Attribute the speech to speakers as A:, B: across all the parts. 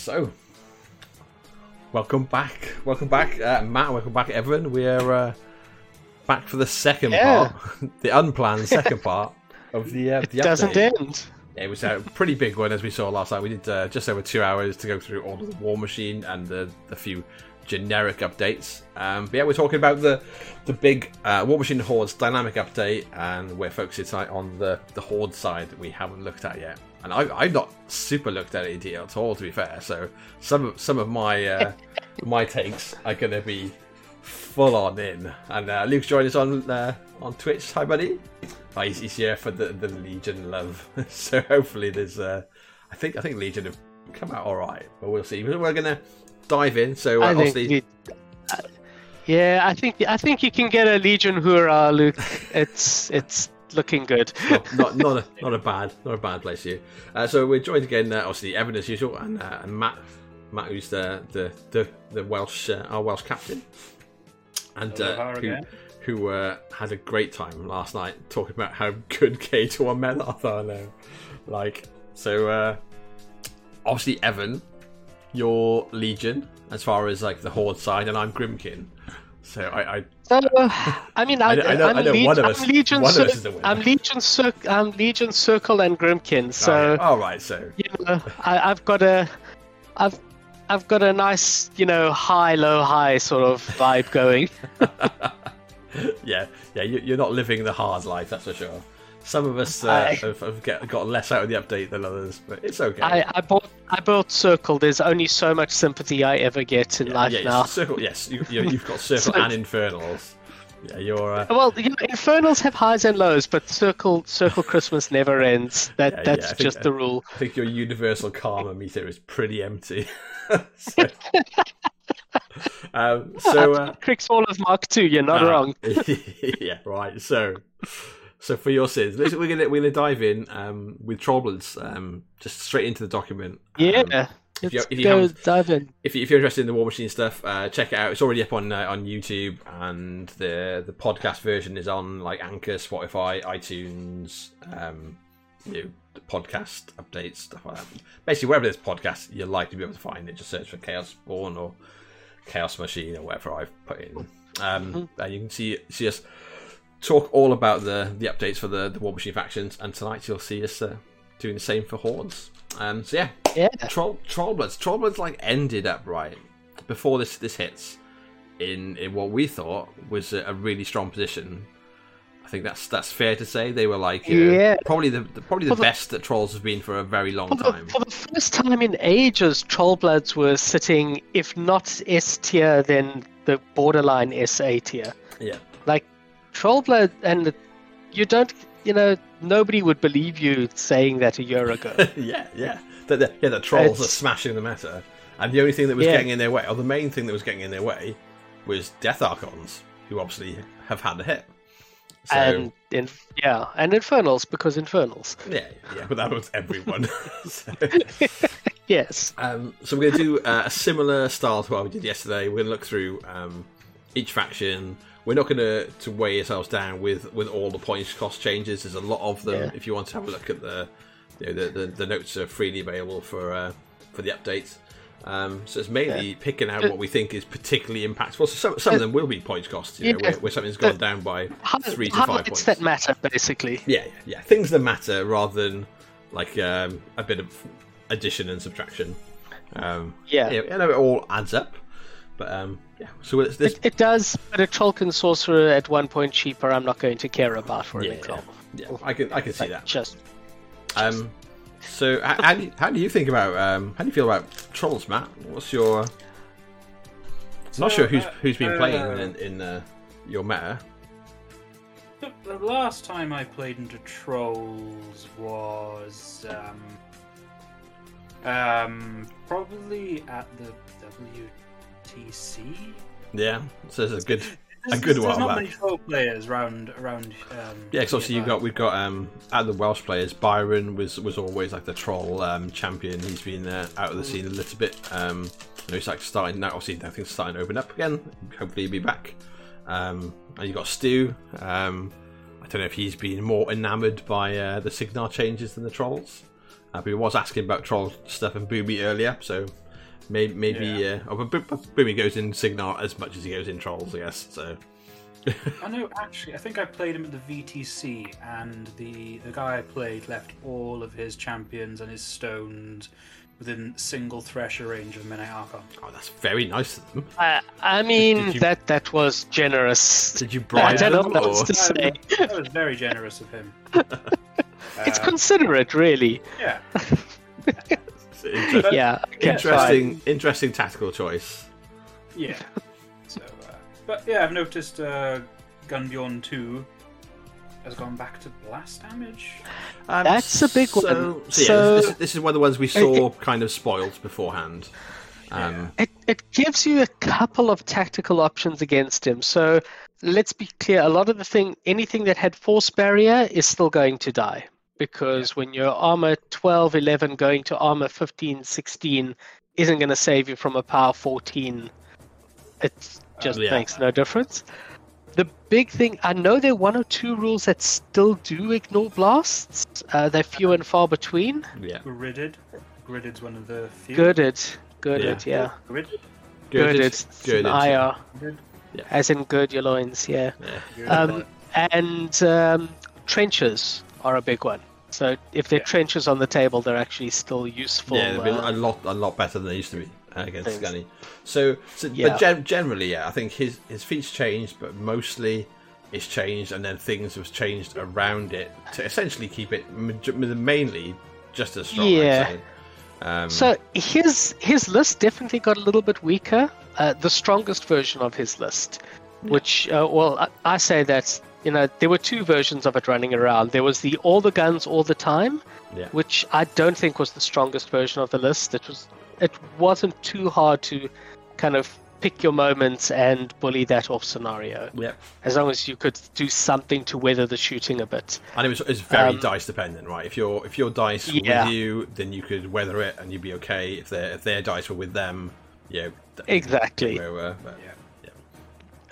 A: So, welcome back, welcome back, uh, Matt. Welcome back, Evan. We're uh, back for the second
B: Yeah.
A: part, the unplanned second part of the uh, the
B: It doesn't end.
A: It was a pretty big one, as we saw last night. We did uh, just over two hours to go through all of the War Machine and the, the few generic updates. Um, but yeah, we're talking about the the big uh, War Machine Hordes dynamic update, and we're focusing tonight on the, the Horde side that we haven't looked at yet. And I, I've not super looked at it at all, to be fair. So some of, some of my uh, my takes are going to be full on in. And uh, Luke's joined us on uh, on Twitch. Hi, buddy. Oh, he's, he's here for the, the Legion love. so hopefully there's. Uh, I think I think Legion have come out all right, but we'll see. We're gonna dive in. So uh, obviously,
B: uh, yeah, I think I think you can get a Legion Hoorah, Luke. It's it's looking good.
A: not, not not a not a bad not a bad place here. Uh, so we're joined again, uh, obviously Evan as usual, and, uh, and Matt Matt who's the the the, the Welsh uh, our Welsh captain, and uh, who who uh, had a great time last night talking about how good K to one Melloth are now. Like so, uh, obviously Evan, your Legion as far as like the Horde side, and I'm Grymkin. So I, I
B: So, I mean, I,
A: I, know,
B: I'm
A: I know one of us-
B: I'm Legion,
A: one of us is the winner.
B: I'm Legion, Cir- I'm Legion Circle and Grymkin. So,
A: all right, so
B: you know, I, I've got a, I've, I've got a nice, you know, high, low, high sort of vibe going.
A: yeah, yeah, you, you're not living the hard life, that's for sure. Some of us uh,
B: I-
A: have, have get, got less out of the update than others, but it's okay.
B: I, I bought, I bought Circle. There's only so much sympathy I ever get in
A: yeah,
B: life
A: yeah,
B: now.
A: circle. Yes, you, you, you've got circle
B: So-
A: and infernals. Yeah, you're. Uh,
B: Well, you know, Infernals have highs and lows, but Circle Circle Christmas never ends. That
A: Yeah,
B: that's
A: yeah, I think-
B: just the rule.
A: I think your universal karma meter is pretty empty. so, um, so uh,
B: Crick's all of Mark Two. You're not
A: Ah,
B: wrong.
A: yeah, right. So, so for your sins, listen, we're gonna we're gonna dive in um, with Trollbloods, um, just straight into the document. Um,
B: Yeah.
A: if you-
B: Let's
A: if you
B: go
A: haven't-
B: dive in.
A: if, you, if you're interested in the War Machine stuff, uh, check it out. It's already up on uh, on YouTube, and the the podcast version is on like Anchor, Spotify, iTunes, um, you know, the podcast updates, stuff like that. Basically, wherever there's podcasts, you're likely to be able to find it. Just search for Chaos Spawn or Chaos Machine or whatever I've put in, um, and you can see see us talk all about the the updates for the the War Machine factions. And tonight you'll see us uh, doing the same for Hordes. Um, so yeah,
B: Yeah.
A: Troll Trollbloods. Trollbloods like ended up right before this this hits in in what we thought was a, a really strong position. I think that's that's fair to say. They were like uh,
B: Yeah.
A: probably the, the probably the
B: the-
A: best that Trolls have been for a very long
B: For the,
A: time.
B: for the first time in ages, Trollbloods were sitting, if not S tier, then the borderline SA tier.
A: Yeah,
B: Like Trollblood, and you don't, you know, nobody would believe you saying that a year ago.
A: yeah, yeah. The, the, yeah, the Trolls are smashing the meta, and the only thing that was
B: Yeah.
A: getting in their way, or the main thing that was getting in their way, was Death Archons, who obviously have had a hit. So,
B: and in, yeah, and Infernals because Infernals.
A: yeah, yeah, but that was everyone. so,
B: Yes.
A: Um, so we're going to do uh, a similar style to what we did yesterday. We're going to look through um, each faction. We're not going to to weigh ourselves down with, with all the points cost changes. There's a lot of them.
B: Yeah.
A: If you want to have a look at the you know, the, the the notes are freely available for uh, for the updates. Um, so it's mainly picking out what we think is particularly impactful. So some, some of them will be points costs, you know,
B: Yeah.
A: where, where something's gone down by three to five points.
B: that matter, basically.
A: Yeah, yeah, yeah. Things that matter rather than like um, a bit of addition and subtraction. Um,
B: Yeah.
A: yeah, I know it all adds up, but um, yeah. So it's this.
B: It, it does, but a Trollkin sorcerer at one point cheaper, I'm not going to care about for
A: Yeah,
B: an example.
A: yeah, I can I can see that.
B: Just
A: Um, so how do you, how do you think about um, how do you feel about trolls, Matt? What's your? not
C: So,
A: sure who's
C: uh,
A: who's been playing
C: uh,
A: in, in uh, your meta.
C: The, the last time I played into Trolls was um, um, probably at the
A: Yeah, so it's a good.
C: There's,
A: good
C: there's
A: while
C: not
A: back.
C: many troll players around around. Um,
A: Yeah, because obviously you've got we've got um out of the Welsh players, Byron was was always like the troll um, champion. He's been uh, out of the scene a little bit. Um, you know, he's like starting now. Obviously, I think it's starting to open up again. Hopefully, he'll be back. Um, and you got Stu. Um, I don't know if he's been more enamoured by uh, the Cygnar changes than the trolls. Uh, but he was asking about troll stuff and Booby earlier, so Maybe, maybe
C: Yeah.
A: uh, oh, goes in Cygnar as much as he goes in Trolls, I guess. So
C: I know, actually, I think I played him at the VTC, and the the guy I played left all of his champions and his stones within single thresher range of Midnight Archon.
A: oh, that's very nice of them.
B: I, I mean,
A: did you-
B: that that was generous.
A: Did you bribe
B: don't know
A: them?
B: what
A: or-
B: else to say.
C: That was very generous of him.
B: It's
C: Uh,
B: considerate, really.
C: yeah.
A: Inter-
B: Yeah. okay,
A: interesting, interesting tactical choice.
C: Yeah. So, uh, but yeah, I've noticed uh, Gunnbjorn 2 has gone back to blast damage.
A: Um,
B: That's a big
A: so,
B: one.
A: So, yeah,
B: So-
A: this, this is one of the ones we saw kind of spoiled beforehand. Um,
B: It, it gives you a couple of tactical options against him. So let's be clear: a lot of the thing, anything that had force barrier, is still going to die because when you're armor 12, 11, going to armor 15, 16, isn't going to save you from a power 14. It just
A: yeah.
B: makes no difference. The big thing, I know there are one or two rules that still do ignore blasts. Uh, they're few and far between.
A: yeah,
C: Gridded. Gridded's one of the few.
B: Gooded, gooded, yeah.
C: Gridded.
A: good.
B: Gooded,
A: It's
B: it's
A: good.
B: an
A: it's-
B: IR.
C: Good.
B: As in gird your loins, yeah.
A: Yeah.
B: Um, and um, trenches are a big one. So if there are
C: Yeah.
B: trenches on the table, they're actually still useful.
A: Yeah, they've been
B: uh,
A: a lot, a lot better than they used to be uh, against
B: Things.
A: Gunny. So, so
B: Yeah.
A: but gen- generally, yeah, I think his his feats changed, but mostly it's changed, and then things have changed around it to essentially keep it mainly just as strong.
B: Yeah.
A: Um,
B: So his his list definitely got a little bit weaker. Uh, the strongest version of his list, which uh, well, I, I say that you know there were two versions of it running around. There was the all the guns all the time,
A: Yeah.
B: which I don't think was the strongest version of the list. It was it wasn't too hard to kind of pick your moments and bully that off scenario,
A: yeah,
B: as long as you could do something to weather the shooting a bit.
A: and it was it's very
B: Um,
A: dice dependent, right? If your if your dice were
B: Yeah.
A: with you, then you could weather it and you'd be okay. If their if their dice were with them, yeah,
B: Exactly.
A: were, but,
C: Yeah.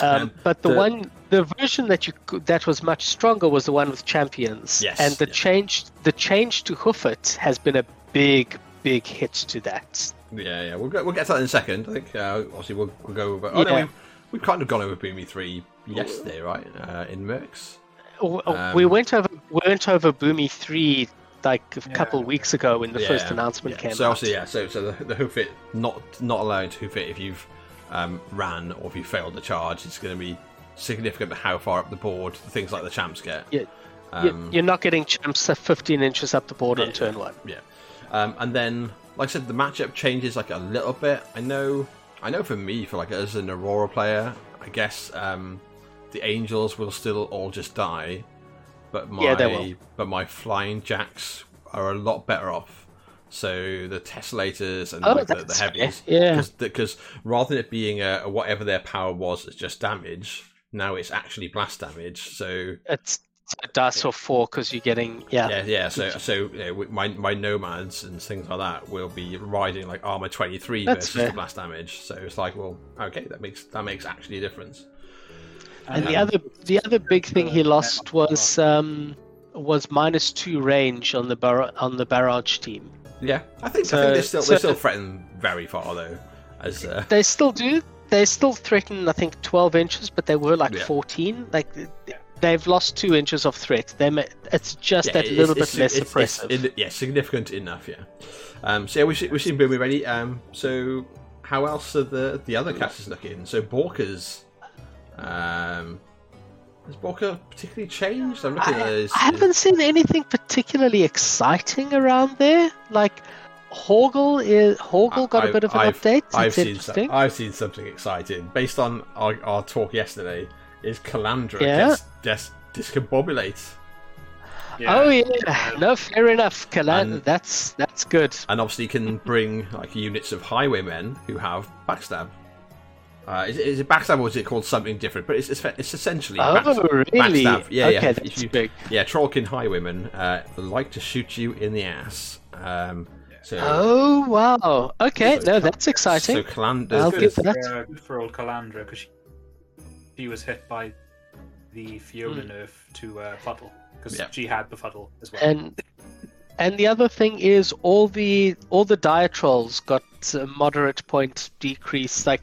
B: Um,
A: Um,
B: but the,
A: the-
B: one, the version that you that was much stronger was the one with champions.
A: Yes,
B: and the
A: yeah.
B: change, the change to hoof it has been a big, big hit to that.
A: Yeah, yeah, we'll get we'll get to that in a second. I think uh, obviously we'll, we'll go over. Oh no,
B: Yeah.
A: we've, we've kind of gone over Boomy three yesterday, right? Uh, in Mercs.
B: W-
A: Um,
B: we went over, we went over Boomy three like a
C: Yeah.
B: couple weeks ago when the first announcement
A: yeah.
B: came
A: So
B: out.
A: obviously, yeah. So so the, the hoof it not not allowed to hoof it if you've um, ran or if you failed the charge. It's going to be significant how far up the board things like the champs get.
B: Yeah.
A: Um,
B: You- You're not getting champs at 15 inches up the board on turn one.
A: Yeah, um, and then like I said, the matchup changes like a little bit. I know, I know for me, for like as an Aurora player, I guess um, the Angels will still all just die, but my
B: Yeah,
A: but my flying jacks are a lot better off. So the Tesselators and
B: Oh,
A: like the, the heavies,
B: yeah.
A: because rather than it being a, a whatever their power was, it's just damage. Now it's actually blast damage. So
B: It's a dice of four because you're getting yeah.
A: yeah, yeah. So, so you know, my my nomads and things like that will be riding like armor twenty three versus
B: fair.
A: the blast damage. So it's like, well, okay, that makes that makes actually a difference.
B: And the
A: Um,
B: other the other big thing he lost was um, was minus two range on the bar- on the barrage team.
A: Yeah, I think I think they still
B: so-
A: they still threaten very far though. As uh,
B: They still do. They still threaten, I think, 12 inches, but they were like
A: Yeah.
B: 14. Like they've lost two inches of threat. They ma- it's just
A: yeah,
B: that
A: it's-
B: little
A: it's-
B: bit less
A: it's- it's-
B: oppressive.
A: yeah, significant enough. Yeah. Um, so yeah, we've seen, we've seen Boomy ready. Um, so how else are the the other casters looking? So Borkers. Um, has Borka particularly changed? I'm looking at
B: I,
A: his.
B: I haven't seen anything particularly exciting around there. Like Horgle is Horgle got a
A: I-
B: bit of an
A: I've-
B: update.
A: I've
B: it's
A: seen some, I've seen something exciting based on our, our talk yesterday. Is Calandra
B: Yeah.
A: gets dis- discombobulate,
B: Oh yeah, no, fair enough. Kalan,
A: And-
B: that's that's good.
A: and obviously can bring like units of highwaymen who have backstab. Uh, is, it- is it backstab or is it called something different? But it's it's, it's essentially
B: Oh
A: back-
B: really?
A: backstab. Yeah,
B: okay,
A: yeah.
B: that's
A: you-
B: big.
A: yeah, Trollkin highwaymen uh, like to shoot you in the ass. Um, so,
B: Oh wow. Okay,
A: So
B: no, that's exciting.
A: So Calandra's
B: I'll
A: good.
B: give
C: Good
B: that.
C: for, uh, good for old Calandra because she, she was hit by the Fiona
B: Hmm.
C: nerf to uh, Fuddle because
A: Yeah.
C: she had Befuddle as well.
B: And and the other thing is all the all the dire trolls got a moderate point decrease. Like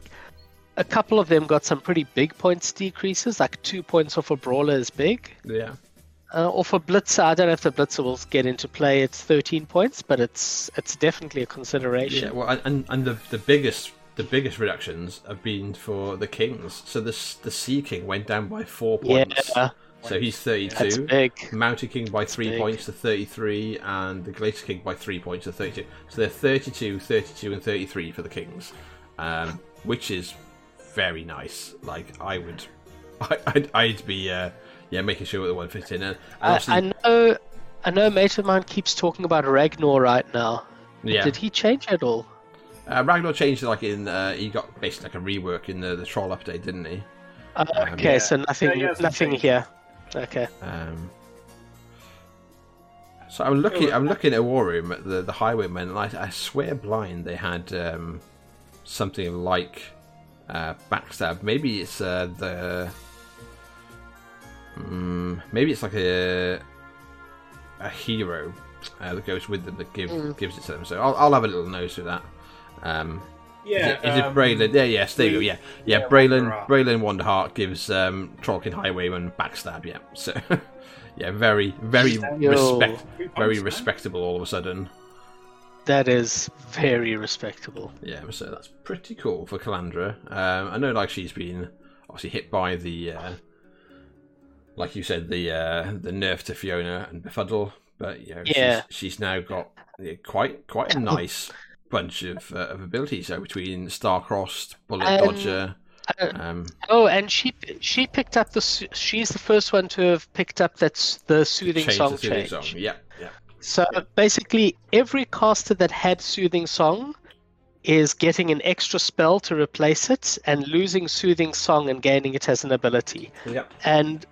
B: a couple of them got some pretty big points decreases. Like two points off a brawler is big.
A: Yeah.
B: Uh, or for Blitzer, I don't know if the Blitzer will get into play. It's 13 points, but it's it's definitely a consideration.
A: Yeah. Well, and and the the biggest the biggest reductions have been for the kings. So the the Sea King went down by four points.
B: Yeah,
A: So he's
B: that's
A: 32.
B: big.
A: Mountain King by three
B: big.
A: points to 33, and the Glacier King by three points to 32. So they're 32, 32, and 33 for the Kings, um, which is very nice. Like, I would. I, I'd, I'd be uh, yeah making sure that the one fits in. And, and
B: I,
A: obviously,
B: I know, I know. A mate of mine keeps talking about Ragnor right now.
A: yeah.
B: Did he change at all?
A: Uh, Ragnor changed like in uh, he got basically like a rework in the, the troll update, didn't he?
B: Uh,
A: Um,
B: okay,
C: yeah.
B: so nothing,
C: Yeah,
B: nothing
C: changed.
B: here. Okay.
A: Um, so I'm looking. I'm looking at War Room at the the Highwaymen. and I, I swear blind they had um, something like uh, backstab. Maybe it's uh, the. Mm, maybe it's like a a hero uh, that goes with them that give,
B: Mm.
A: gives it to them. So I'll, I'll have a little nose through that. Um,
C: Yeah,
A: is it, is
C: um,
A: it Braylen? Yeah, yes, there you go. Yeah, yeah.
C: yeah,
A: Braylen,
C: Wanderheart.
A: Braylen Wanderheart gives um, Trollkin Highwayman backstab. Yeah, so yeah, very, very
B: Yo.
A: respect, very respectable. All of a sudden,
B: That is very respectable.
A: yeah. So that's pretty cool for Calandra. Um, I know, like she's been obviously hit by the, uh, like you said, the uh, the nerf to Fiona and Befuddle, but you know,
B: Yeah.
A: she's, she's now got yeah, quite quite a nice bunch of uh, of abilities. So between Starcrossed, Bullet
B: Um,
A: Dodger.
B: uh,
A: Um,
B: Oh, and she she picked up the. She's the first one to have picked up that's the soothing song
A: the soothing
B: change.
A: song. Yeah, yeah.
B: So basically, every caster that had Soothing Song is getting an extra spell to replace it and losing Soothing Song and gaining it as an ability.
A: Yep.
B: And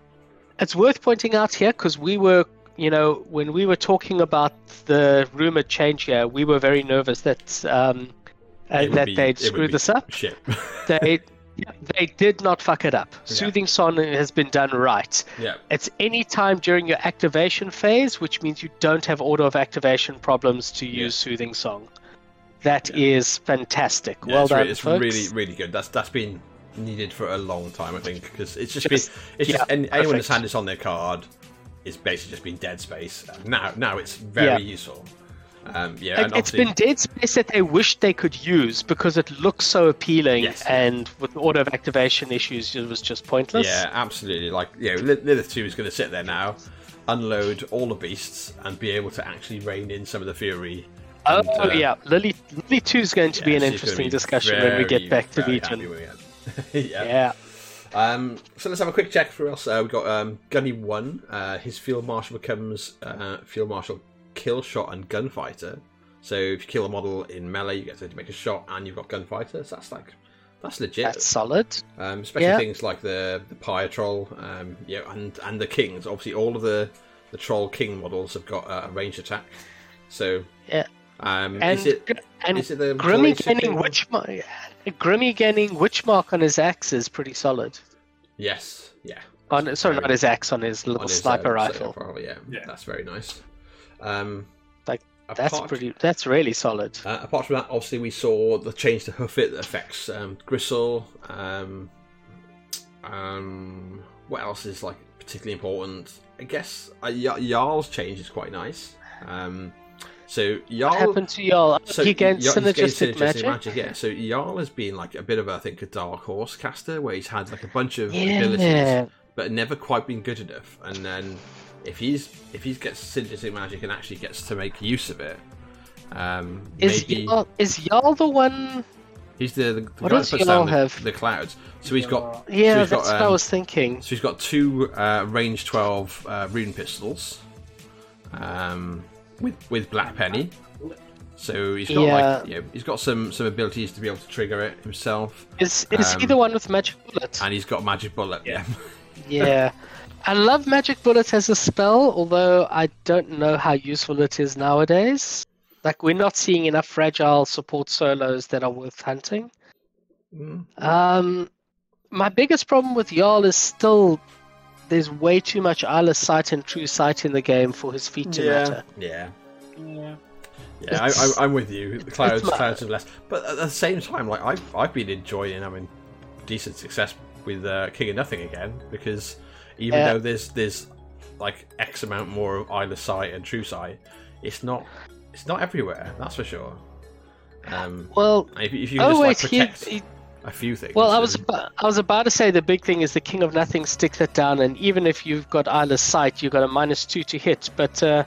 B: it's worth pointing out here because we were, you know, when we were talking about the rumored change here, we were very nervous that um, uh, that
A: be-
B: they'd screw this up.
A: Shit.
B: They they did not fuck it up.
A: Yeah.
B: Soothing Song has been done right.
A: yeah.
B: It's any time during your activation phase, which means you don't have auto of activation problems to
A: Yeah.
B: use Soothing Song. That is
A: Yeah.
B: fantastic.
A: Yeah,
B: well
A: it's,
B: done,
A: re- it's
B: folks.
A: really, really good. That's that's been needed for a long time, I think, because it's just,
B: Just-
A: been it's
B: yeah,
A: just any, anyone that's had this on their card is basically just been dead space. Now, now it's very
B: Yeah.
A: useful. Um, yeah,
B: It-
A: and
B: it's been dead space that they wish they could use because it looks so appealing,
A: Yes.
B: and with the auto of activation issues, it was just pointless.
A: Yeah, absolutely. Like, you know, Li- Lylyth 2 is going to sit there now, unload all the beasts, and be able to actually rein in some of the fury.
B: Oh
A: uh,
B: yeah, Lily Lily Two is going to be an interesting
A: be
B: discussion when we get back to
A: very
B: Legion.
A: happy with it. yeah.
B: Yeah.
A: Um, so let's have a quick check for us. Uh, we've got um, Gunny 1. Uh, his Field Marshal becomes uh, Field Marshal Killshot and Gunfighter. So if you kill a model in melee, you get to make a shot and you've got Gunfighter. So that's like, that's legit.
B: That's solid.
A: Um, especially
B: Yeah.
A: things like the the Pyre Troll, um, yeah, and and the Kings. Obviously, all of the the Troll King models have got uh, a ranged attack. So
B: Yeah.
A: um,
B: And
A: is it
B: and
A: is it the
B: Grimmy
A: Troll
B: gaining
A: King?
B: witch mark. Grimmy gaining witch mark on his axe is pretty solid.
A: Yes, yeah.
B: On sorry,
A: Very-
B: not his axe, on his little
A: on his,
B: sniper
A: uh,
B: rifle.
A: sniper Yeah,
C: Yeah.
A: that's very nice. Um,
B: Like, That's pretty. That's really solid.
A: Uh, apart from that, obviously, we saw the change to hoof it that affects um, Grissel. Um, um, what else is like particularly important? I guess uh, Jarl's change is quite nice. Um, so Jarl,
B: What happened to y'all?
A: so
B: he gained
A: Jarl- gained
B: synergistic magic.
A: Yeah, so Jarl has been like a bit of, a, I think, a dark horse caster where he's had like a bunch of
B: Yeah.
A: abilities, but never quite been good enough. And then if he's if he gets synergistic magic and actually gets to make use of it, um,
B: Is
A: maybe
B: y'all, is y'all the one?
A: he's the, the, the
B: What
A: guy
B: does Jarl
A: down the,
B: have?
A: the clouds. So he's got
B: Yeah,
A: so he's
B: that's
A: got,
B: what I
A: um,
B: was thinking.
A: so he's got two uh, range twelve uh, rune pistols, um, with with Black Penny. So he's got like you know, he's got some some abilities to be able to trigger it himself,
B: Is is he
A: um,
B: the one with magic bullet?
A: and he's got magic bullet. Yeah,
B: Yeah. I love Magic Bullet as a spell, although I don't know how useful it is nowadays. Like, we're not seeing enough fragile support solos that are worth hunting.
A: Mm,
B: Um, my biggest problem with Jarl is still there's way too much eyeless sight and true sight in the game for his feat to
A: yeah,
B: matter.
A: yeah. Yeah, I,
B: It's-
A: I, I'm with you. The clouds,
B: it's
A: clouds are less, but at the same time, like I've I've been enjoying having decent success with uh, King of Nothing again because even
B: Yeah.
A: though there's there's like X amount more of Eyeless Sight and True Sight, it's not it's not everywhere. That's for sure. Um,
B: Well,
A: if, if you
B: oh
A: just
B: wait,
A: like protect
B: he-
A: a few things.
B: well, I was about, I was about to say the big thing is the King of Nothing sticks that down, and even if you've got Eyeless Sight, you've got a minus two to hit. But uh,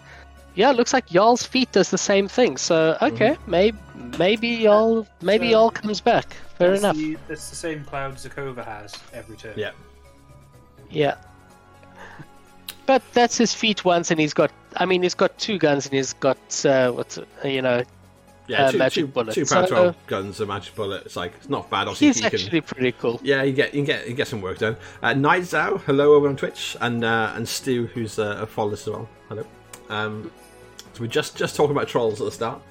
B: yeah, it looks like Jarl's feat does the same thing. So okay,
A: Mm-hmm.
B: maybe maybe Jarl maybe
C: So-
B: Jarl comes back. Fair
C: That's
B: enough.
C: The, that's the same cloud Zerkova has every turn.
A: Yeah.
B: Yeah. But that's his feat once, and he's got. I mean, he's got two guns, and he's got uh, what's you know.
A: yeah,
B: uh,
A: two,
B: magic
A: two,
B: bullet.
A: two pound
B: So-
A: twelve guns, a magic bullet. It's like it's not bad. Obviously,
B: He's
A: you can,
B: actually pretty cool.
A: Yeah, you get you get you get some work done. Uh, Night Zao, hello over on Twitch, and uh, and Stu, who's uh, a follower as well. Hello. Um, so we're just just talking about trolls at the start,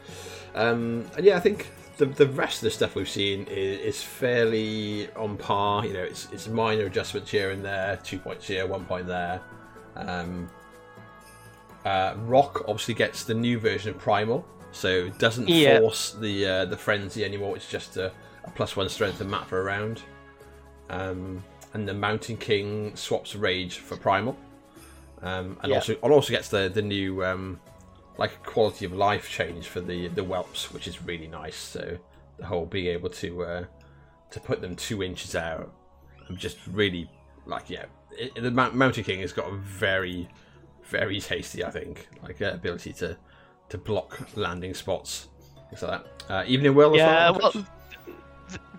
A: um, and yeah, I think the the rest of the stuff we've seen is, is fairly on par. You know, it's it's minor adjustments here and there, two points here, one point there. Um, uh, Rock obviously gets the new version of Primal, so it doesn't
B: Yeah.
A: force the uh, the frenzy anymore. It's just a, a plus one strength and map for a round. Um, and the Mountain King swaps Rage for Primal, um, and
B: Yeah.
A: also and also gets the the new um, like quality of life change for the the whelps, which is really nice. So the whole being able to uh, to put them two inches out, and just really like yeah, it, the Mount- Mountain King has got a very very tasty, I think, like uh, ability to to block landing spots, things like that. Uh, Evening Will,
B: Yeah,
A: well.
B: well, th-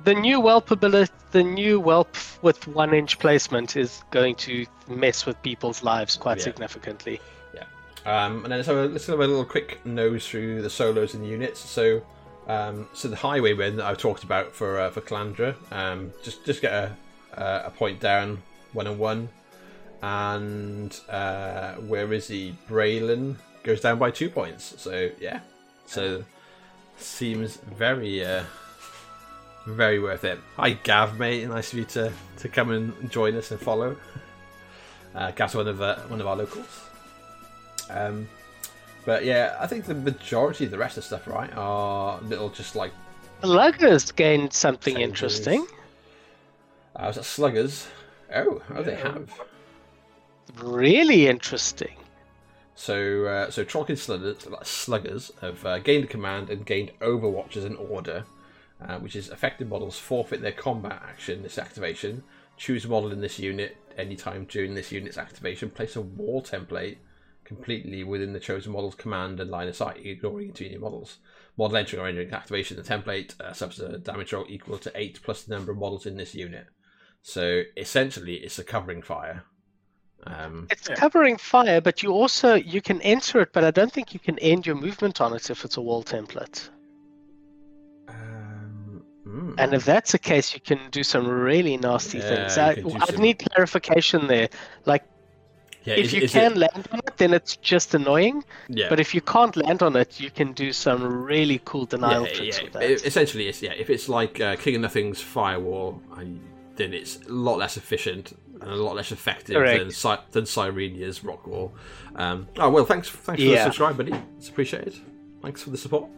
B: the new whelp ability, the new whelp with one inch placement is going to mess with people's lives quite
A: Yeah.
B: significantly. Yeah.
A: Um, and then so let's have a little quick nose through the solos and the units. So, um, so the highwaymen that I've talked about for uh, for Calandra, um, just just get a a point down, one and one, and uh, where is he? Braylen goes down by two points. So yeah, so seems very uh, very worth it. Hi Gav, mate, nice of you to to come and join us and follow. Uh, Gav's one of uh, one of our locals. Um, but yeah, I think the majority of the rest of the stuff, right, are little just like
B: Sluggers gained something
A: Changes.
B: interesting.
A: uh, was that sluggers? Oh, oh, they have.
B: Really interesting.
A: So, uh, so Trollkin sluggers, sluggers have uh, gained a command and gained Overwatch as an order, uh, which is affected models forfeit their combat action. This activation. Choose a model in this unit anytime during this unit's activation. Place a wall template completely within the chosen model's command and line of sight, ignoring intermediate models. Model entering or entering activation. The template uh, suffers a damage roll equal to eight plus the number of models in this unit. So essentially, it's a covering fire. Um,
B: It's
C: Yeah.
B: covering fire, but you also you can enter it, but I don't think you can end your movement on it if it's a wall template.
A: um, mm.
B: And if that's the case, you can do some really nasty
A: Yeah,
B: things. I,
A: can do
B: I'd
A: some-
B: need clarification there. Like,
A: yeah,
B: if
A: is-
B: you
A: is
B: can
A: it-
B: land on it, then it's just annoying.
A: yeah,
B: But if you can't land on it, you can do some really cool denial
A: yeah,
B: tricks
A: yeah.
B: with that.
A: It- essentially, it's yeah. If it's like uh, King of Nothing's firewall, and then it's a lot less efficient and a lot less effective
B: Correct.
A: than Cy- than Cyrenia's rock wall. Um, oh well, thanks thanks for
B: Yeah.
A: the subscribe, buddy. It's appreciated. Thanks for the support.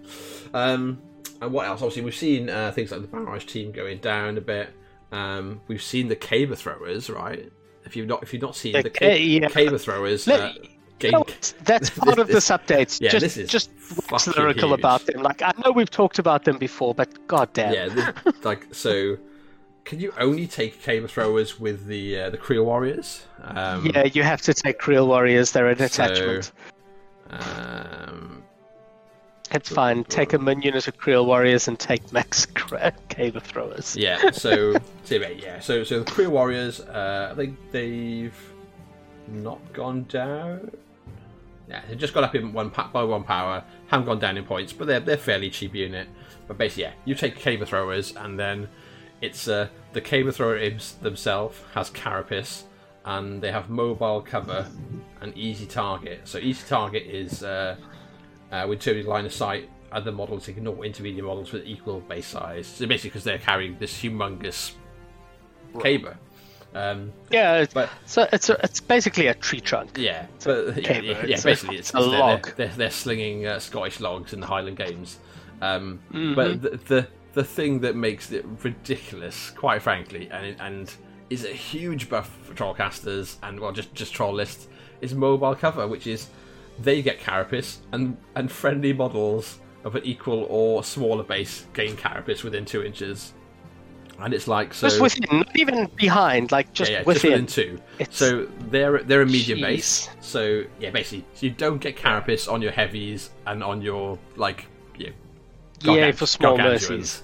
A: Um, and what else? Obviously, we've seen uh, things like the barrage team going down a bit. Um, we've seen the caber throwers, right? If you've not if you've not seen
B: The
A: the,
B: ca- yeah.
A: caber throwers,
B: Let-
A: uh,
B: You
A: gain-
B: know? That's part of
A: This-
B: this update.
A: yeah,
B: just,
A: this is
B: just lyrical
A: huge.
B: about them. Like I know we've talked about them before, but goddamn.
A: Yeah, this, like so. Can you only take caber throwers with the uh, the Kriel warriors? Um,
B: Yeah, you have to take Kriel Warriors. They're an
A: So-
B: attachment.
A: Um,
B: It's fine. Take a min unit of Kriel Warriors and take Max Caber Throwers.
A: yeah. So, so yeah. So, so the Kriel warriors. Uh, I think they've not gone down. Yeah, they've just got up in one by one power. Haven't gone down in points, but they're they're fairly cheap unit. But basically, yeah, you take caber throwers, and then it's uh, the caber thrower ims- themselves has carapace, and they have mobile cover and easy target. So easy target is uh, uh, with turning line of sight. Other models ignore intermediate models with equal base size. So basically, because they're carrying this humongous caber. Um,
B: Yeah, it's,
A: But-
B: so it's a, it's basically a tree trunk.
A: yeah, but yeah,
B: okay,
A: yeah,
B: but
A: yeah,
B: a-
A: basically it's,
B: it's a
A: it's- they're,
B: log.
A: They're, they're slinging uh, Scottish logs in the Highland Games. Um,
B: Mhm.
A: But the, the the thing that makes it ridiculous, quite frankly, and and is a huge buff for trollcasters and well, just just troll lists, is mobile cover, which is they get carapace and and friendly models of an equal or smaller base gain carapace within two inches, and it's like so.
B: Just within, not even behind, like just
A: yeah, yeah,
B: within.
A: just within two.
B: It's-
A: So they're they're a medium base. So yeah, basically, so you don't get carapace on your heavies and on your like know,
B: yeah, for small mercies.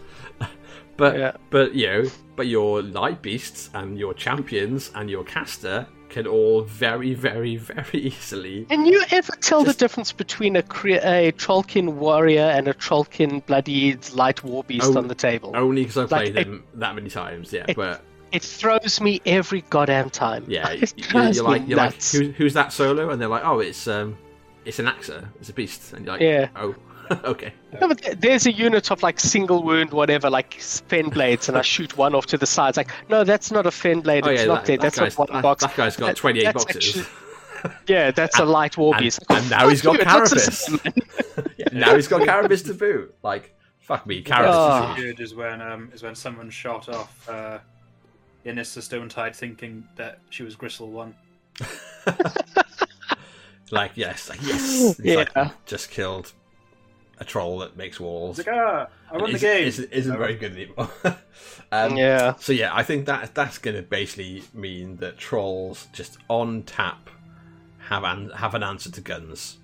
A: But
B: Yeah.
A: but you know, but your light beasts and your champions and your caster can all very very very easily.
B: Can you ever tell
A: Just-
B: the difference between a, cre- a Trollkin warrior and a Trollkin bloody light war beast
A: Oh,
B: on the table?
A: Only because I've
B: Like,
A: played them that many times. Yeah,
B: it-
A: but
B: It throws me every goddamn time.
A: yeah,
B: it
A: you,
B: drives
A: you're like you're like. Who, who's that solo? And they're like, oh, it's um, it's an Axer, it's a beast, and you're like,
B: Yeah.
A: oh, okay.
B: No, but th- there's a unit of like single wound, whatever, like Fennblades, and I shoot one off to the side. It's like, no, that's not a Fennblade.
A: Oh
B: it's
A: yeah,
B: not
A: that,
B: there.
A: that
B: That's not one
A: that,
B: box.
A: that guy's got
B: That-
A: 28 boxes.
B: actually- Yeah, that's a light war
A: and,
B: beast.
A: and now he's got
B: Dude,
A: carapace. Yeah, now he's got carapace to boot. Like, fuck me, carapace
B: Oh.
A: is.
C: Good is when um is when someone shot off uh, Janissa Stonetide thinking that she was Grissel one.
A: Like, yes, like, yes. He's like,
B: Yeah.
A: just killed a troll that makes walls.
C: It's like ah, I won the
A: Isn't-
C: game.
A: Isn't, isn't very good anymore. um,
B: yeah.
A: So yeah, I think that that's going to basically mean that trolls just on tap have an, have an answer to guns.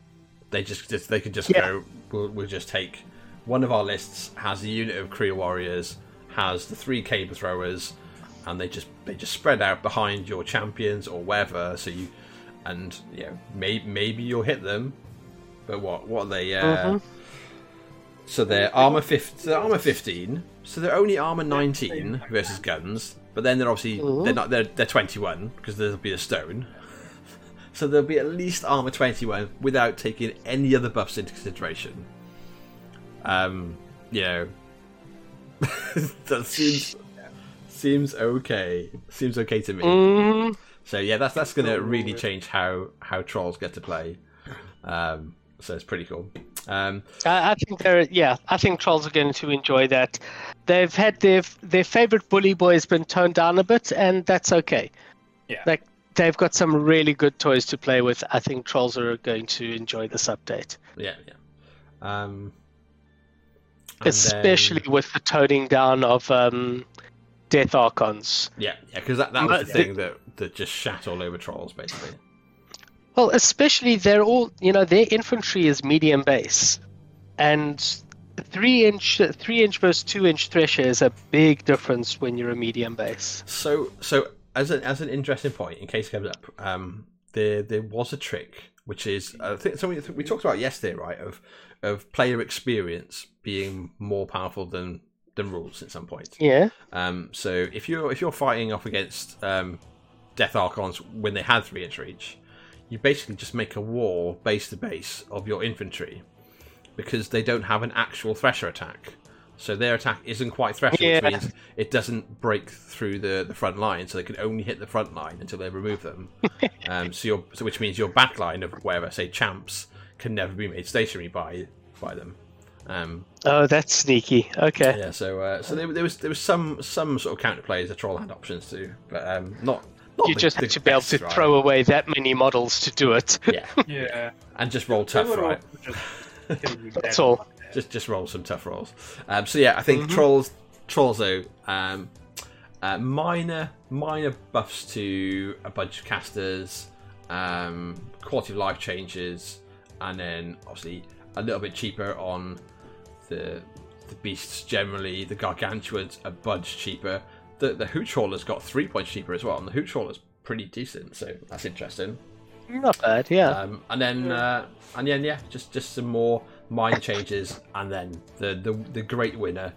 A: They just, just they can just
B: Yeah.
A: go. We'll, we'll just take one of our lists has a unit of Kriel warriors, has the three caber throwers, and they just they just spread out behind your champions or wherever. So you and you know maybe maybe you'll hit them, but what what are they? Uh,
B: Mhm.
A: So they're armor 15, they're armor 15. So they're only armor 19 versus guns, but then they're obviously
B: Ooh.
A: they're not they're, they're 21 because there'll be a stone. So there'll be at least armor 21 without taking any other buffs into consideration. Um, you know, that seems seems okay. Seems okay to me.
B: Mm,
A: So yeah, that's that's going to really change how how trolls get to play. Um, so it's pretty cool. Um,
B: I, I think they're yeah. I think trolls are going to enjoy that. They've had their their favorite bully boy has been toned down a bit, and that's okay.
C: Yeah.
B: Like they've got some really good toys to play with. I think trolls are going to enjoy this update,
A: Yeah, yeah. Um,
B: especially
A: then-
B: with the toning down of um, death archons.
A: yeah, yeah, because that, that was
B: But
A: the
B: the-
A: thing that that just shat all over trolls, basically.
B: Well, especially they're all you know their infantry is medium base, and three inch three inch versus two inch thresher is a big difference when you're a medium base.
A: So, so as an as an interesting point, in case it comes up, um, there there was a trick which is I think something we talked about yesterday, right? Of of player experience being more powerful than than rules at some point.
B: Yeah.
A: Um, so if you're if you're fighting off against um, Death Archons when they had three inch reach, you basically just make a wall base to base of your infantry because they don't have an actual Thresher attack. So their attack isn't quite Thresher,
B: Yeah.
A: which means it doesn't break through the, the front line, so they can only hit the front line until they remove them. um, so, your, so which means your back line of wherever, say, champs, can never be made stationary by by them. Um,
B: Oh, that's sneaky. Okay.
A: yeah, so uh, so there, there was there was some some sort of counter plays that Troll had options too, but um, not. Not
B: You just
A: the
B: have to be able
A: best,
B: to
A: right?
B: throw away that many models to do it.
A: Yeah,
C: Yeah.
A: and just roll tough,
C: They would all
A: right?
C: just
B: That's all.
A: Just just roll some tough rolls. Um, so yeah, I think
B: Mm-hmm.
A: trolls trolls though um, uh, minor minor buffs to a bunch of casters, um, quality of life changes, and then obviously a little bit cheaper on the the beasts generally. The gargantuans a bunch cheaper. The the hoot trawler's got three points cheaper as well, and the hoot trawler's pretty decent, so that's interesting.
B: Not bad, yeah.
A: Um, and then uh, and then yeah, just just some more mind changes, and then the the the great winner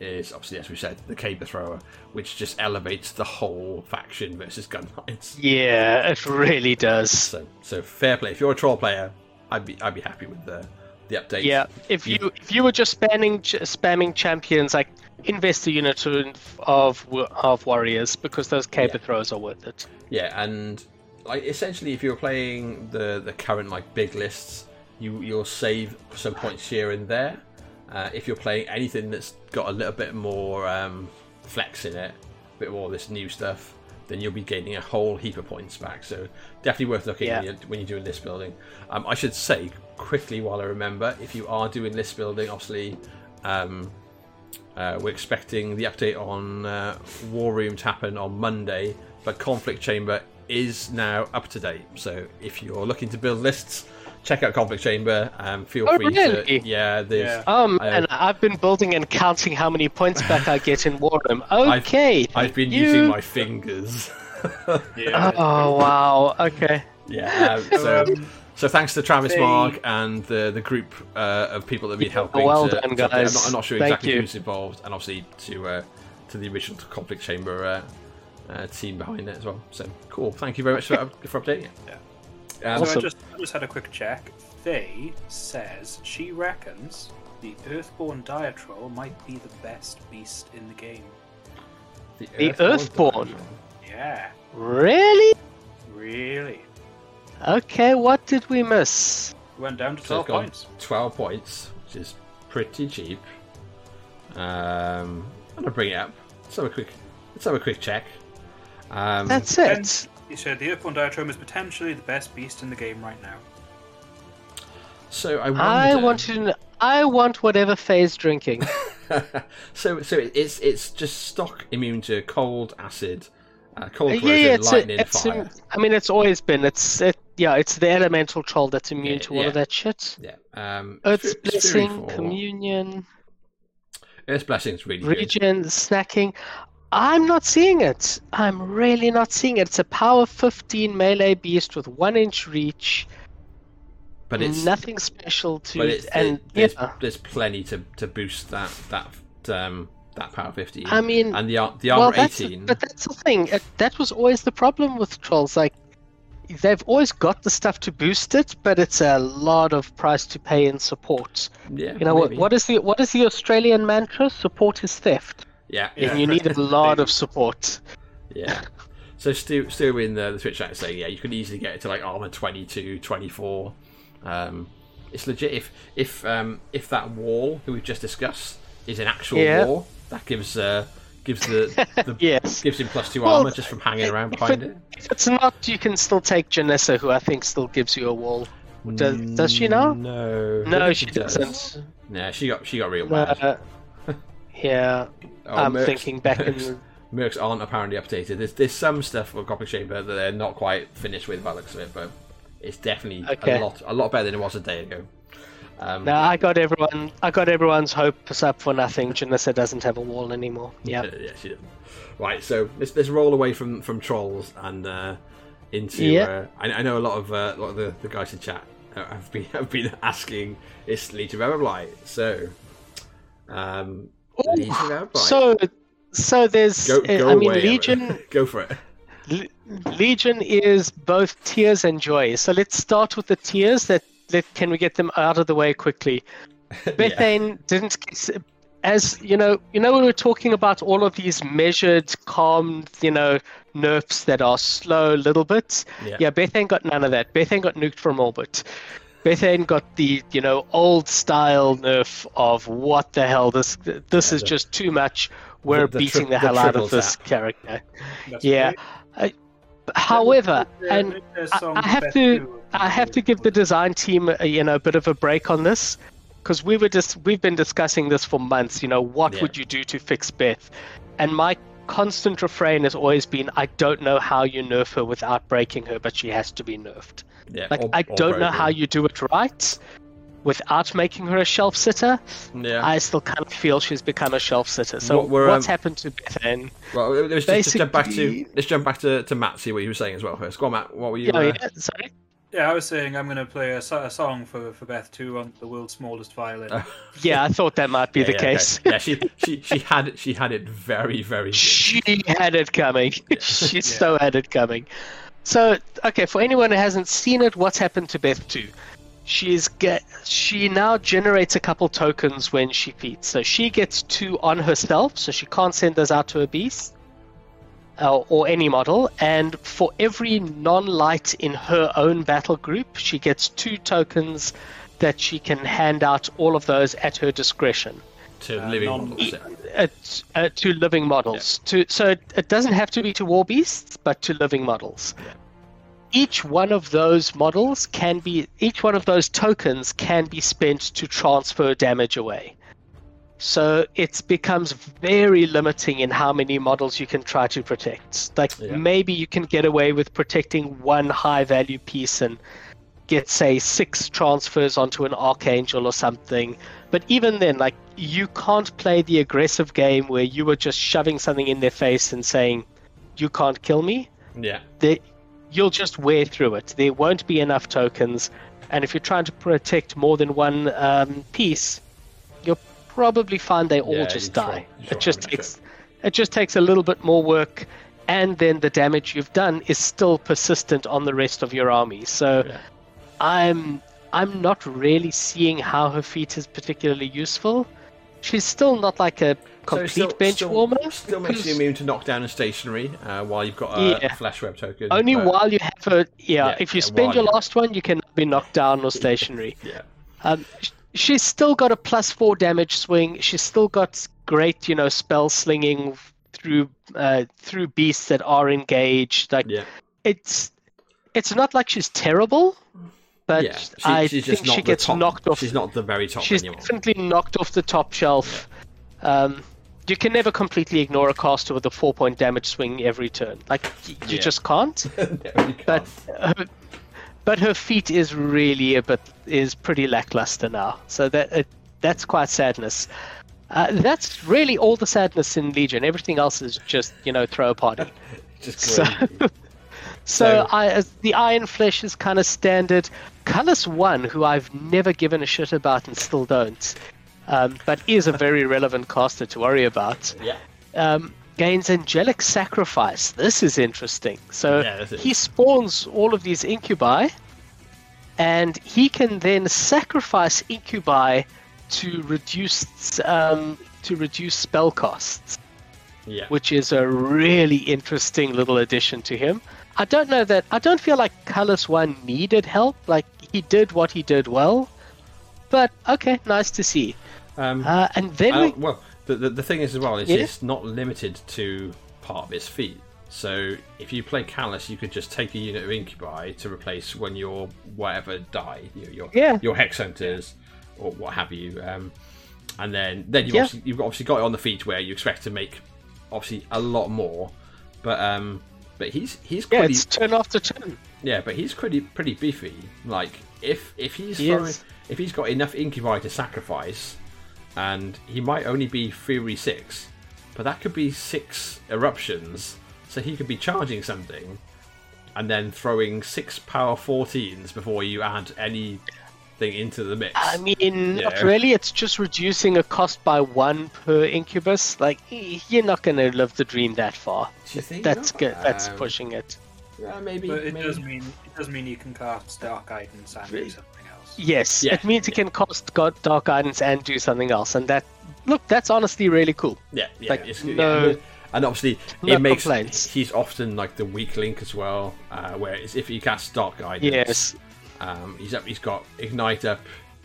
A: is obviously as we said the caber thrower, which just elevates the whole faction versus gunlines.
B: yeah, it really does.
A: So so fair play. If you're a troll player, I'd be I'd be happy with the the update.
B: Yeah, if you if you were just spamming spamming champions, like invest a unit of of, warriors because those caber
A: Yeah.
B: throws are worth it.
A: Yeah, and like essentially, if you're playing the the current like big lists, you you'll save some points here and there. Uh, if you're playing anything that's got a little bit more um, flex in it, a bit more of this new stuff, then you'll be gaining a whole heap of points back. So definitely worth looking
B: Yeah.
A: when, you're, when you're doing list building. Um, I should say quickly while I remember, if you are doing list building, obviously. Um, uh, we're expecting the update on uh, War Room to happen on Monday, but Conflict Chamber is now up to date. So if you're looking to build lists, check out Conflict Chamber. Um, feel
B: Oh,
A: free
B: really?
A: to yeah. There's
C: Yeah.
B: Um,
A: I-
B: and I've been building and counting how many points back I get in War Room. Okay,
A: I've been
B: you-
A: using my fingers.
C: Yeah.
B: Oh wow. Okay.
A: yeah. Um, so so thanks to Travis
C: they-
A: Mark and the the group uh, of people that have been helping.
B: well
A: to-
B: done,
A: to- I'm,
B: guys.
A: not, I'm not sure
B: Thank
A: exactly
B: you.
A: who's involved, and obviously to uh, to the original Conflict Chamber uh, uh, team behind it as well. So cool. Thank you very much for, for updating it.
C: Yeah.
A: Um,
C: So
B: Awesome.
C: I just, I just had a quick check. Faye says she reckons the Earthborn Dire Troll might be the best beast in the game.
B: The Earthborn.
C: Yeah,
B: Really?
C: really.
B: Okay. What did we miss?
C: Went down to
A: So it's
C: 12
A: gone
C: points.
A: 12 points, which is pretty cheap. Um, I'm gonna bring it up. Let's have a quick. Let's have a quick check. Um,
B: That's
C: Then
B: it.
C: You said the Earthborn Dire Troll is potentially the best beast in the game right now.
A: so I wonder.
B: I want to. kn- I want whatever Faye's drinking.
A: so so it's it's just stock immune to cold, acid, uh,
B: yeah, yeah. It's, a, it's im- I mean, it's always been. It's it. Yeah, it's the elemental troll that's immune
A: Yeah,
B: to all
A: yeah.
B: of that shit.
A: yeah. Um,
B: Earth's
A: Sphere
B: blessing,
A: four.
B: communion,
A: Earth's blessing is really good.
B: regen, snacking. I'm not seeing it. I'm really not seeing it. It's a power 15 melee beast with one inch reach.
A: but it's
B: nothing special to
A: but it's,
B: and
A: there's,
B: yeah.
A: there's plenty to, to boost that that um that power fifty.
B: I mean,
A: and the the
B: well,
A: armor
B: that's
A: 18
B: but that's the thing. That was always the problem with trolls. Like they've always got the stuff to boost it, but it's a lot of price to pay in support.
A: yeah
B: You know what? What is the what is the Australian mantra? Support is theft.
A: yeah
C: Yeah.
B: and you need a lot of support.
A: Yeah. So Stu, Stu in the, the Twitch chat saying, yeah, you can easily get it to like armor 22, 24. Um, it's legit. If if um, if that wall that we've just discussed is an actual
B: Yeah.
A: wall, that gives uh, gives the, the
B: Yes.
A: gives him plus two
B: Well,
A: armor just from hanging around behind
B: it-
A: it.
B: If it's not, you can still take Janissa, who I think still gives you a wall. Does, does she now?
A: No.
B: No,
A: don't
B: she
A: does.
B: doesn't.
A: Nah, she got she got real mad.
B: Uh, yeah,
A: Oh,
B: I'm
A: Mercs-
B: thinking back in.
A: Mercs-
B: the-
A: Mercs aren't apparently updated. There's there's some stuff with Conflict Chamber that they're not quite finished with by the looks of it, but it's definitely
B: Okay.
A: a lot a lot better than it was a day ago. Um,
B: No, I got everyone. I got everyone's hopes up for nothing. Janissa doesn't have a wall anymore. Yeah.
A: Yeah, she. Right, so let's let's roll away from from trolls and uh, into.
B: Yeah.
A: Uh, I, I know a lot of uh, a lot of the, the guys in chat have been have been asking is Legion of Everblight. So, um, Legion of Everblight.
B: So, so there's.
A: go,
B: uh,
A: go
B: I mean,
A: away,
B: Legion.
A: Go for it.
B: Le- Legion is both tears and joy. So let's start with the tears. That, that can we get them out of the way quickly? Bethayne didn't get, as you know. You know we were talking about all of these measured, calm, you know, nerfs that are slow, little bits.
A: Yeah.
B: Yeah, Bethayne got none of that. Bethayne got nuked from orbit. Bethayne got the you know old style nerf of what the hell this this
A: Yeah,
B: is
A: the-
B: just too much. We're
A: the tri-
B: beating the,
A: the
B: hell out of this
A: tap.
B: character.
C: That's
B: Yeah.
C: great.
B: However,
C: uh,
B: and
C: uh,
B: I, I have to
C: too.
B: I have to give the design team a, you know a bit of a break on this because we were just we've been discussing this for months. You know what
A: Yeah.
B: would you do to fix Beth? And my constant refrain has always been I don't know how you nerf her without breaking her, but she has to be nerfed.
A: Yeah,
B: Like
A: or-
B: I don't know how you do it right without making her a shelf sitter.
A: Yeah.
B: I still kind of feel she's become a shelf sitter. So
A: What
B: what's
A: um,
B: happened to Bethayne?
A: Well, let's just, just jump back to let's jump back to, to Matt. See what you were saying as well first. Go on, Matt. What were you?
B: Oh,
A: uh,
B: yeah, sorry.
C: Yeah, I was saying I'm going to play a, a song for, for Beth 2 on the world's smallest violin.
B: Yeah, I thought that might be
A: yeah,
B: the
A: yeah, okay.
B: case.
A: Yeah, she she she had it. She had it very very. Good.
B: She had it coming. she
C: Yeah.
B: so had it coming. So, okay, for anyone who hasn't seen it, what's happened to Beth 2? she's get she now generates a couple tokens when she feeds. So she gets two on herself, so she can't send those out to a beast uh, or any model. And for every non-light in her own battle group, she gets two tokens that she can hand out. All of those at her discretion
A: To
C: Uh,
A: living
C: non-
A: models.
B: uh, uh, to living models. To so it, it doesn't have to be to war beasts, but to living models.
A: Yeah.
B: Each one of those models can be each one of those tokens can be spent to transfer damage away. So it becomes very limiting in how many models you can try to protect. Like
A: Yeah.
B: maybe you can get away with protecting one high value piece and get say six transfers onto an archangel or something. But even then, like you can't play the aggressive game where you were just shoving something in their face and saying, "You can't kill me."
A: Yeah.
B: They, you'll just wear through it. There won't be enough tokens, and if you're trying to protect more than one um, piece, you'll probably find they all
A: Yeah,
B: just die.
A: try
B: it just takes it just takes a little bit more work, and then the damage you've done is still persistent on the rest of your army. So,
A: Yeah.
B: I'm I'm not really seeing how her feat is particularly useful. She's still not like a complete
A: still-
B: bench
A: still,
B: warmer.
A: Still makes you immune to knockdown and stationary uh, while you've got a,
B: Yeah.
A: a flesh web token.
B: Only
A: but-
B: while you have her. Yeah,
A: Yeah,
B: if you
A: yeah,
B: spend your
A: you-
B: last one, you can be knocked down or stationary.
A: Yeah.
B: Um, she's still got a plus four damage swing. She's still got great, you know, spell slinging through uh, through beasts that are engaged. Like
A: Yeah.
B: it's it's not like she's terrible, but
A: yeah. She-
B: I think
A: just
B: she gets
A: top-
B: knocked off.
A: She's not the very top
B: she's
A: anymore.
B: definitely knocked off the top shelf. Um, you can never completely ignore a caster with a four point damage swing every turn. Like you
A: Yeah.
B: just can't.
A: No, can't.
B: her, but her feat is really a bit is pretty lackluster now. So that uh, that's quite sadness. Uh, that's really all the sadness in Legion. Everything else is just you know throw a party.
A: just
B: so- So,
A: So-
B: I, the Iron Flesh is kind of standard. Kallus One, who I've never given a shit about and still don't, um, but is a very relevant caster to worry about.
A: yeah.
B: Um, gains Angelic Sacrifice. This is interesting. So
A: Yeah, is.
B: he spawns all of these incubi, and he can then sacrifice incubi to reduce um, to reduce spell costs
A: Yeah.
B: which is a really interesting little addition to him. I don't know that I don't feel like Kallus One needed help. Like he did what he did well, but okay, nice to see.
A: Um,
B: Uh, and then we,
A: well, the, the the thing is as well is
B: Yeah.
A: it's not limited to part of its feat. So if you play Kallus, you could just take a unit of Incubi to replace when your whatever die, your your,
B: Yeah.
A: your Hex Hunters or what have you, um, and then then you've
B: Yeah.
A: obviously, you've obviously got it on the feat where you expect to make obviously a lot more, but um, but he's he's
B: yeah,
A: pretty
B: it's turn after turn.
A: yeah, but he's pretty pretty beefy. Like if if he's
B: He
A: throwing, if he's got enough incubi to sacrifice, and he might only be Fury six, but that could be six eruptions, so he could be charging something, and then throwing six power fourteens before you add anything into the mix.
B: I mean, not
A: Yeah.
B: really. It's just reducing a cost by one per incubus. Like you're not going to live the dream that far.
A: Do you think
B: That's
A: not?
B: good. That's
A: Um,
B: pushing it.
A: Yeah, maybe.
C: But it
A: maybe.
C: does mean it does mean you can cast Dark Guidance and do something else.
B: Yes,
A: Yeah,
B: it means it can cost God Dark Guidance and do something else, and that look, that's honestly really cool.
A: Yeah, yeah.
B: Like,
A: it's,
B: no-
A: yeah, and obviously
B: no
A: it makes
B: complaints.
A: he's often like the weak link as well. Uh, where it's, if he casts Dark Guidance,
B: Yes.
A: um, he's up, he's got ignite up.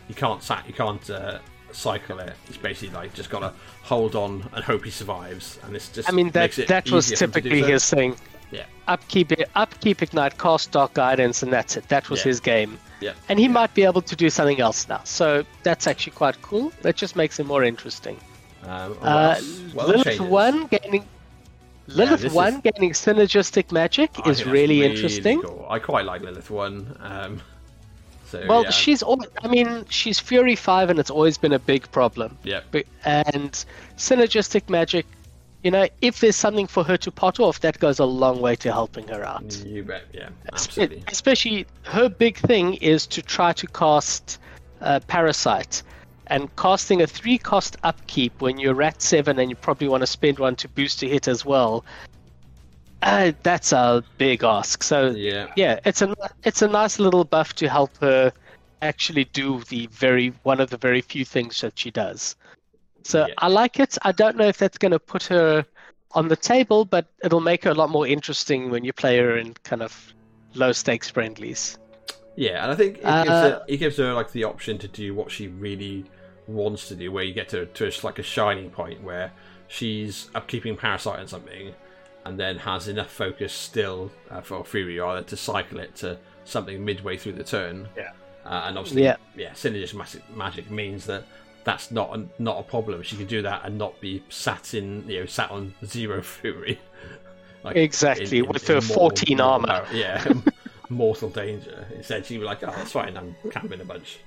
A: He can't sack, he can't uh, cycle it. He's basically like just got to hold on and hope he survives. And this just
B: I mean that that was
A: easier for him to do
B: typically
A: so.
B: his thing.
A: Yeah,
B: Upkeep, it upkeep, ignite, cast dark guidance, and that's it. That was
A: Yeah.
B: his game,
A: yeah.
B: and he might be able to do something else now. So that's actually quite cool. That just makes it more interesting.
A: Um, what
B: Uh,
A: other
B: Lylyth
A: changes?
B: one gaining, Lylyth
A: this
B: one
A: is-
B: gaining synergistic magic
A: I
B: is
A: think that's
B: really, interesting.
A: cool. I quite like Lylyth one. Um, so
B: Well,
A: yeah,
B: she's al- I mean, she's Fury five, and it's always been a big problem.
A: yeah,
B: And synergistic magic, you know, if there's something for her to pot off, that goes a long way to helping her out.
A: you bet. Yeah, absolutely.
B: Especially her big thing is to try to cast uh, Parasite. And casting a three cost upkeep when you're at seven and you probably want to spend one to boost a hit as well. Uh, that's a big ask. So
A: Yeah.
B: yeah, it's a it's a nice little buff to help her actually do the very one of the very few things that she does. So
A: Yeah.
B: I like it. I don't know if that's going to put her on the table, but it'll make her a lot more interesting when you play her in kind of low stakes friendlies.
A: Yeah, and I think it gives,
B: Uh,
A: her, it gives her like the option to do what she really wants to do, where you get to to like a shining point where she's upkeeping parasite on something, and then has enough focus still uh, for Fury either to cycle it to something midway through the turn.
C: Yeah.
A: uh, and obviously,
B: Yeah.
A: yeah, synergistic magic, magic means that that's not a, not a problem. She can do that and not be sat in you know sat on zero Fury. Like,
B: Exactly, with her
A: mortal-
B: 14
A: mortal
B: armor.
A: power. Yeah, mortal danger. Instead, she was like, "Oh, that's fine. I'm camping a bunch."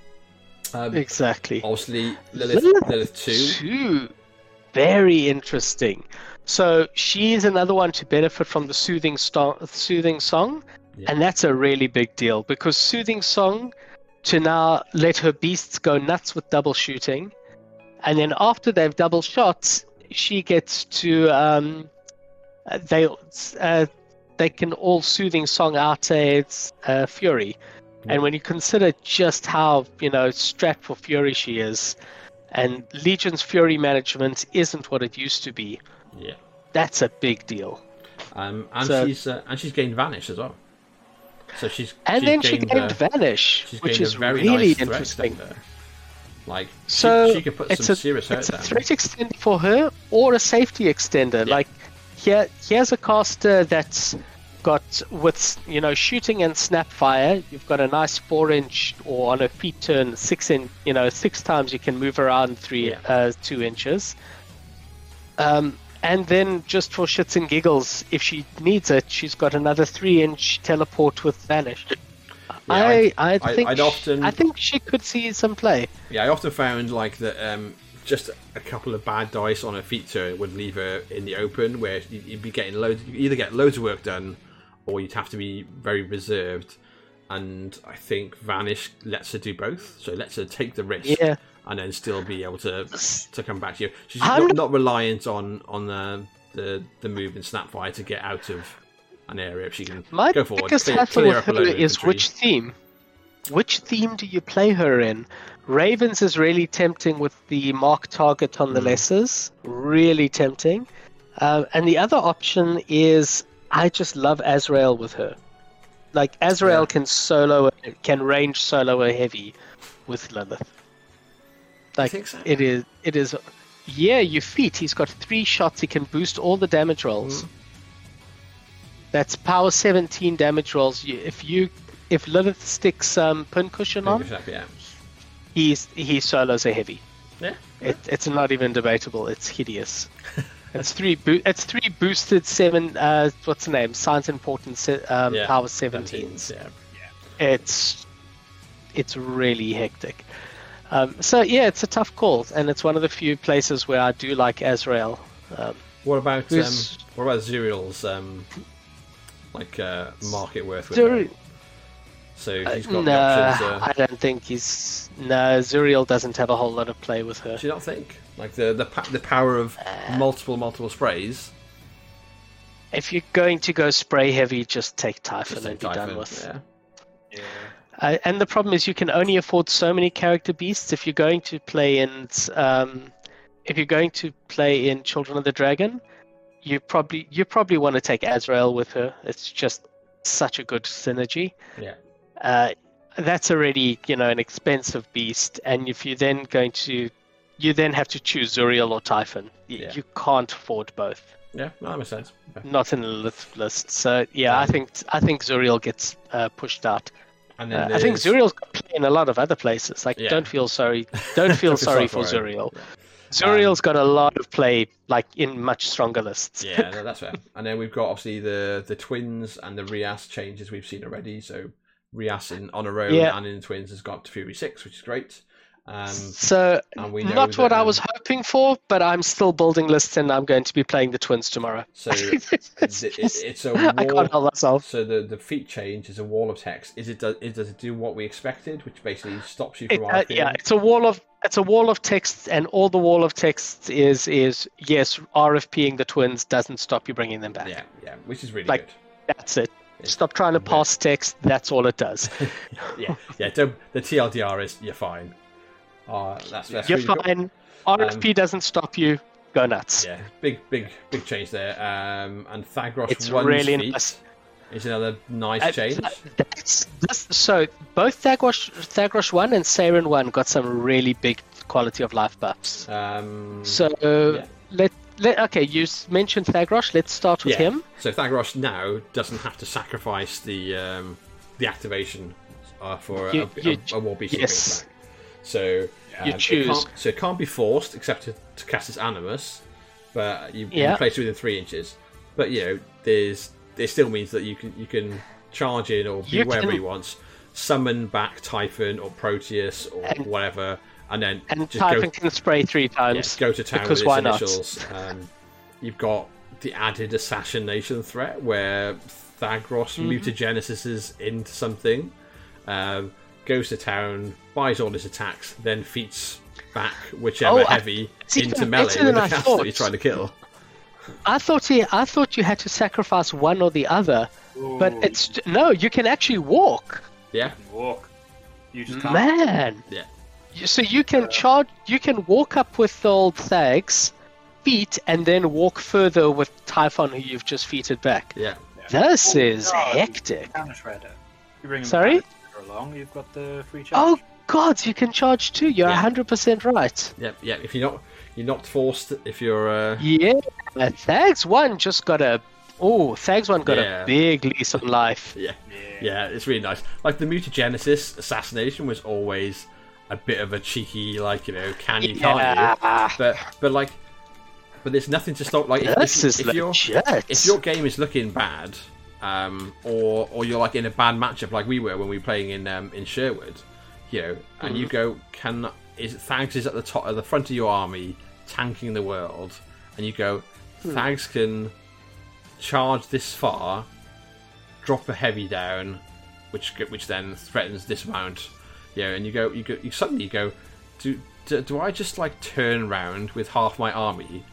A: Um,
B: Exactly.
A: obviously, Lylyth,
B: Lylyth
A: Lylyth two.
B: Two. Very interesting. So she's another one to benefit from the soothing, sto- soothing song,
A: Yeah.
B: and that's a really big deal because soothing song to now let her beasts go nuts with double shooting, and then after they've double shot, she gets to um, they uh, they can all soothing song out a uh, fury, and when you consider just how you know strapped for fury she is, and Legion's fury management isn't what it used to be,
A: Yeah,
B: that's a big deal.
A: um, and
B: So-
A: she's uh, and she's gained vanish as well. So she's
B: And
A: she's
B: then she
A: gained, uh,
B: vanish, which is
A: a
B: really
A: nice
B: interesting.
A: Like
B: So
A: she, she could put
B: it's
A: some
B: a
A: serious hurt
B: it's a threat extender for her or a safety extender.
A: Yeah.
B: Like here, here's a caster that's got with you know shooting and snap fire. You've got a nice four inch or on a feat turn six in you know six times you can move around three
A: Yeah.
B: uh, two inches. Um, and then just for shits and giggles, if she needs it, she's got another three inch teleport with vanish. I, I
A: I-
B: think
A: I'd often-
B: I think she could see some play.
A: Yeah, I often found like that um, just a couple of bad dice on a feature would leave her in the open, where you'd be getting loads. You either get loads of work done, or you'd have to be very reserved. And I think Vanish lets her do both, so it lets her take the risk
B: Yeah.
A: And then still be able to to come back to you. She's not, not reliant on on the the, the move and Snapfire to get out of an area if she can
B: My
A: go forward.
B: biggest
A: clear,
B: hassle
A: clear
B: with her is which theme. Which theme do you play her in? Ravens is really tempting with the mark target on the
A: Mm.
B: lessers. Really tempting. Um, and the other option is I just love Azrael with her. Like Azrael
A: Yeah.
B: can solo, can range solo a heavy with Lylyth. Like
A: think so?
B: it is, it is. Yeah, you feet. He's got three shots. He can boost all the damage rolls.
A: Mm.
B: That's power 17 damage rolls. If you if Lylyth sticks um, pin cushion on,
A: Yeah,
B: he's he solos a heavy.
A: yeah.
B: It, it's not even debatable. It's hideous. it's three bo- it's three boosted seven. Uh, what's the name? Science important se- um,
A: Yeah.
B: power 17s.
A: Yeah.
B: It's it's really hectic. Um, so yeah, it's a tough call, and it's one of the few places where I do like Azrael. Um,
A: What about um, what about Zuriel's um, like uh, market worth? With
B: Zuri-
A: So
B: Uh,
A: he's got
B: no,
A: the option to.
B: I don't think he's. No, Zuriel doesn't have a whole lot of play with her.
A: Do you not think like the the the power of multiple multiple sprays?
B: If you're going to go spray heavy, just take Typhon
A: Just
B: and be
A: like
B: done with.
A: Yeah.
C: Yeah.
B: Uh, and the problem is you can only afford so many character beasts if you're going to play in. Um, if you're going to play in Children of the Dragon, you probably you probably want to take Azrael with her. It's just such a good synergy.
A: Yeah.
B: Uh, that's already you know an expensive beast, and if you're then going to, you then have to choose Zuriel or Typhon. Y-
A: Yeah.
B: You can't afford both.
A: Yeah, no, that makes sense. Okay.
B: Not in the list. So yeah, I think I think Zuriel gets uh, pushed out. Uh, I think Zuriel's play in a lot of other places. Like,
A: Yeah.
B: don't feel sorry. Don't feel sorry for
A: her.
B: Zuriel. Zuriel's got a lot of play, like in much stronger lists.
A: Yeah, no, that's fair. And then we've got obviously the the twins and the Rhyas changes we've seen already. So Rhyas in on a road
B: Yeah.
A: and in twins has got to Fury six, which is great. Um,
B: So,
A: and we know
B: not what I was hoping for, but I'm still building lists, and I'm going to be playing the twins tomorrow.
A: So
B: it's
A: it-
B: just-
A: it's a
B: I
A: wall-
B: can't help myself.
A: So the the feat change is a wall of text. Is it does it does it do what we expected, which basically stops you
B: It,
A: from
B: uh, yeah, it's a wall of it's a wall of text, and all the wall of text is is yes, RFPing the twins doesn't stop you bringing them back.
A: yeah, yeah, which is really
B: Like,
A: good.
B: That's it. Stop trying to pass text. That's all it does.
A: yeah, yeah. The TLDR is you're fine. Oh, that's, that's
B: You're
A: really cool.
B: fine. RFP doesn't stop you. Go nuts.
A: Yeah, big, big, big change there. Um, and Thagrosh
B: It's
A: one's
B: really
A: feet
B: nice.
A: is another nice
B: Uh,
A: change.
B: th- that's, so both Thagrosh, Thagrosh 1 and Saeryn 1 got some really big quality of life buffs.
A: Um,
B: So
A: yeah.
B: let, let okay, you mentioned Thagrosh. Let's start with
A: yeah.
B: him.
A: So Thagrosh now doesn't have to sacrifice the um, the activation uh, for a,
B: You-
A: a,
B: you-
A: a, a war beast to
B: yes.
A: Bring back. So um,
B: You
A: it
B: choose.
A: can't- so it can't be forced except to, to cast its animus, but you, you
B: Yeah.
A: can place it within three inches. But you know, there's it still means that you can you can charge in or be
B: You
A: wherever
B: can-
A: he wants, summon back Typhon or Proteus or
B: And-
A: whatever, and then
B: And
A: just go
B: Typhon can spray three
A: yeah,
B: times.
A: go to town
B: because
A: with
B: why
A: its
B: not?
A: initials. Um, you've got the added assassination threat where Thagrosh
B: Mm-hmm.
A: mutagenesis into something, um, goes to town, buys all his attacks, then feats back whichever
B: Oh, I-
A: heavy
B: it's
A: into
B: even
A: melee
B: better
A: with the
B: I
A: caster
B: thought.
A: he's trying to kill.
B: I thought he, I thought you had to sacrifice one or the other, but it's no. You can actually walk,
A: Yeah,
C: you can walk. You just can't.
B: man.
A: yeah,
B: So you can charge. You can walk up with the old Thags, feat, and then walk further with Typhon, who you've just feated back.
A: yeah.
B: This
C: Oh,
B: is
C: no,
B: hectic.
C: Cannon shredder. You bring him
B: Sorry?
C: along. You've got the free charge.
B: Oh God, you can charge too. You're
A: Yeah.
B: hundred percent right.
A: Yeah, yeah. If you're not, you're not forced. If you're, uh,
B: Yeah, Thags one just got a. Oh, Thags one got
A: Yeah.
B: a big lease on life.
A: yeah,
C: yeah.
A: yeah, it's really nice. Like the mutagenesis assassination was always a bit of a cheeky, like you know, can you, can't you?
B: Yeah,
A: But but like, but there's nothing to stop. Like, if,
B: this
A: if,
B: is
A: if your
B: legit.
A: if your game is looking bad, um, or or you're like in a bad matchup, like we were when we were playing in um, in Sherwood, you know, and
B: Mm-hmm.
A: you go, can is Thags is at the top at the front of your army, tanking the world, and you go,
B: Hmm.
A: Thags can charge this far, drop a heavy down, which which then threatens dismount. Yeah, and you go, you go, you suddenly you go, do, do do I just like turn round with half my army,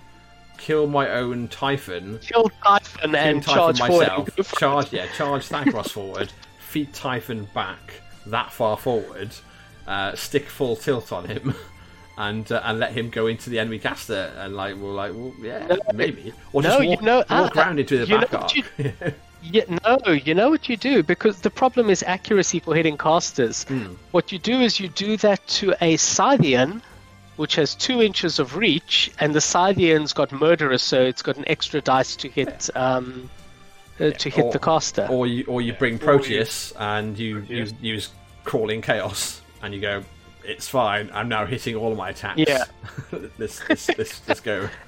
A: kill my own Typhon,
B: kill Typhon
A: kill
B: and
A: Typhon
B: charge
A: myself, charge yeah, charge Thagrosh forward, feed Typhon back that far forward, uh, stick full tilt on him. And, uh, and let him go into the enemy caster and like we're like well yeah
B: No,
A: maybe or
B: no,
A: just
B: you
A: walk,
B: know,
A: walk
B: uh,
A: into the
B: you know
A: back arc.
B: Yeah, no, you know what you do because the problem is accuracy for hitting casters.
A: Hmm.
B: What you do is you do that to a Scythean, which has two inches of reach, and the Scythean's got murderous, so it's got an extra dice to hit um, uh, to hit
A: or-
B: the caster.
A: Or you or you bring
C: Or you-
A: Proteus and you, you use crawling chaos and you go, it's fine. I'm now hitting all of my attacks.
B: Yeah.
A: let's, let's, let's, let's go.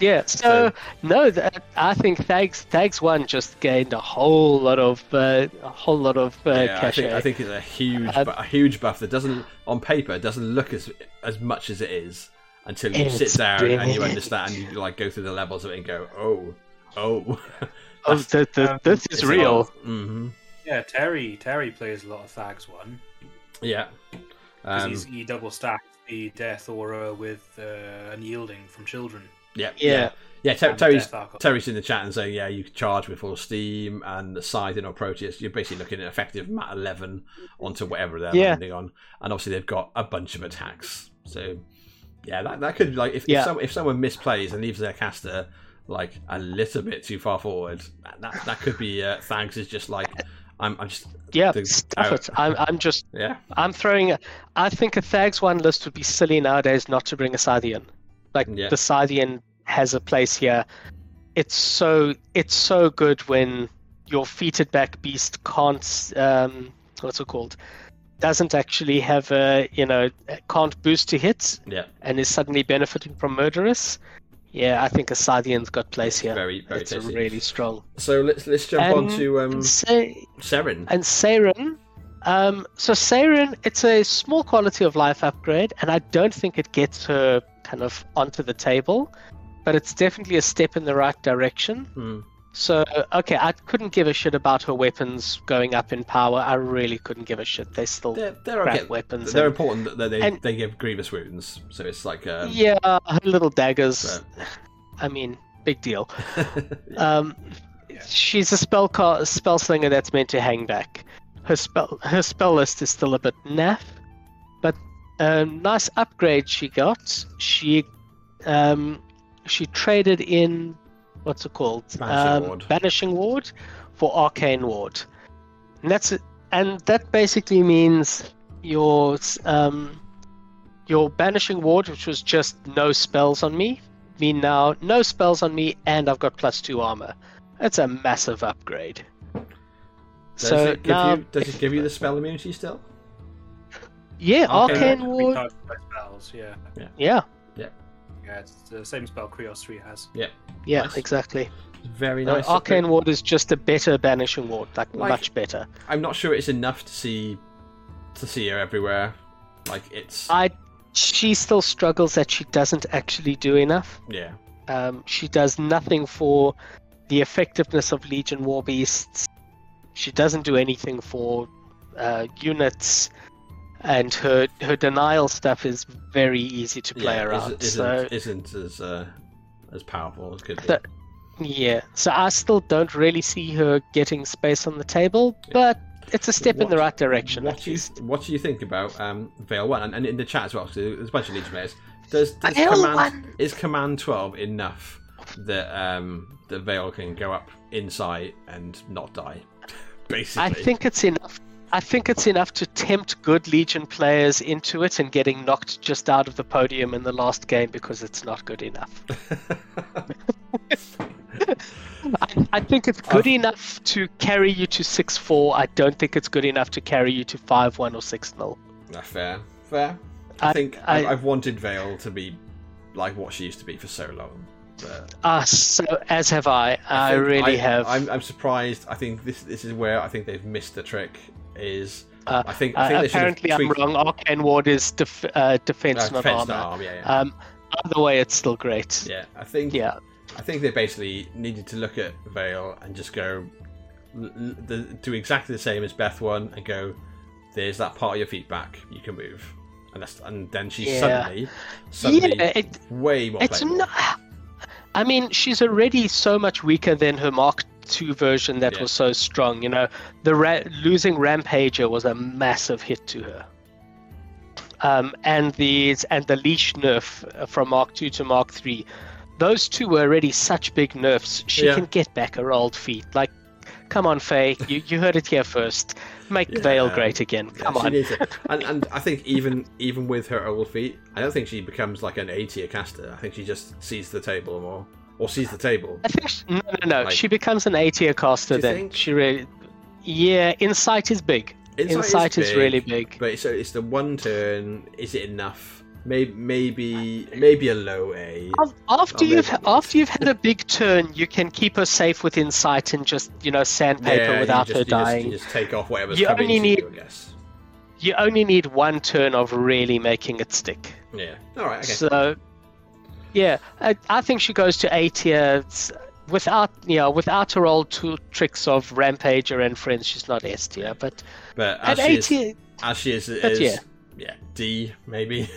B: Yeah, so, no, that, I think Thags Thags one just gained a whole lot of uh, a whole lot of uh,
A: yeah, I
B: cachet.
A: think, I think it's a huge,
B: Um,
A: a huge buff that doesn't, on paper, doesn't look as as much as it is until you sit
B: It's
A: down and you understand and You like go through the levels of it and go, oh, oh,
B: oh, the, the,
C: um,
B: this is real.
A: lot. hmm
C: Yeah, Terry. Terry plays a lot of Thags one
A: Yeah.
C: because
A: Um,
C: he double stacks the Death Aura with uh, Unyielding from Children.
A: Yeah,
B: Yeah.
A: yeah, yeah. Ter-
C: And the
A: Terry's Terry's in the chat and saying, yeah, you can charge with full steam and the Sidon or Proteus. You're basically looking at effective mat eleven onto whatever they're
B: Yeah.
A: landing on, and obviously they've got a bunch of attacks. So yeah, that that could like if
B: Yeah.
A: if, some, if someone misplays and leaves their caster like a little bit too far forward, that that could be uh, Thanks is just like I'm I'm just
B: Yeah, stuff it. I'm, I'm just
A: yeah
B: I'm throwing. I think a Thags one list would be silly nowadays not to bring a Scythean. Like
A: Yeah.
B: the Scythean has a place here. It's so it's so good when your feated back beast can't um what's it called doesn't actually have a you know can't boost to hits
A: yeah
B: and is suddenly benefiting from murderous. Yeah, I think a Scythean's got place here.
A: very very
B: it's
A: tasty.
B: really strong.
A: So let's let's jump
B: And-
A: on to um
B: And say,
A: Saeryn.
B: and Saeryn. Um, so Saeryn, it's a small quality of life upgrade, and I don't think it gets her kind of onto the table, but it's definitely a step in the right direction.
A: Hmm.
B: So okay, I couldn't give a shit about her weapons going up in power. I really couldn't give a shit. They're still
A: They're they're okay.
B: weapons.
A: They're
B: and-
A: important that they
B: and-
A: they give grievous wounds, so it's like um,
B: yeah, her little daggers. I mean, big deal. Um, she's a spell ca- spell slinger that's meant to hang back. Her spell her spell list is still a bit naff, but a nice upgrade she got. She um, she traded in what's it called?
A: Banishing
B: um,
A: Ward.
B: Banishing Ward for Arcane Ward. And that's. And that basically means your um, your Banishing Ward, which was just no spells on me, mean now no spells on me, and I've got plus two armor. That's a massive upgrade.
A: Does
B: so
A: it give
B: now,
A: you does it give you the spell immunity still?
B: Yeah,
A: Okay.
B: Arcane Ward,
C: types of spells, yeah.
B: yeah,
C: Yeah, it's the same spell Kreoss 3 has.
B: yeah,
A: Nice.
B: exactly.
A: Very
B: Uh,
A: nice.
B: Arcane Ward is just a better Banishing Ward, like,
A: Like-
B: much better.
A: I'm not sure it's enough to see to see her everywhere. Like it's
B: I, she still struggles that she doesn't actually do enough.
A: yeah.
B: Um, she does nothing for the effectiveness of Legion War Beasts. She doesn't do anything for uh, units, and her her denial stuff is very easy to play
A: yeah,
B: around.
A: Isn't,
B: so
A: isn't, isn't as uh, as powerful as could be.
B: The- yeah, so I still don't really see her getting space on the table, but it's a step in the right direction
A: What
B: at
A: do you
B: least.
A: what do you think about um, Vayl One and, and in the chat as well? Because there's a bunch of Legion players. Does, does
B: Vayl
A: command
B: One-
A: is Command Twelve enough that um, the Vayl can go up inside and not die? Basically,
B: I think it's enough. I think it's enough to tempt good Legion players into it and getting knocked just out of the podium in the last game because it's not good enough. I, I think it's good
A: I've-
B: enough to carry you to 6 4. I don't think it's good enough to carry you to 5 1 or 6 0.
A: Ah, fair, fair. I,
B: I-
A: think I,
B: I-
A: I've wanted Vayl to be like what she used to be for so long. But
B: Uh, so, as have I. I,
A: think
B: really
A: I,
B: have.
A: I'm, I'm surprised. I think this this is where I think they've missed the trick. Is
B: Uh,
A: I think I
B: uh,
A: think have
B: apparently, I'm wrong. Arcane Ward is def- uh, defense,
A: uh,
B: not
A: defense,
B: armor.
A: not armor, yeah, yeah.
B: Um, either way, it's still great.
A: yeah, I think
B: Yeah.
A: I think they basically needed to look at Vayl and just go l- l- the, do exactly the same as Beth one and go. There's that part of your feat back. You can move, and that's and then she's
B: Yeah.
A: suddenly suddenly
B: Yeah, it,
A: way more.
B: It's
A: playable.
B: not. I mean, she's already so much weaker than her Mark II version that
A: Yeah.
B: was so strong. You know, the ra- losing Rampager was a massive hit to her. Um, and the and the leash nerf uh, from Mark II to Mark III, those two were already such big nerfs. She
A: Yeah.
B: can get back her old feat. Like, come on, Faye, you, you heard it here first. Make
A: Yeah.
B: Vayl great again. Come on.
A: And, and I think even even with her old feat, I don't think she becomes like an A tier caster. I think she just sees the table more, or sees the table.
B: I think she, no, no, no.
A: Like-
B: she becomes an A tier caster then.
A: think?
B: She really, yeah. Insight is big. Insight, is,
A: big,
B: really big.
A: But so it's the one turn. Is it enough? Maybe maybe maybe a low A.
B: After you've after you've had a big turn, you can keep her safe with insight and just you know sandpaper
A: Yeah,
B: without
A: just-
B: her
A: just-
B: dying.
A: You just, take off whatever's
B: You
A: coming
B: only need-
A: you, I guess.
B: You only need one turn of really making it stick.
A: Yeah. All right. Okay.
B: So, yeah, I, I think she goes to A tier without you know without her old two tricks of Rampager and friends. She's not S tier, but
A: but as she
B: A
A: is, as she is,
B: But
A: is
B: yeah.
A: yeah, D maybe.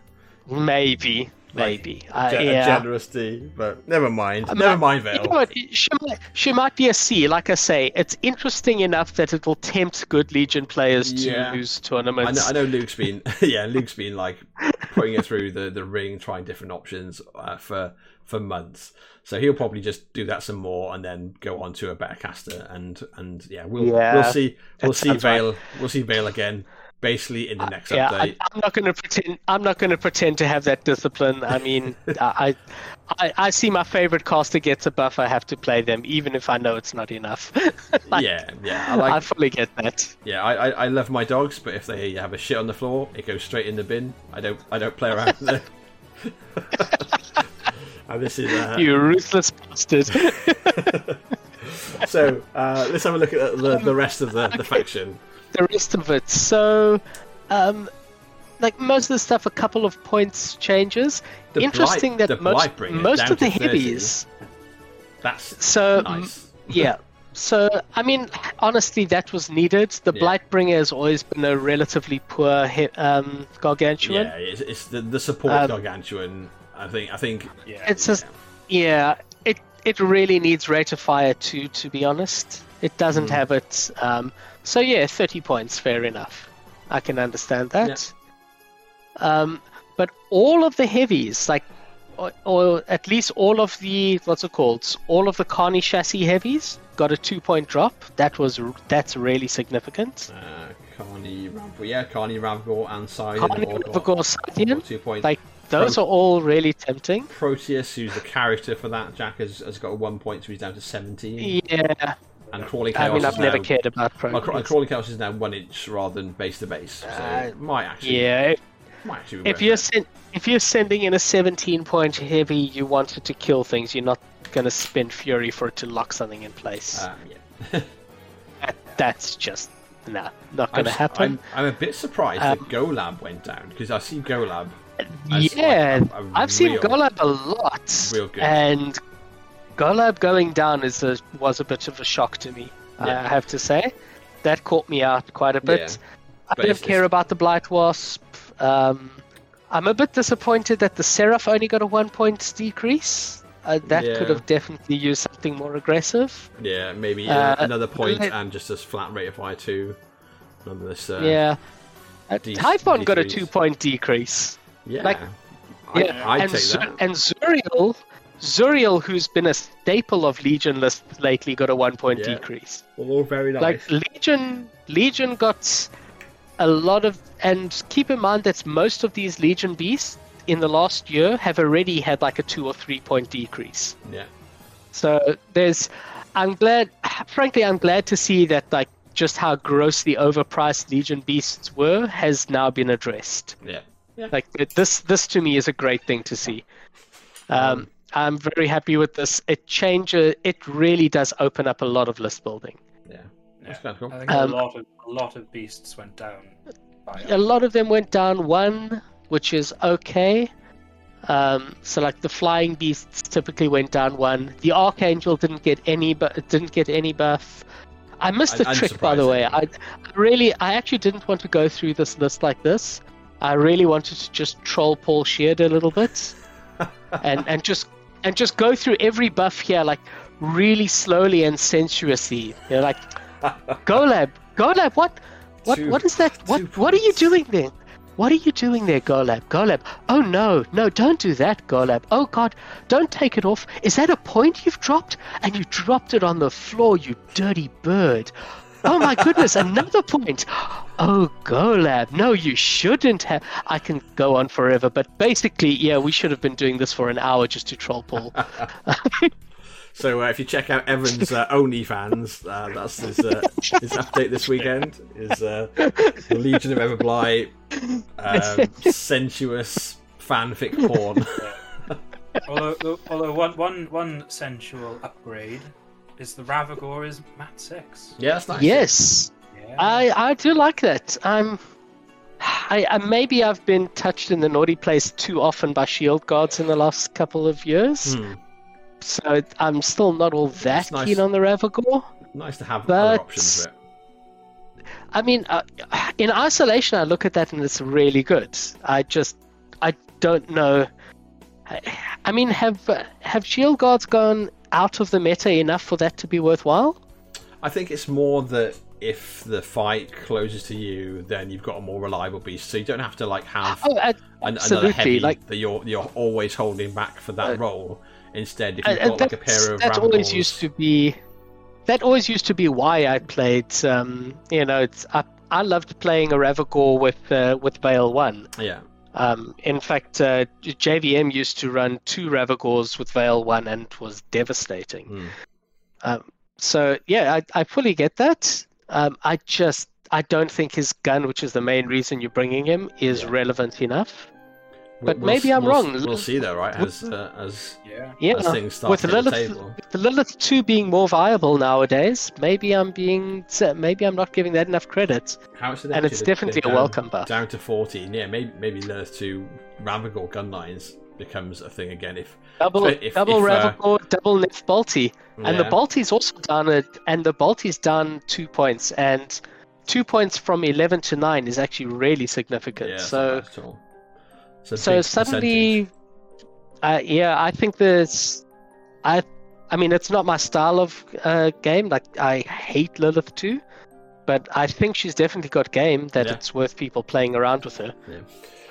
B: maybe maybe uh,
A: Ge- a
B: yeah.
A: generous D, but never mind.
B: Um,
A: never
B: uh,
A: mind,
B: You
A: Vayl.
B: know what? She might, she might be a C. Like I say, it's interesting enough that it will tempt good Legion players to
A: Yeah.
B: lose
A: I
B: tournaments.
A: know, I know Luke's been yeah Luke's been like putting it through the, the ring trying different options uh, for for months so he'll probably just do that some more and then go on to a better caster and and yeah we'll
B: Yeah,
A: we'll see we'll see
B: sounds right.
A: Vayl we'll see Vayl again basically in the next
B: yeah,
A: update
B: I, I'm not going to pretend. I'm not going to pretend to have that discipline. I mean, I, I, I see my favorite caster gets a buff. I have to play them, even if I know it's not enough. Like,
A: yeah yeah I
B: I fully get that.
A: yeah I, I I love my dogs but if they have a shit on the floor it goes straight in the bin I don't I don't play around with it and this is uh,
B: You ruthless bastard.
A: so uh, let's have a look at the, the rest of the, the faction
B: the rest of it. So, um, like most of the stuff, a couple of points changes.
A: The
B: Interesting
A: Blight-
B: that
A: the
B: most most of the
A: to 30.
B: heavies.
A: that's
B: So
A: nice
B: yeah. So I mean, honestly, that was needed. The
A: Yeah.
B: Blightbringer has always been a relatively poor hit, um, gargantuan.
A: Yeah, it's, it's the, the support
B: Um,
A: gargantuan. I think. I think.
C: Yeah.
B: It's just yeah. It it really needs Rate of Fire 2, to be honest. It doesn't
A: Mm.
B: have it. Um, so, yeah, 30 points, fair enough. I can understand that. Um, but all of the heavies, like, or, or at least all of the, what's it called? All of the Carney chassis heavies got a two point drop. That was That's really significant.
A: Uh, Carney, Ravagor, yeah, Carney, Ravagor, and Sidon
B: Carney,
A: all got,
B: Ravagor,
A: Scythean, two points.
B: like, those are all really tempting.
A: Proteus, who's the character for that, Jack has, has got a one point, so he's down to 17.
B: Yeah,
A: And Crawling
B: I mean, I've never
A: now,
B: cared about
A: well, Cra-
B: Proteus.
A: Crawling Chaos is now one inch rather than base to base, so
B: Uh,
A: might actually,
B: Yeah, if,
A: might actually
B: if you're
A: it.
B: sen- if you're sending in a 17 point heavy, you want it to kill things. You're not gonna spend fury for it to lock something in place.
A: Um, yeah.
B: that, that's just nah, not gonna
A: s-
B: happen.
A: I'm, I'm a bit surprised
B: Um,
A: that Golab went down because I see Golab. as,
B: yeah,
A: like, a- a
B: I've seen Golab a lot,
A: real good.
B: and Golab going down is a, was a bit of a shock to me.
A: Yeah.
B: I have to say, that caught me out quite a bit.
A: Yeah.
B: I
A: But
B: don't care
A: it's-
B: about the Blight Wasp. Um, I'm a bit disappointed that the Seraph only got a one point decrease. Uh, that
A: Yeah.
B: could have definitely used something more aggressive.
A: Yeah, maybe
B: Uh,
A: uh, another point
B: let-
A: and just a flat rate of fire two. None of this. Uh,
B: yeah. Uh,
A: D-
B: Typhon got a
A: D3s.
B: two point decrease.
A: yeah.
B: like-
A: I,
B: Yeah,
A: I'd
B: and,
A: that.
B: and Zuriel, Zuriel, who's been a staple of Legion lists lately, got a one point
A: Yeah.
B: decrease.
A: All very nice.
B: Like Legion, Legion got a lot of, and keep in mind that most of these Legion beasts in the last year have already had like a two or three point decrease.
A: yeah.
B: So there's, I'm glad, frankly, I'm glad to see that like just how grossly overpriced Legion beasts were has now been addressed.
A: Yeah.
B: Like this, this to me is a great thing to see. Um, I'm very happy with this. It changes. It really does open up a lot of list building.
A: Yeah.
C: Yeah.
A: That's kind of cool.
C: I think
B: Um,
C: a lot of a lot of beasts went down. By
B: A lot of them went down one, which is okay. Um, so like the flying beasts typically went down one. The archangel didn't get any, but didn't get any buff. I missed
A: Un-
B: a trick, by the way. I. I really, I actually didn't want to go through this list like this. I really wanted to just troll Paul Sheard a little bit, and and just and just go through every buff here like really slowly and sensuously. You know, like Golab, Golab, what, what,
A: Two-
B: what is that? What, what are you doing there? What are you doing there, Golab? Golab. Oh no, no, don't do that, Golab. Oh god, don't take it off. Is that a point you've dropped? And you dropped it on the floor, you dirty bird. Oh my goodness, another point. Oh, Golab. No, you shouldn't have. I can go on forever, but basically, yeah, we should have been doing this for an hour just to troll Paul.
A: So uh, if you check out Evan's uh, OnlyFans, uh, that's his, uh, his update this weekend. Is uh, the Legion of Everblight um, sensuous fanfic porn.
C: although, although one, one, one sensual upgrade is the Ravagor is Mat six.
A: yeah, that's nice.
B: yes.
C: Yeah.
B: I, I do like that. I'm, I, I maybe I've been touched in the naughty place too often by shield guards in the last couple of years,
A: Hmm.
B: so I'm still not all that
A: nice.
B: keen on the Ravagor.
A: Nice to have
B: But-
A: other options for it.
B: I mean, uh, in isolation, I look at that and it's really good. I just, I don't know. I, I mean, have uh, have shield guards gone out of the meta enough for that to be worthwhile?
A: I think it's more that if the fight closes to you, then you've got a more reliable beast, so you don't have to like have
B: Oh, uh,
A: an, another heavy
B: Like
A: that you're you're always holding back for that
B: Uh,
A: role. Instead, if
B: Uh,
A: you've
B: uh,
A: got like a pair of
B: that always used to be that always used to be why I played. Um, you know, it's I, I loved playing a Ravagor with uh, with Vayl One.
A: yeah,
B: Um, in fact, uh, JVM used to run two Ravagors with Vayl One, and it was devastating.
A: Hmm.
B: Um, so yeah, I, I fully get that. Um, I just I don't think his gun, which is the main reason you're bringing him, is
A: Yeah.
B: relevant enough.
A: We'll-
B: But
A: we'll
B: maybe I'm
A: we'll
B: wrong.
A: We'll see though, right? As uh, as
C: yeah.
B: Yeah,
A: as things start
B: with
A: to the
B: Lylyth,
A: table.
B: the Lylyth two being more viable nowadays, maybe I'm being maybe I'm not giving that enough credit,
A: How much
B: and it's
A: they're
B: definitely a welcome buff.
A: Down to fourteen, yeah. Maybe maybe Lylyth two Ravagor gun lines becomes a thing again. If
B: Double
A: if-
B: double
A: if, uh,
B: Ravagor, double Nef Balti, and the
A: yeah.
B: Balti's also done at, and the Balti's done two points, and two points from eleven to nine is actually really significant.
A: yeah, it's
B: so.
A: not bad at all. It's a
B: so suddenly uh, yeah i think there's i I mean, it's not my style of uh, game. Like, I hate Lylyth too, but I think she's definitely got game that
A: Yeah.
B: it's worth people playing around with her.
A: Yeah.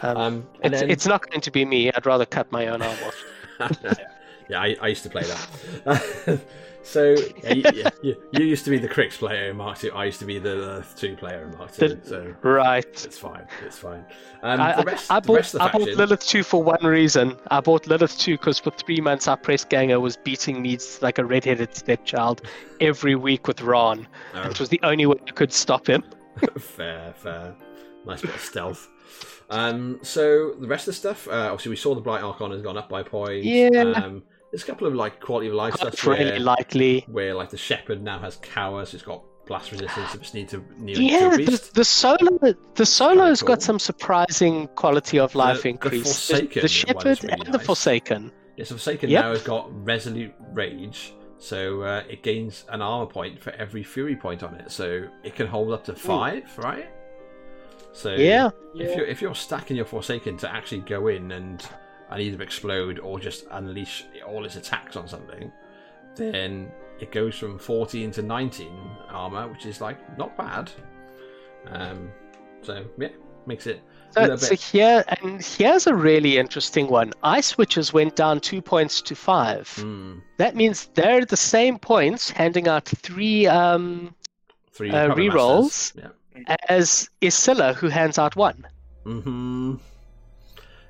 B: Um,
A: Um,
B: it's,
A: then-
B: it's not going to be me. I'd rather cut my own arm off.
A: yeah, I, I used to play that. so yeah, you, you, used to be the Cryx player in Mark Two. I used to be the uh, two player in Mark Two.
B: The-
A: So
B: Right.
A: it's fine. It's fine. Um,
B: I,
A: the rest,
B: I, I
A: the
B: bought,
A: rest of the
B: I bought Lylyth 2 for one reason. I bought Lylyth 2 because for three months our press ganger was beating me like a redheaded stepchild every week with Ron.
A: Oh,
B: It was the only way I could stop him.
A: fair, fair. Nice bit of stealth. Um, so the rest of the stuff, uh, obviously we saw the Blight Archon has gone up by points.
B: Yeah.
A: Um, there's a couple of like quality of life stuff
B: really
A: where,
B: likely.
A: where like the Shepherd now has cower, so it's got blast resistance. It just needs to near
B: Yeah,
A: to
B: the, the solo the solo's
A: cool.
B: got some surprising quality of life
A: the
B: increase.
A: Forsaken
B: the,
A: one's
B: Shepherd
A: really
B: and the. Forsaken.
A: Yeah, so Forsaken
B: Yep.
A: now has got Resolute Rage, so uh, it gains an armor point for every Fury point on it, so it can hold up to five, right? So
B: Yeah.
A: if you're if you're stacking your Forsaken to actually go in and and either explode or just unleash all its attacks on something, then it goes from 14 to 19 armor, which is like not bad. Um, so yeah, makes it a
B: So, so here and here's a really interesting one. Ice Witches went down two points to five.
A: Hmm,
B: That means they're the same points, handing out three um,
A: three
B: uh, rerolls.
A: Masters.
B: as Isilla, who hands out one.
A: Mm-hmm.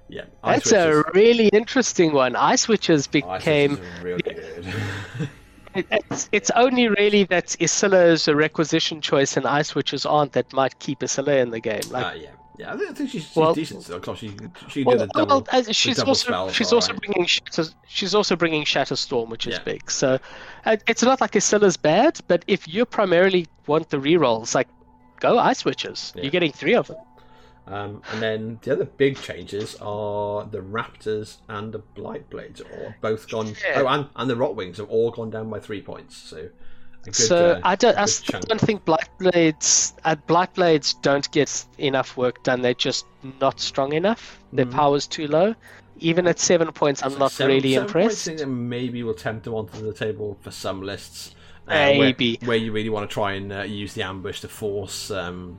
A: Yeah.
B: That's a really interesting one. Ice Witches became.
A: Are really good.
B: it- It's, it's only really that Isilla is a requisition choice and Ice Witches aren't that might keep Isilla in the game. Like,
A: uh, yeah. Yeah, I think- she's, she's
B: Well-
A: decent still. 'cause she, she
B: well,
A: double.
B: well, uh, she's
A: double
B: also
A: spells
B: she's also
A: alright.
B: bringing Shatter, she's also bringing Shatterstorm, which is
A: Yeah.
B: big. So uh, it's not like Isilla's bad, but if you primarily want the rerolls, like go Ice Witches.
A: Yeah.
B: You're getting three of them.
A: Um, and then the other big changes are the Raptors and the Blight Blades are both gone.
B: Yeah.
A: Oh, and, and the Rot Wings have all gone down by three points. So a good,
B: so
A: uh,
B: I don't, I
A: good
B: still
A: chunk.
B: don't think Blightblades, uh, Blightblades don't get enough work done. They're just not strong enough. Their
A: Mhm.
B: power's too low. Even at seven points, I'm
A: So
B: not
A: seven-
B: really
A: seven points
B: impressed.
A: thing that maybe will tempt them onto the table for some lists. uh,
B: Maybe.
A: where, where you really want to try and uh, use the ambush to force um,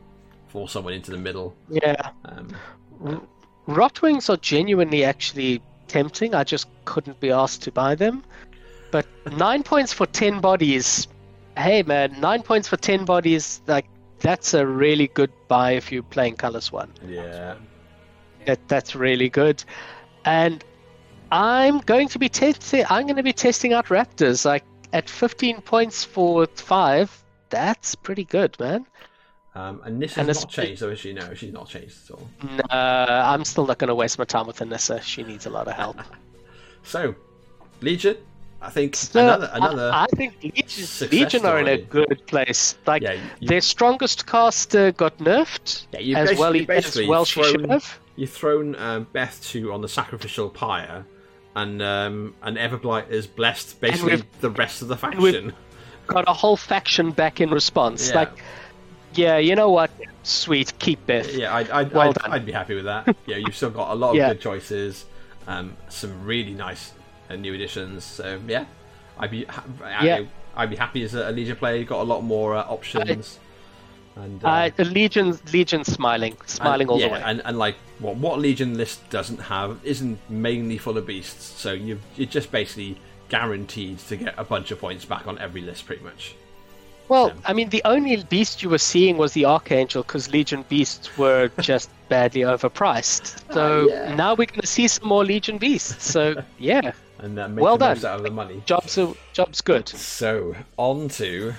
A: force someone into the middle.
B: Yeah,
A: Um,
B: Rotwings are genuinely actually tempting. I just couldn't be asked to buy them. But nine points for ten bodies. Hey man, nine points for ten bodies. Like that's a really good buy if you're playing Kallus One.
A: yeah,
B: That that's really good. And I'm going to be testing. I'm going to be testing out Raptors. Like at 15 points for five. That's pretty good, man.
A: Um, and this
B: And
A: not changed, though, is she? No, she's not changed at all.
B: No, I'm still not going to waste my time with Anyssa. She needs a lot of help.
A: So, Legion, I think
B: So,
A: another another.
B: I, I think Legion, Legion are in a good place. Like
A: yeah, you,
B: their strongest caster got nerfed
A: yeah,
B: as well. As well, she should have.
A: you've thrown um, Beth to on the sacrificial pyre, and um, and Everblight is blessed basically the rest of the faction.
B: Got a whole faction back in response.
A: Yeah.
B: Like, yeah, you know what? Sweet, keep Beth.
A: Yeah, I'd, I'd,
B: Well
A: I'd. I'd be happy with that. yeah, you've still got a lot of
B: Yeah.
A: good choices, um, some really nice uh, new additions. So yeah, I'd be ha- I-
B: Yeah.
A: I'd be happy as a, a Legion player. You've got a lot more uh, options. and uh,
B: Uh, Legion, Legion smiling, smiling
A: and,
B: all
A: yeah,
B: the way.
A: And, and like what what Legion list doesn't have isn't mainly full of beasts, so you you're just basically guaranteed to get a bunch of points back on every list, pretty much.
B: Well. I mean, the only beast you were seeing was the Archangel because Legion beasts were just badly overpriced. So
A: Ah, yeah.
B: now we're going to see some more Legion beasts. So yeah,
A: And uh,
B: Well
A: the most
B: done.
A: out of the money.
B: jobs are, jobs good.
A: So on to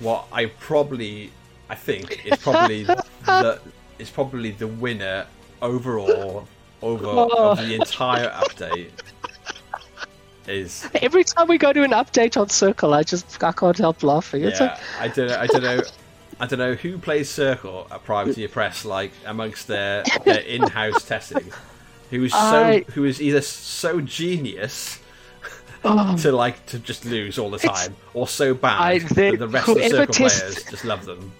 A: what I probably I think is probably the is probably the winner overall over of the entire update is.
B: Every time we go to an update on Circle, I just I can't help laughing. It's
A: yeah I don't know I don't know I don't know who plays Circle at Privateer Press like amongst their their in-house testing who is so
B: I-
A: who is either so genius
B: like,
A: to like to just lose all the
B: It's-
A: time or so bad
B: I-
A: that the rest of the Circle players just love them.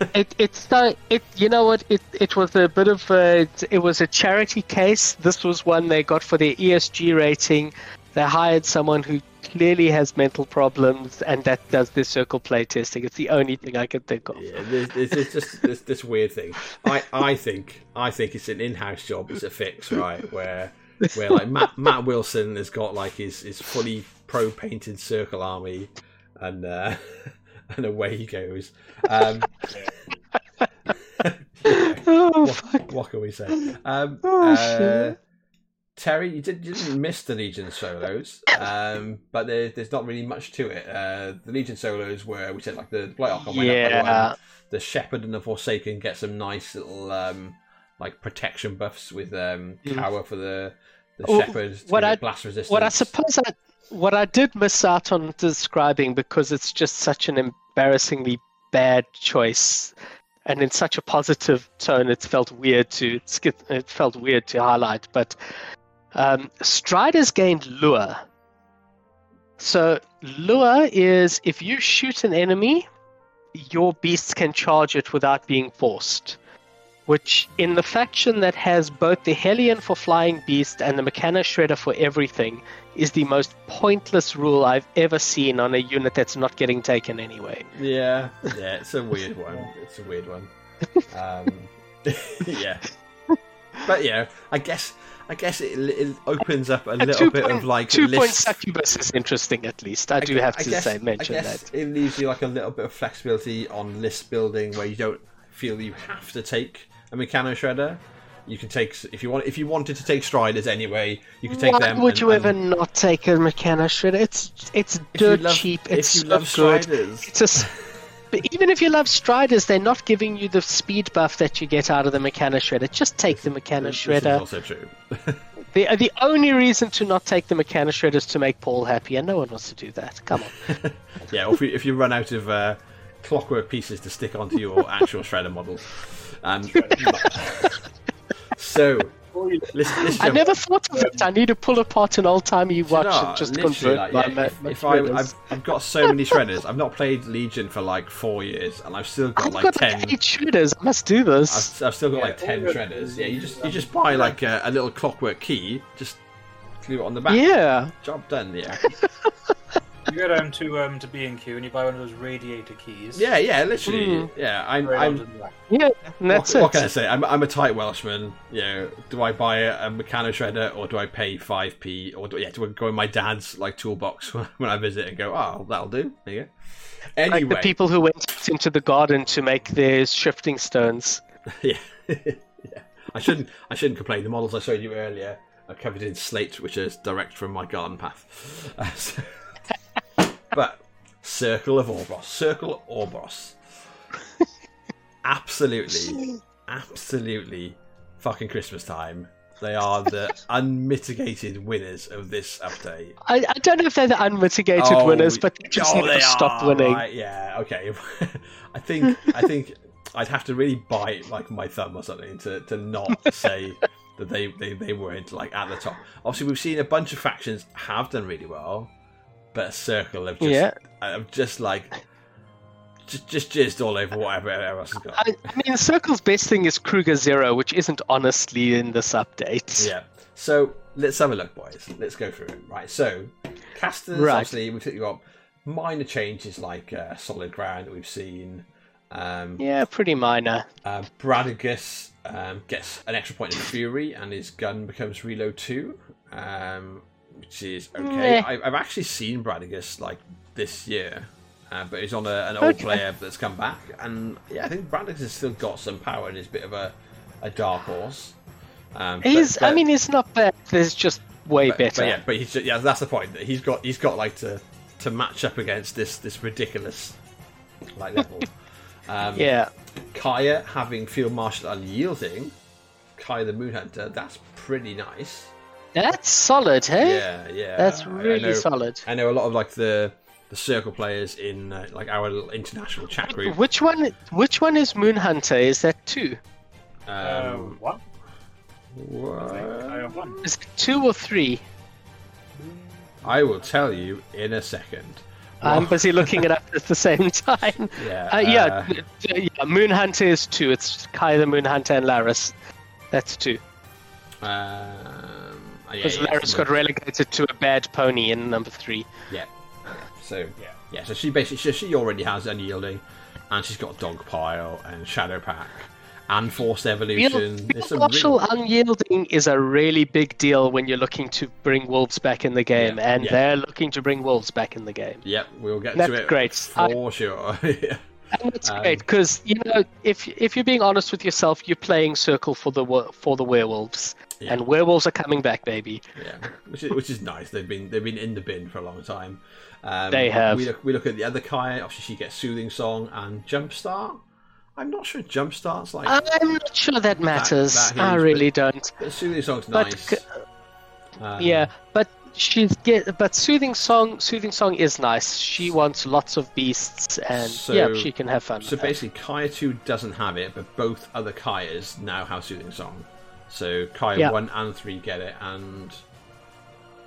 B: it, it's so it you know what? It it was a bit of a it was a charity case. This was one they got for their esg rating they hired someone who clearly has mental problems and that does this circle play testing. It's the only thing I can think of.
A: Yeah, there's, there's just this, this weird thing. I, I think I think it's an in-house job. It's a fix, right? Where where like Matt, Matt Wilson has got like his, his fully pro painted circle army, and uh, and away he goes. Um,
B: Oh,
A: what,
B: fuck.
A: what can we say? Um,
B: Oh,
A: uh,
B: shit.
A: Terry, you, did, you didn't miss the Legion solos, um, but there, there's not really much to it. Uh, the Legion solos were, we said, like the Blight Archon went up by one.
B: Yeah.
A: The Shepherd and the Forsaken get some nice little um, like protection buffs with um,
B: Mm.
A: for the the
B: Oh,
A: Shepherd to
B: what I-
A: blast resistance.
B: What I suppose I what I did miss out on describing because it's just such an embarrassingly bad choice, and in such a positive tone, it felt weird to. It felt weird to highlight, but um, Striders gained lure. So lure is if you shoot an enemy, your beasts can charge it without being forced. Which, in the faction that has both the Hellion for flying beast and the Mechana Shredder for everything, is the most pointless rule I've ever seen on a unit that's not getting taken anyway.
A: Yeah, yeah, it's a weird one. It's a weird one. Um, yeah, but yeah, I guess I guess it, it opens up a little bit
B: point,
A: of like
B: two point
A: list.
B: succubus is interesting at least. I, do
A: gu-
B: have
A: I
B: to
A: guess-
B: say mention
A: I guess
B: that.
A: it leaves you like a little bit of flexibility on list building where you don't feel you have to take a Mechano Shredder. You can take if you want if you wanted to take Striders anyway. You can take
B: Why
A: them.
B: would
A: and-
B: you
A: and-
B: ever not take a Mechana Shredder? It's it's dirt
A: love-
B: cheap.
A: If
B: It's
A: you
B: so
A: love
B: good.
A: Striders,
B: It's a but even if you love Striders, they're not giving you the speed buff that you get out of the Mechana Shredder. Just take the Mechana Shredder.
A: also true.
B: The the only reason to not take the Mechana Shredder is to make Paul happy, and no one wants to do that. Come on.
A: Yeah, or if you, if you run out of uh, clockwork pieces to stick onto your actual shredder model. Um, so, listen, listen,
B: I never thought of it. I need to pull apart an old timey watch
A: No,
B: and just
A: literally,
B: convert
A: like,
B: my,
A: yeah,
B: ma-
A: if,
B: my
A: if I, I've, I've got so many shredders. I've not played Legion for like four years, and I've still got
B: I've
A: like
B: got
A: ten.
B: like eight shredders. I must do this.
A: I've, I've still got
C: Yeah,
A: like ten
C: all
A: shredders. Yeah, you just you just buy like a, a little clockwork key, just glue it on the back.
B: Yeah.
A: Job done. Yeah.
C: You go down to um to B and Q and you buy one of those radiator keys.
A: Yeah, yeah, literally.
B: Mm.
A: Yeah, I'm.
C: Right
A: I'm
C: onto the back.
B: Yeah, that's
A: what,
B: it.
A: what can I say? I'm, I'm a tight Welshman. You know, do I buy a, a Meccano shredder or do I pay five p or do, yeah, do I go in my dad's like toolbox when I visit and go, oh, that'll do. There you go. Anyway,
B: Like the people who went into the garden to make their shifting stones.
A: yeah, yeah. I shouldn't. I shouldn't complain. The models I showed you earlier are covered in slate, which is direct from my garden path. Uh, so- but Circle of Orboros, Circle Orboros, absolutely, absolutely, fucking Christmas time. They are the unmitigated winners of this update.
B: I, I don't know if they're the unmitigated
A: Oh,
B: winners, but they just
A: oh,
B: never
A: they
B: stop
A: are,
B: winning.
A: right, Yeah, okay. I think I think I'd have to really bite like my thumb or something to, to not say that they, they, they weren't like at the top. Obviously, we've seen a bunch of factions have done really well, but a Circle of just
B: Yeah.
A: have just like just just jizzed all over whatever else has got.
B: I, I mean, Circle's best thing is Krueger Zero, which isn't honestly in this update.
A: Yeah. So let's have a look, boys. Let's go through it. Right. So casters,
B: Right.
A: obviously, we've got minor changes like uh, solid ground that we've seen. Um,
B: Yeah, pretty minor.
A: uh, Bradigus um, gets an extra point in fury, and his gun becomes reload two, um, which is okay.
B: Meh.
A: I, I've actually seen Bradigus like this year. Uh, but he's on a, an old
B: Okay.
A: player that's come back, and yeah, I think Bradigus has still got some power and is a bit of a, a dark horse. Um, but-
B: He's, I mean, he's not bad. There's just way
A: but,
B: better.
A: But yeah, but he's just, yeah, that's the point. that He's got he's got like to to match up against this this ridiculous like level. Um,
B: yeah.
A: Kaya having field marshal unyielding, Kaya the Moon Hunter. That's pretty nice.
B: That's solid, hey?
A: Yeah, yeah.
B: That's
A: I- I
B: really
A: know-
B: solid.
A: I know a lot of like the the circle players in uh, like our little international chat group.
B: Which one? Which one is Moon Hunter? Is that two?
C: Uh,
A: Um,
C: what? I think I have one.
B: Is it two or three?
A: I will tell you in a second.
B: I'm busy looking it up at the same time.
A: Yeah,
B: Uh, yeah,
A: uh,
B: d- d- yeah, Moon Hunter is two. It's Kai the Moon Hunter and Laris. That's two.
A: Um, yeah,
B: Because
A: yeah,
B: Laris
A: it's
B: got relegated to a bad pony in number three.
A: Yeah. So
C: Yeah.
A: yeah, so she basically she, she already has unyielding, and she's got dog pile and shadow pack and forced evolution.
B: Field,
A: There's
B: field
A: some
B: unyielding is a really big deal when you're looking to bring wolves back in the game,
A: Yeah,
B: and
A: yeah.
B: they're looking to bring wolves back in the game.
A: Yep, we'll get
B: That's
A: to it
B: great.
A: for sure. yeah.
B: And that's
A: Um,
B: great because you know if if you're being honest with yourself, you're playing circle for the for the werewolves,
A: Yeah.
B: and werewolves are coming back, baby.
A: Yeah, which is which is nice. They've been they've been in the bin for a long time. Um,
B: They have.
A: We look, we look at the other Kai. Obviously, she gets soothing song and jumpstart. I'm not sure jumpstart's like
B: I'm not sure that matters.
A: that
B: I
A: is,
B: really don't.
A: but soothing song's
B: But
A: nice. Um,
B: Yeah, but she's get but soothing song soothing song is nice. She wants lots of beasts, and yeah, she can have fun.
A: So basically, Kaya 2 doesn't have it, but both other Kayas now have Soothing Song. So Kaya
B: Yeah.
A: 1 and 3 get it, and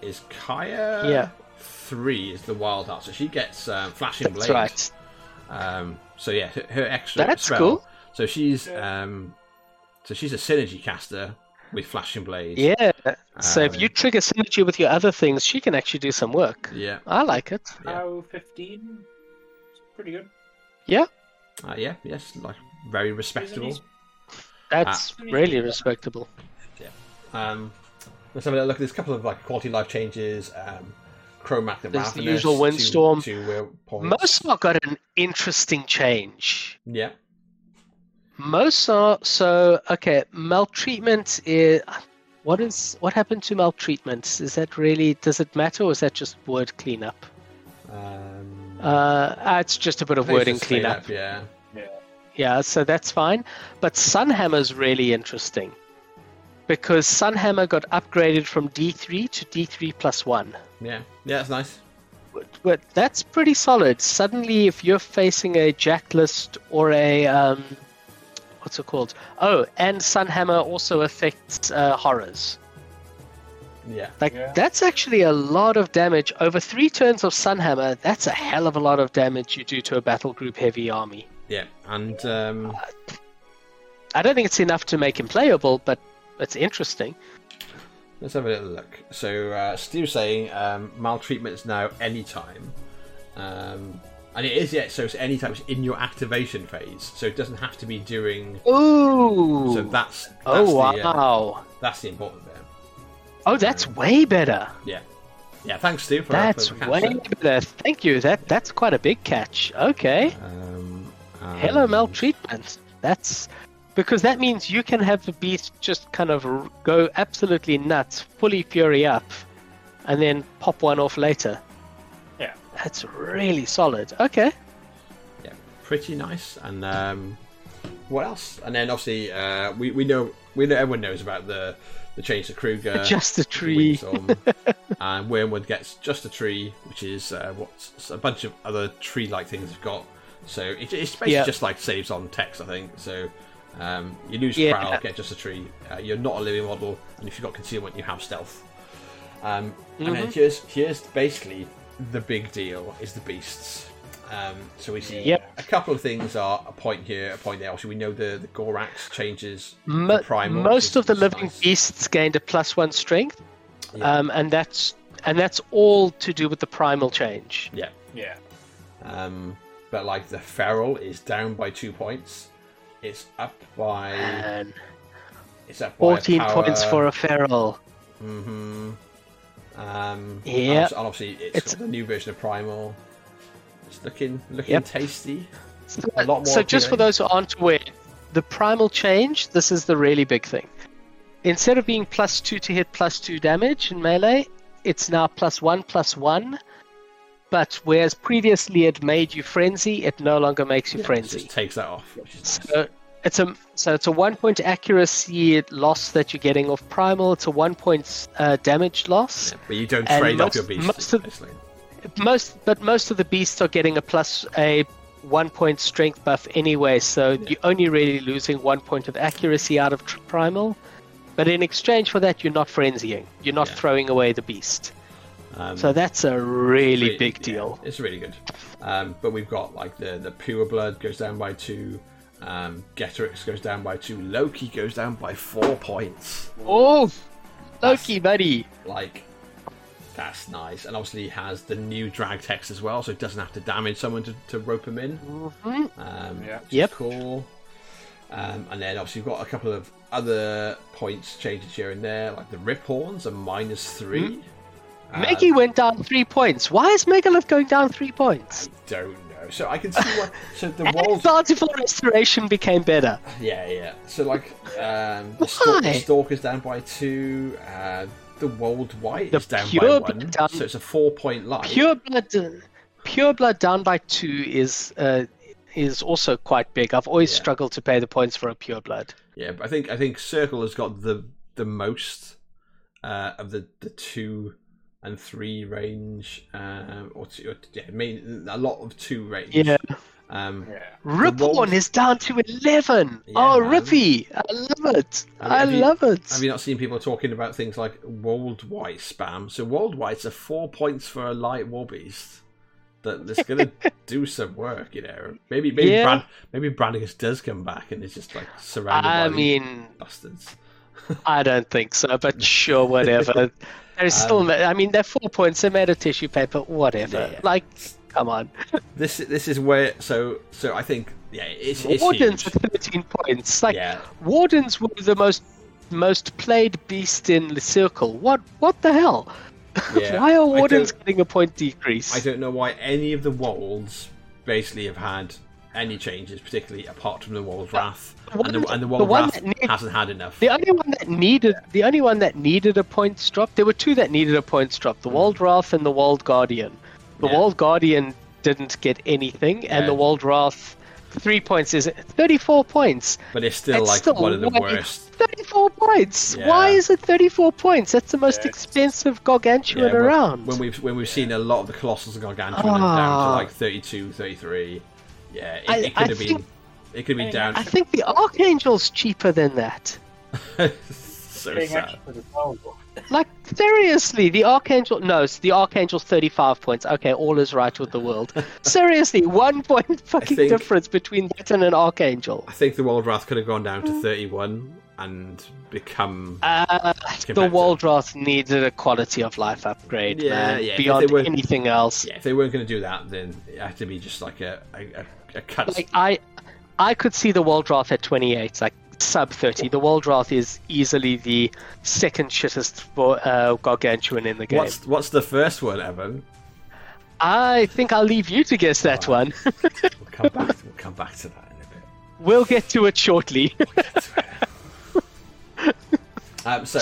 A: is Kaya
B: Yeah.
A: 3 is the Wild Heart. So she gets um, Flashing
B: That's
A: Blade.
B: right.
A: Um, so yeah, her, her extra
B: That's
A: spell.
B: cool.
A: So she's um, so she's a synergy caster with Flashing Blade.
B: Yeah. So if
A: Um,
B: you trigger synergy with your other things, she can actually do some work.
A: Yeah.
B: I like it.
A: Yeah.
C: How 15? It's pretty good. Yeah.
A: Uh, yeah. Yes. Like very respectable.
B: That's
C: Ah.
B: really respectable.
A: Um, let's have a look. There's a couple of like quality life changes. Um, Kromac the
B: There's the usual Windstorm.
A: To.
B: Mohsar got an interesting change.
A: Yeah.
B: Mohsar, so okay, maltreatment is what is what happened to maltreatment? Is that really does it matter or is that just word cleanup?
A: Um,
B: Uh, ah, it's just a bit of wording cleanup.
A: cleanup, Yeah.
B: Yeah, so that's fine. But Sunhammer's really interesting because Sunhammer got upgraded from D3 to D3 plus 1.
A: Yeah. Yeah. That's nice.
B: But, but that's pretty solid. Suddenly, if you're facing a Jacklist or a. Um, what's it called? Oh, and Sunhammer also affects uh, horrors.
A: Yeah.
B: Like,
C: Yeah.
B: that's actually a lot of damage. Over three turns of Sunhammer, that's a hell of a lot of damage you do to a battle group heavy army.
A: Yeah. And um,
B: I don't think it's enough to make him playable, but it's interesting.
A: let's have a little look. So uh, Steve's saying um, maltreatment is now anytime. Um, and it is yeah, so it's anytime it's in your activation phase, so it doesn't have to be during.
B: Ooh.
A: So that's, that's
B: oh
A: the, uh,
B: wow.
A: that's the important bit.
B: Oh, that's way better.
A: Yeah, yeah. Thanks, Steve. For
B: That's way better. Thank you. That that's quite a big catch. Okay.
A: Um,
B: Hello, maltreatment. That's because that means you can have the beast just kind of go absolutely nuts, fully fury up, and then pop one off later.
C: Yeah.
B: That's really solid. Okay.
A: yeah, pretty nice. And um, what else? And then obviously uh, we we know we know everyone knows about the the change to Krueger.
B: Just a
A: the
B: tree.
A: Windstorm, and Wormwood gets just a tree, which is uh, what a bunch of other tree-like things have got. So it, it's basically
B: Yeah.
A: just like saves on text, I think. So um, you lose
B: Yeah.
A: prowl, get just a tree. Uh, you're not a living model, and if you've got concealment, you have stealth. Um, And then
B: Mhm.
A: here's here's basically the big deal: is the beasts. Um, so we see
B: Yep.
A: a couple of things are a point here, a point there. Obviously, we know the the Gorax changes
B: Mo-
A: the primal.
B: most of the
A: is
B: living
A: nice.
B: beasts gained a plus one strength,
A: Yeah.
B: um, and that's and that's all to do with the primal change.
A: Yeah.
C: Yeah.
A: Um, but like the feral is down by two points. It's up by
B: And
A: it's up by
B: 14 points for a feral.
A: hmm Um,
B: Yeah.
A: and obviously it's,
B: It's-
A: the new version of primal. It's looking looking
B: Yep.
A: tasty.
B: So,
A: A lot more
B: so just for those who aren't aware, the primal change, this is the really big thing. Instead of being plus two to hit plus two damage in melee, it's now plus one plus one. But whereas previously it made you frenzy, it no longer makes you
A: Yeah, it
B: frenzy.
A: just takes that off. Which is nice.
B: So it's a so it's a one point accuracy loss that you're getting off primal. It's a one point uh, damage loss.
A: Yeah, but you don't
B: and
A: trade off
B: most-
A: your beast.
B: most of-
A: basically.
B: Most but most of the beasts are getting a plus a one point strength buff anyway. So you're only really losing one point of accuracy out of tr- primal. But in exchange for that, you're not frenzying. You're not
A: Yeah.
B: throwing away the beast.
A: Um,
B: So that's a really
A: really-
B: big
A: yeah,
B: deal.
A: it's really good. Um, but we've got like the the pure blood goes down by two. Um, Ghetorix goes down by two. Loki goes down by four points.
B: Oh, Loki, buddy.
A: like that's nice. And obviously he has the new drag text as well, so it doesn't have to damage someone to, to rope him in.
B: Mhm.
A: Um,
C: Yeah.
B: Yep.
A: cool. Um, and then obviously you've got a couple of other points changes here and there, like the rip horns are minus three.
B: Meggy went down three points. Why is Megalith going down three points?
A: don't know. So I can see what. So the walls.
B: bountiful restoration became better.
A: Yeah, yeah. So like um, the, stalk, the
B: Why?
A: stalker's down by two. Uh, the Woldwyrd
B: The
A: is down by one.
B: down-
A: So it's a four point light.
B: Pure blood, pure blood down by two is uh, is also quite big. I've always
A: Yeah.
B: struggled to pay the points for a pure blood.
A: Yeah, but I think I think Circle has got the the most uh, of the the two and three range, um, or, two, or yeah, main, a lot of two range.
B: Yeah,
A: Um,
C: Yeah.
B: Riphorn
A: wolves-
B: is down to eleven.
A: Yeah,
B: oh,
A: man.
B: Rippy, I love it.
A: Have-
B: I
A: have you-
B: love it.
A: have you not seen people talking about things like worldwide spam? So Woldwyrds are four points for a light war beast. That that's gonna do some work, you know. Maybe maybe
B: Yeah.
A: Brand, maybe Brandigus does come back and it's just like surrounded
B: I
A: by
B: mean,
A: bastards.
B: I don't think so, but sure, whatever. There's still,
A: Um,
B: I mean, they're four points. They're made of tissue paper, whatever.
A: Yeah.
B: Like, come on.
A: This this is where so so I think yeah it's, it's
B: Wardens
A: huge.
B: at 13 points. Like,
A: yeah,
B: Wardens were the most most played beast in the circle. What what the hell?
A: Yeah,
B: Why are Wardens getting a point decrease?
A: I don't know why any of the wolds basically have had any changes, particularly apart from the Wold Wrath,
B: the
A: and the,
B: one-
A: and the
B: the
A: Wold
B: one
A: Wrath
B: need-
A: hasn't had enough.
B: The only one that needed the only one that needed a points drop. There were two that needed a points drop: the Woldwrath and the Wold Guardian. The
A: Hmm. Yeah.
B: Wold Guardian didn't get anything, and
A: Yeah.
B: the Woldwrath three points is it? thirty-four points.
A: But it's still
B: It's
A: like
B: still
A: one of the worst.
B: 34 points.
A: Yeah.
B: Why is it 34 points? That's the most
C: Yeah,
B: expensive gargantuan
A: Yeah,
B: around.
A: When we've when we've seen a lot of the colossals and gargantuan and down to
B: Ah.
A: like 32, 33. Yeah, it,
B: I-
A: it could
B: I
A: have been. It could have been down.
B: I think the Archangel's cheaper than that.
A: so sad.
C: extra for the Volvo.
B: Like seriously, the Archangel. No, it's the Archangel's 35 points. Okay, all is right with the world. seriously, one point fucking
A: think-
B: difference between that and an Archangel.
A: I think the Woldwrath could have gone down to 31 and become.
B: Uh, the
A: better.
B: Woldwrath needed a quality of life upgrade,
A: Yeah,
B: man.
A: yeah,
B: beyond anything else.
A: Yeah, if they weren't going to do that, then it had to be just like a a, a, a cut.
B: like I, I could see the Woldwrath at 28, like sub 30. The Woldwrath is easily the second shittest for, uh, gargantuan in the game.
A: what's what's the first one, Evan?
B: I think I'll leave you to guess that one.
A: We'll come back. we'll come back to that in a bit.
B: we'll get to it shortly.
A: Um, so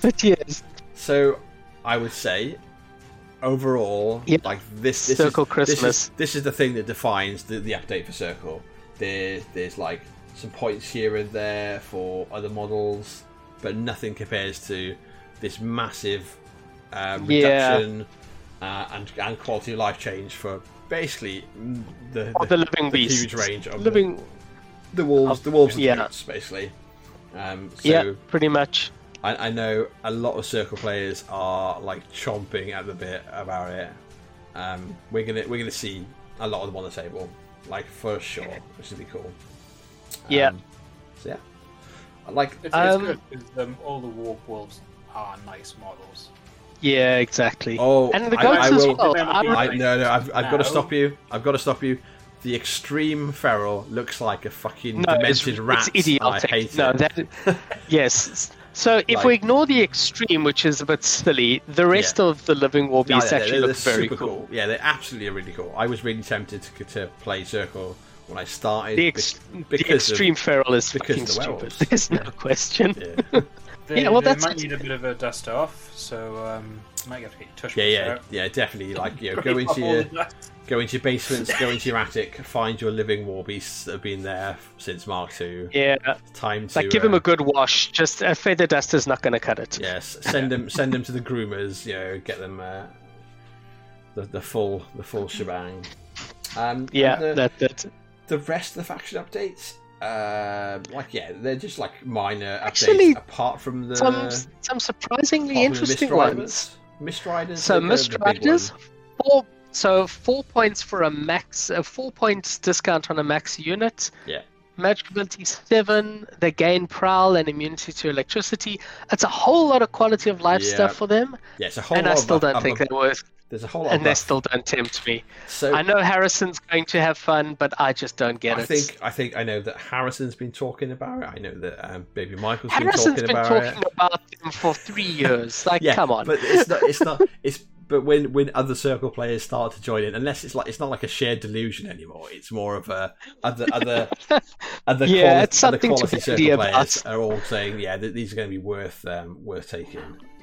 B: but yes,
A: So I would say overall,
B: Yep.
A: like this, this
B: Circle
A: is,
B: Christmas.
A: This is, this is the thing that defines the, the update for Circle. There's there's like some points here and there for other models, but nothing compares to this massive uh,
B: Yeah.
A: reduction uh, and and quality of life change for basically the,
B: of the living
A: the
B: beast.
A: huge range of
B: living.
A: the, wolves, the wolves and
B: yeah.
A: the basically. Um, so
B: yeah, pretty much.
A: I, I know a lot of circle players are like chomping at the bit about it. Um, we're gonna we're gonna see a lot of them on the table, like for sure, which would be cool.
B: Yeah.
A: Um, so yeah, I like
C: It's, it's
B: Um,
C: good because um, all the warp wolves are nice models.
B: Yeah, exactly.
A: oh
B: and the
A: I-
B: goats
A: I
B: as
A: will-
B: well.
C: I-
B: I'm-
A: I, no, no, I've, I've got to stop you. I've got to stop you. The extreme feral looks like a fucking
B: no, it's,
A: demented rat.
B: it's
A: and I
B: idiotic.
A: hate
B: no,
A: it.
B: that yes. So if
A: Like-
B: we ignore the extreme, which is a bit silly, the rest of the living war
A: Yeah,
B: beasts
A: yeah,
B: actually
A: they're,
B: look
A: they're
B: very
A: super
B: cool.
A: Yeah, they're absolutely really cool. I was really tempted to, to play Circle when I started.
B: The,
A: be-
B: ex- the
A: because of-
B: extreme feral is
A: because
B: fucking
A: the
B: stupid.
A: werewolves.
B: There's no question.
A: Yeah.
C: They,
B: Yeah, well,
C: they
B: that's
C: might need a bit of a dust off, so um, might have to get your tush
A: Yeah, yeah,
C: out.
A: yeah, definitely. Like, you know, go into your
C: the dust.
A: Go into your basements, go into your attic, find your living war beasts that have been there since Mark II.
B: Yeah,
A: Time to
B: like give
A: uh,
B: a good wash. Just a feather duster's not going to cut it.
A: yes, send them send them to the groomers. You know, get them uh, the the full the full shebang. Um,
B: Yeah,
A: the,
B: that that.
A: the rest of the faction updates, uh, like yeah, they're just like minor updates
B: Actually,
A: apart from the
B: Some some surprisingly interesting
A: Mist
B: ones.
A: Riders. Mist Riders.
B: So
A: are the-
B: Mist
A: big
B: Riders,
A: one.
B: four so four points for a max, a four points discount on a max unit.
A: Yeah.
B: magic ability seven. They gain prowl and immunity to electricity. It's a whole lot of quality of life
A: Yeah.
B: stuff for them,
A: Yeah, it's a whole
B: and
A: lot
B: I still
A: buff-
B: don't think
A: buff-
B: they're worth.
A: There's a whole lot
B: And
A: of
B: they still don't tempt me.
A: So
B: I know Harrison's going to have fun, but I just don't get
A: I
B: it.
A: think I think I know that Harrison's been talking about it. I know that um, Baby Michael's been
B: Harrison's
A: talking
B: been
A: about
B: talking
A: it.
B: about them for three years. Like,
A: Yeah,
B: come on.
A: but it's not. It's not. It's but when when other circle players start to join in, unless it's like it's not like a shared delusion anymore. It's more of a other other other
B: Yeah,
A: quality,
B: it's something
A: other quality
B: be
A: circle
B: about.
A: players are all saying, yeah, th- these are going to be worth um, worth taking.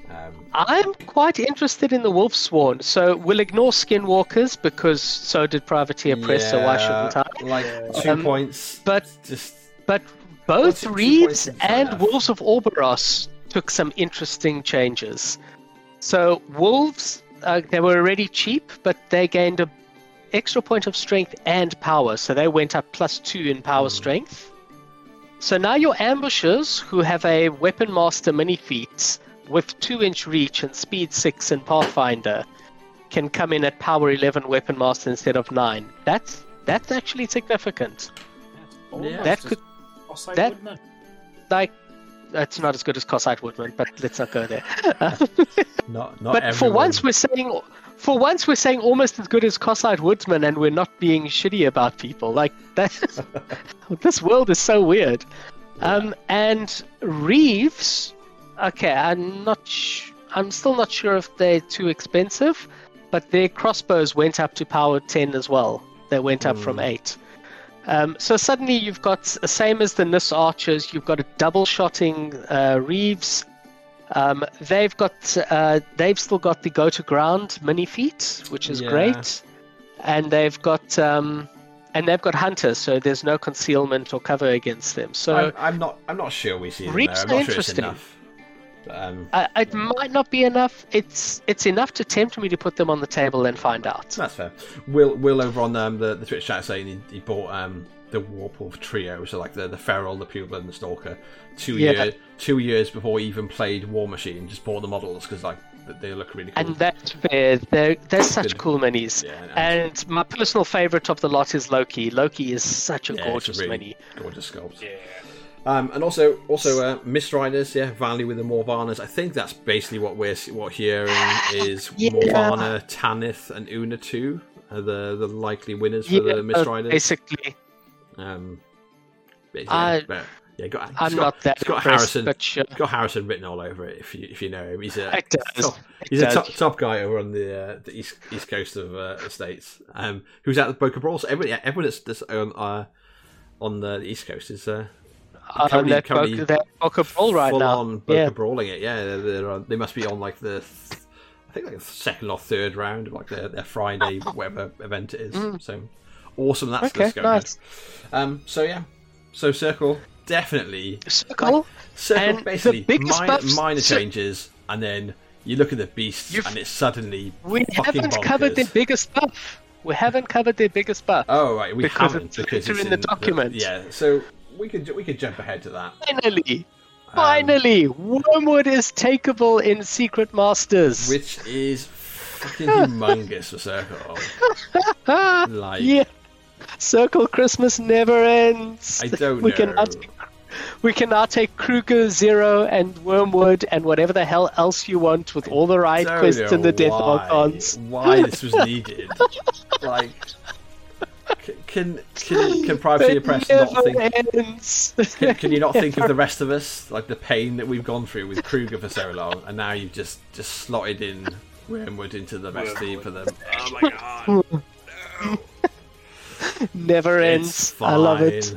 A: Um,
B: I'm quite interested in the Wolf Sworn, so we'll ignore Skinwalkers because so did Privateer Press, so why shouldn't I?
A: I? Like two
B: Um,
A: points,
B: but-
A: just
B: But both
A: two- two
B: Reeves
A: points
B: and
A: enough.
B: Wolves of Orboros took some interesting changes. So Wolves, uh, they were already cheap, but they gained a extra point of strength and power, so they went up plus two in power
A: Hmm.
B: strength. So now your ambushers, who have a weapon master mini feat with two inch reach and speed six in Pathfinder, can come in at power eleven weapon master instead of nine. That's that's actually significant.
C: Almost
B: That
C: as
B: could-
C: Cross-eyed
B: that-
C: Woodman.
B: like that's not as good as Kossite Woodman, but let's not go there.
A: not not.
B: but for once we're saying for once we're saying almost as good as Kossite Woodsman and we're not being shitty about people. Like that this world is so weird. Um and Reeves okay, I'm not sh- I'm still not sure if they're too expensive, but their crossbows went up to power 10 as well. They went up from
A: Hmm.
B: 8. Um, so suddenly you've got same as the Nyss archers. You've got a double shotting uh, Reeves. Um, they've got uh, they've still got the go to ground mini feat, which is
A: Yeah.
B: great, and they've got um, and they've got hunters, so there's no concealment or cover against them. So
A: I'm, I'm not. I'm not sure we see them there. I'm
B: are
A: not sure it's
B: interesting.
A: enough. But, um,
B: uh, it might not be enough. It's it's enough to tempt me to put them on the table and find out.
A: That's fair. Will Will over on um, the the Twitch chat saying he, he bought um the Warpwolf trio, so like the the Feral, the Pupil, and the Stalker, two
B: Yeah.
A: years two years before he even played Warmachine. Just bought the models because like they look really cool.
B: And that's fair. They're, they're such
A: Good.
B: cool minis.
A: Yeah, and-
B: And my personal favorite of the lot is Loki. Loki is such a
A: Yeah, it's a
B: gorgeous
A: really
B: mini.
A: gorgeous sculpt.
C: Yeah.
A: Um, and also also uh, Mist Riders, yeah, Valley with the Morvahnas. I think that's basically what we're what hearing is
B: Yeah.
A: Morvahna, Tanith, and Una too are the the likely winners for
B: Yeah,
A: the Mist
B: uh, basically.
A: Um,
B: I-
A: but, yeah, got,
B: I'm
A: got,
B: not that
A: it's got Harrison.
B: but sure.
A: Got Harrison written all over it. If you if you know him, he's a top, he's a top, top guy over on the uh, the east east coast of uh, the states. Um, who's out of Boca Brawl? So everyone, yeah, everyone that's, that's on uh, on the east coast is uh, currently-
B: that
A: currently
B: Boca, that Boca Brawl right
A: full
B: now.
A: on Boca
B: Yeah.
A: brawling it. Yeah, they're, they're on, they must be on like the. I think like the second or third round of like their, their Friday whatever event it is. So awesome! That's
B: Mm. Okay,
A: going
B: nice.
A: on. Um, so yeah, so circle definitely
B: Circle.
A: circle
B: And the
A: basically
B: biggest
A: minor,
B: buffs-
A: minor
B: so-
A: changes, and then you look at the beasts,
B: You've-
A: and it's suddenly
B: We haven't covered
A: the
B: biggest buff. We haven't covered their biggest buff.
A: Oh right, we
B: because
A: haven't because it's
B: in the document.
A: yeah, so we could we could jump ahead to that.
B: Finally,
A: Um,
B: finally, Wormwood is takeable in Secret Masters.
A: which is fucking humongous for circle. Like
B: yeah. Circle Christmas never ends.
A: I don't
B: we
A: know.
B: We can now take Krueger, Zero, and Wormwood, and whatever the hell else you want with all the right quests and the death icons.
A: Why this was needed? like, can can can Privateer
B: It
A: Press not think? Can, can you not think of the rest of us, like the pain that we've gone through with Krueger for so long, and now you've just just slotted in Wormwood into the best team for them? Oh my god!
B: never
A: It's
B: ends.
A: fine.
B: I love it.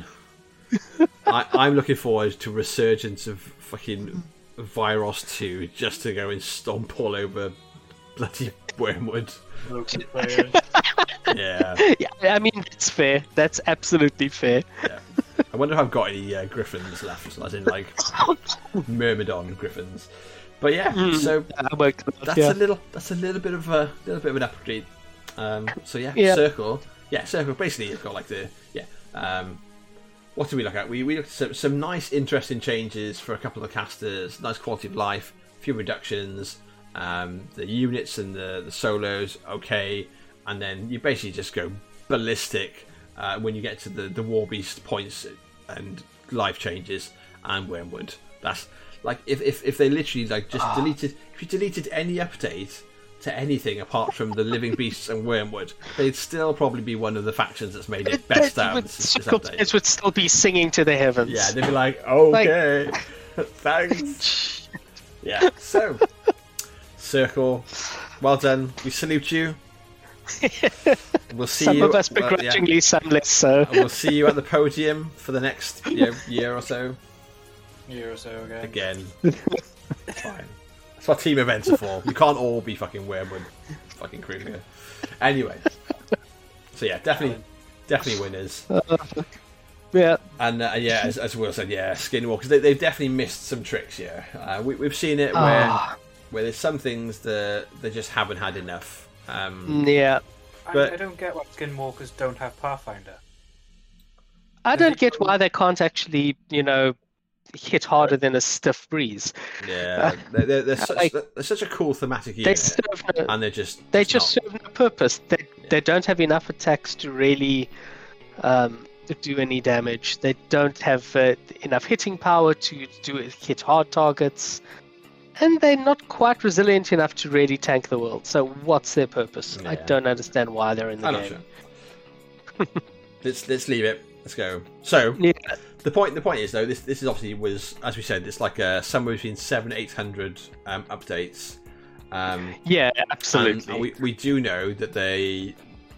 A: I, I'm looking forward to resurgence of fucking Vyros 2 just to go and stomp all over bloody Wormwood. Yeah,
B: Yeah, I mean it's fair. That's absolutely fair.
A: yeah. I wonder if I've got any uh, griffins left, as in like Myrmidon griffins. But yeah,
B: Hmm.
A: so
B: it
A: that's
B: yeah.
A: a little that's a little bit of a little bit of an upgrade. Um, so yeah,
B: Yeah.
A: circle. Yeah, circle. Basically, it's got like the yeah. Um, what did we look at? We we looked at some, some nice, interesting changes for a couple of casters. Nice quality of life. A few reductions. Um, the units and the the solos okay, and then you basically just go ballistic uh, when you get to the the war beast points. and life changes and Wormwood. That's like if if, if they literally like just deleted if you deleted any update to anything apart from the Living Beasts and Wormwood, they'd still probably be one of the factions that's made it best out
B: would-
A: this, this
B: Circle
A: update.
B: Pits would still be singing to the heavens.
A: Yeah, they'd be like, okay, thanks. Yeah, so Circle, well done. We salute you. We'll see
B: Some
A: you.
B: of us
A: well, yeah.
B: begrudgingly, some less so.
A: We'll see you at the podium for the next you know, year or so.
C: Year or so ago.
A: Again, fine. That's what team events are for. You can't all be fucking Wormwood, fucking Krueger. Anyway, so yeah, definitely, definitely winners.
B: Yeah.
A: And uh, yeah, as, as Will said, yeah, Skinwalkers, they, they've definitely missed some tricks here. Uh, we, we've seen it where
B: Ah.
A: where there's some things that they just haven't had enough. Um,
B: Yeah.
A: But-
C: I, I don't get why Skinwalkers don't have Pathfinder.
B: I
C: I
B: don't get why they can't actually, you know, hit harder than a stiff breeze.
A: yeah, they're, they're, they're, such,
B: Like-
A: they're such a cool thematic
B: They
A: unit,
B: serve no,
A: and they're just
B: they
A: it's
B: just
A: not-
B: serve no purpose. They they don't have enough attacks to really um, do any damage. They don't have uh, enough hitting power to do hit hard targets, and they're not quite resilient enough to really tank the world. So what's their purpose? I don't understand why they're in the
A: I'm not
B: game.
A: sure. let's let's leave it. Let's go. So
B: Yeah.
A: the point the point is though this this is obviously was as we said it's like a somewhere between seven eight hundred um, updates. Um,
B: Yeah, absolutely.
A: we we do know that they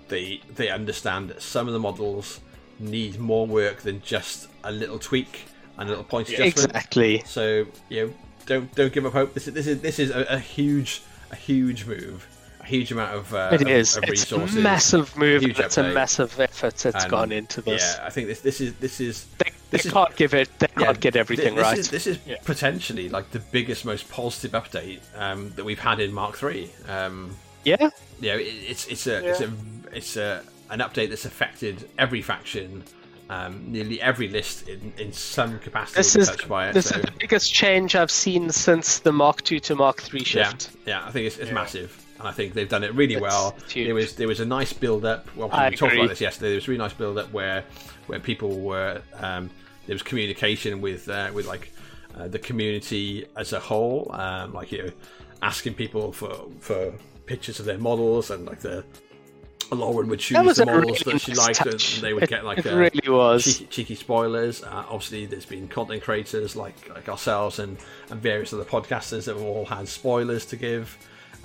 A: they they understand that some of the models need more work than just a little tweak and a little point adjustment.
B: exactly.
A: So you know, don't don't give up hope. This is this is this is a, a huge a huge move, a huge amount of uh,
B: It
A: of, of
B: It's
A: resources.
B: a massive move.
A: huge
B: and It's a massive effort that's
A: And,
B: gone into this.
A: Yeah, I think this this is this is
B: They, they
A: This is-
B: can't give it. They
A: yeah,
B: can't get everything
A: this
B: right.
A: Is, this is
C: Yeah.
A: potentially like the biggest, most positive update um, that we've had in Mark Three. Um,
B: Yeah.
A: you know, it, it's it's a it's a it's a an update that's affected every faction, um, nearly every list in, in some capacity
B: This is
A: touched by it.
B: this
A: so,
B: is the biggest change I've seen since the Mark II to Mark III
A: yeah,
B: shift.
A: yeah, I think it's, it's
C: Yeah.
A: massive, and I think they've done it really
B: It's
A: well.
B: huge.
A: There was there was a nice build up. Well,
B: I
A: we talked
B: agree.
A: about this yesterday. There was a really nice build up where where people were um, there was communication with uh, with like uh, the community as a whole, um, like you know, asking people for for pictures of their models and like the. Lauren would choose the models
B: really
A: that she liked, and they would get like
B: it
A: uh,
B: really was.
A: cheeky, cheeky spoilers. Uh, obviously, there's been content creators like like ourselves and, and various other podcasters that have all had spoilers to give.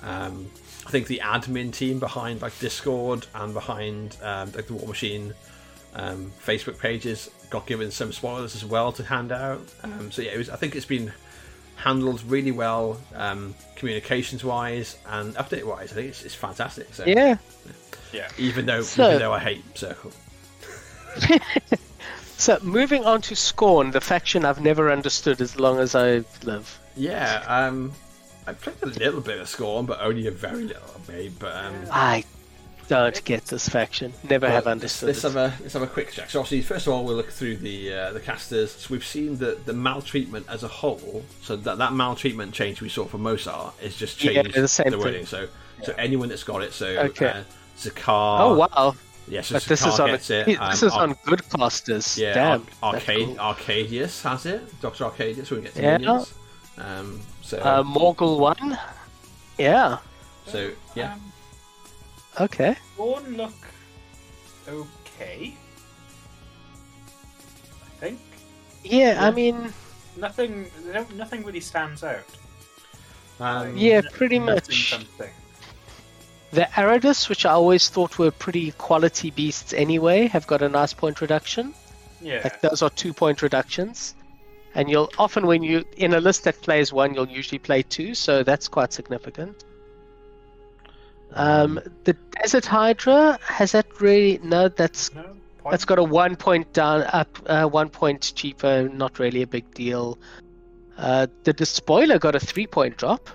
A: Um, I think the admin team behind like Discord and behind um, like the Warmachine um, Facebook pages got given some spoilers as well to hand out. Um, so yeah, it was, I think it's been handled really well, um, communications wise and update wise. I think it's, it's fantastic. So
B: Yeah.
C: Yeah.
A: Even though
B: So-
A: even though I hate Circle,
B: So moving on to Skorne, the faction I've never understood as long as I live.
A: Yeah, um, I played a little bit of Skorne, but only a very little, maybe. But um,
B: I don't get this faction. Never have understood
A: Let's, let's have a let's have a quick check. So obviously, first of all, we'll look through the uh, the casters. So we've seen the the maltreatment as a whole. So that that maltreatment change we saw for Mohsar is just
B: Yeah,
A: changed
B: the same thing.
A: wording. So so anyone that's got it. So
B: Okay.
A: uh, Zakar.
B: oh wow!
A: Yeah, so
B: But this is on
A: gets it.
B: this
A: um,
B: is
A: Ar-
B: on good clusters.
A: Yeah,
B: Damn.
A: Ar-
B: that's
A: Arcade
B: cool.
A: Arkadius has it. Doctor Arkadius. We get to
B: Yeah.
A: minions. Um, so
B: Uh, Morghoul one. Yeah.
A: so yeah.
C: Um,
B: Okay.
C: Born look okay. I think
B: Yeah, I mean,
C: nothing. Nothing really stands out.
A: Um,
B: yeah, pretty much.
C: Something.
B: The Aradus, which I always thought were pretty quality beasts anyway, have got a nice point reduction.
C: Yeah.
B: Like those are two point reductions. And you'll often, when you in a list that plays one, you'll usually play two, so that's quite significant. Um, the Desert Hydra has that really no? That's
C: no.
B: that's got a one point down, up, uh, one point cheaper. Not really a big deal. Uh, the Despoiler got a three point drop.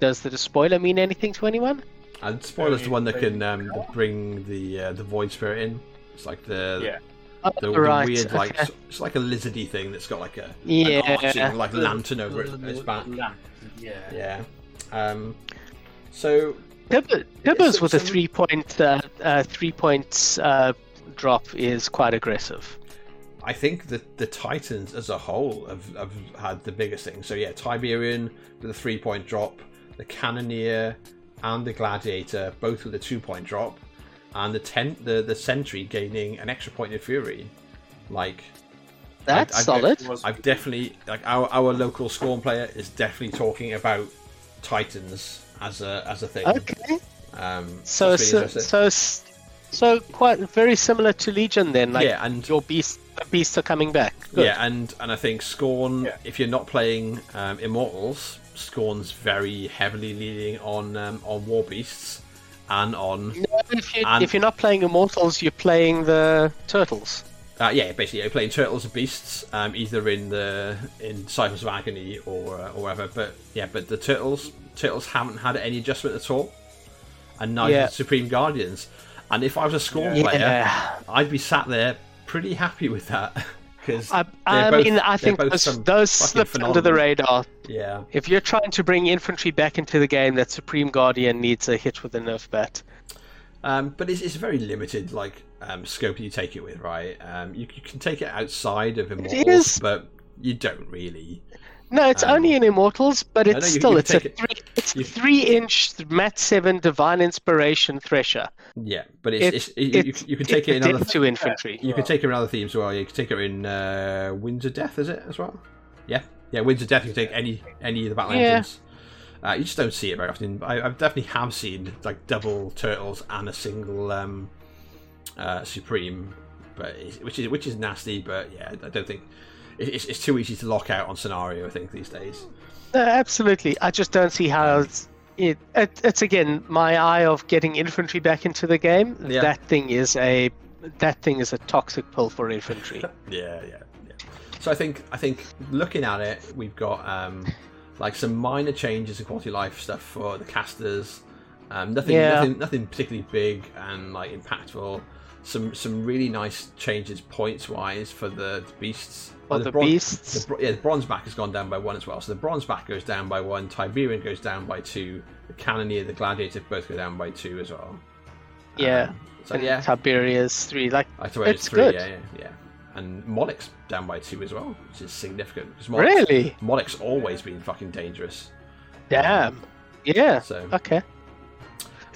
B: Does the Despoiler mean anything to anyone?
A: And spoilers the one that can um, bring the uh, the void spirit in. It's like the
C: Yeah.
A: The, the
B: right.
A: weird like
B: okay.
A: it's like a lizardy thing that's got like a
B: Yeah.
A: an arching, like lantern over it, its back.
C: Lamp. Yeah.
A: Yeah. Um. So
B: Tib- Tibbers
A: so-
B: with a
A: so-
B: three point uh, uh, three points uh, drop is quite aggressive.
A: I think that the Titans as a whole have, have had the biggest thing. So yeah, Tiberion with a three point drop, the Cannoneer and the Gladiator both with a two point drop, and the ten the the Sentry gaining an extra point in Fury. Like
B: That's
A: I- I-
B: solid.
A: I've definitely like our our local Skorne player is definitely talking about Titans as a as a thing.
B: Okay.
A: Um,
B: So
A: really
B: so so so quite very similar to Legion then. Like
A: yeah, and
B: your beast beasts are coming back. Good.
A: Yeah, and and I think Skorne,
C: Yeah.
A: if you're not playing um, Immortals, Skorne's very heavily leaning on um, on War Beasts and on
B: No, if, you,
A: And-
B: if you're not playing Immortals, you're playing the Turtles.
A: uh, yeah, basically you're playing Turtles and Beasts, um, either in the in Cyphers of Agony or uh, or whatever. But yeah, but the Turtles Turtles haven't had any adjustment at all, and neither
B: Yeah.
A: the Supreme Guardians. And if I was a Skorne
C: Yeah.
A: player, I'd be sat there pretty happy with that because
B: I, I mean, I think those, those slipped under the radar.
A: Yeah.
B: If you're trying to bring infantry back into the game, that Supreme Guardian needs a hit with a nerf bat.
A: Um, but it's, it's very limited, like um, scope you take it with, right? Um, you, you can take it outside of Immortals, but you don't really.
B: No, it's
A: Um,
B: only in Immortals, but it's
A: know you-
B: still
A: you
B: it's a
A: it-
B: three, it's
A: you...
B: three-inch Mat Seven Divine Inspiration Thresher.
A: Yeah, but it's,
B: It-
A: it's, it, you,
B: It's-
A: you can take it in other.
B: to infantry.
A: You can take it in other themes as well. You can take it in uh, Winds of Death, is it as well? Yeah, yeah. Winds of Death. You take any any of the battle
B: Yeah.
A: engines. Uh, you just don't see it very often. I, I definitely have seen like double turtles and a single um, uh, supreme, but which is which is nasty. But yeah, I don't think it- it's, it's too easy to lock out on scenario. I think these days.
B: No, absolutely. I just don't see how it's, it, it. It's again my eye of getting infantry back into the game.
A: Yeah.
B: That thing is a that thing is a toxic pill for infantry.
A: Yeah, yeah, yeah. So I think I think looking at it, we've got um, like some minor changes in quality of life stuff for the casters. Um, nothing,
B: Yeah.
A: nothing, nothing particularly big and like impactful. Some some really nice changes points wise for the, the beasts.
B: For
A: Uh,
B: the
A: bron-
B: beasts.
A: the yeah, the bronze back has gone down by one as well. So the bronze back goes down by one. Tiberion goes down by two. The Cannoneer, the Gladiator both go down by two as well.
B: Yeah.
A: Um, so yeah,
B: Tiberius three. Like
A: I thought it's
B: It's
A: three.
B: good.
A: Yeah, yeah, yeah. And Monix down by two as well, which is significant. Because Monix,
B: really,
A: Monix always been fucking dangerous.
B: damn. Yeah.
A: So
B: Okay.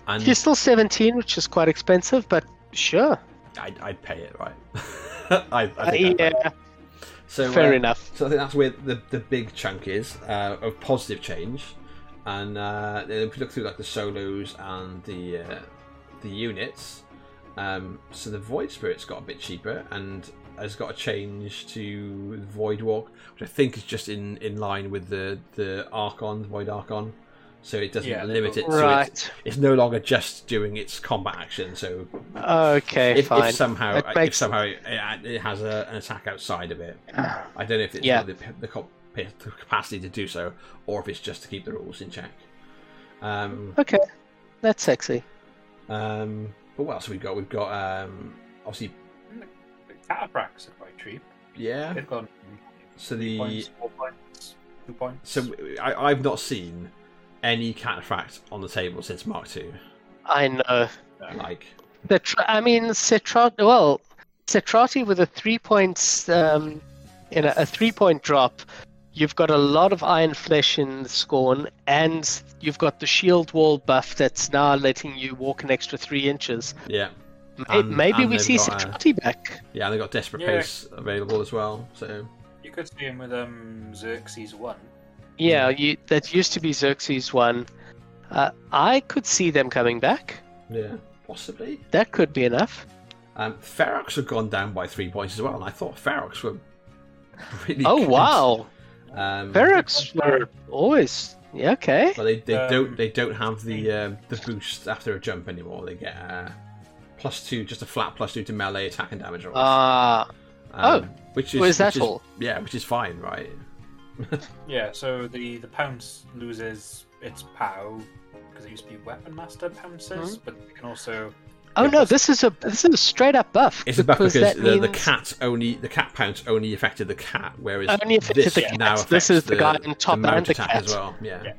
A: and
B: You're still 17, which is quite expensive, but sure.
A: I'd, I'd pay it right. I, I
B: Uh,
A: think it.
B: yeah.
A: So
B: fair
A: uh,
B: enough.
A: So I think that's where the, the big chunk is uh, of positive change. And uh, if we look through like the solos and the uh, the units, um, so the Void Spirit's got a bit cheaper and has got a change to Void Walk, which I think is just in, in line with the the Archon, Void Archon. So it doesn't
C: Yeah,
A: limit it. So it's,
B: Right.
A: it's no longer just doing its combat action. So
B: Okay,
A: if,
B: fine.
A: if somehow
B: That
A: if
B: makes-
A: somehow it, it has a, an attack outside of it, I don't know if it's
B: Yeah.
A: got the, the, co- the capacity to do so, or if it's just to keep the rules in check. Um,
B: Okay. That's sexy.
A: um, but what else have we got? We've got um, obviously,
C: The cataphracts are quite cheap.
A: yeah.
C: They've gone
A: So the
C: points, four points, two points.
A: so I, I've not seen any cataphract on the table since Mark Two.
B: I know.
A: Like,
B: The tr- I mean, Cetrati. Well, Cetrati with a three points um, in a, a three point drop. You've got a lot of iron flesh in the Skorne, and you've got the shield wall buff that's now letting you walk an extra three inches.
A: yeah,
B: May-
A: And-
B: Maybe
A: and
B: we see
A: got, uh,
B: back.
A: yeah, and they got desperate
C: Yeah.
A: pace available as well. So
C: you could see him with um, Xerxis one.
B: Yeah, you, that used to be Xerxis one. Uh, I could see them coming back.
A: yeah, possibly.
B: That could be enough.
A: Um, Ferox have gone down by three points as well, and I thought Ferox were really.
B: Oh
A: good.
B: wow,
A: Um,
B: Ferox were always yeah, okay.
A: But they, they
C: Um,
A: don't they don't have the uh, the boost after a jump anymore. They get uh, plus two, just a flat plus two to melee attack and damage rolls.
B: Ah,
A: Um, which is
B: what is that
A: which
B: all?
A: Yeah, which is fine, right?
C: Yeah, so the the pounce loses its POW because it used to be weapon master pounces,
B: Hmm?
C: but it can also
B: oh
C: Yeah,
B: no,
C: plus-
B: this is a this is a straight up buff.
A: It's a buff because
B: that
A: the, the cat only the cat pounce only affected the cat, whereas
B: Only affected
A: this
B: the cat.
A: now
B: This
A: affects
B: is the guy on top
A: mount
B: and the
A: attack
B: cat.
A: as well. Yeah.
C: Yeah.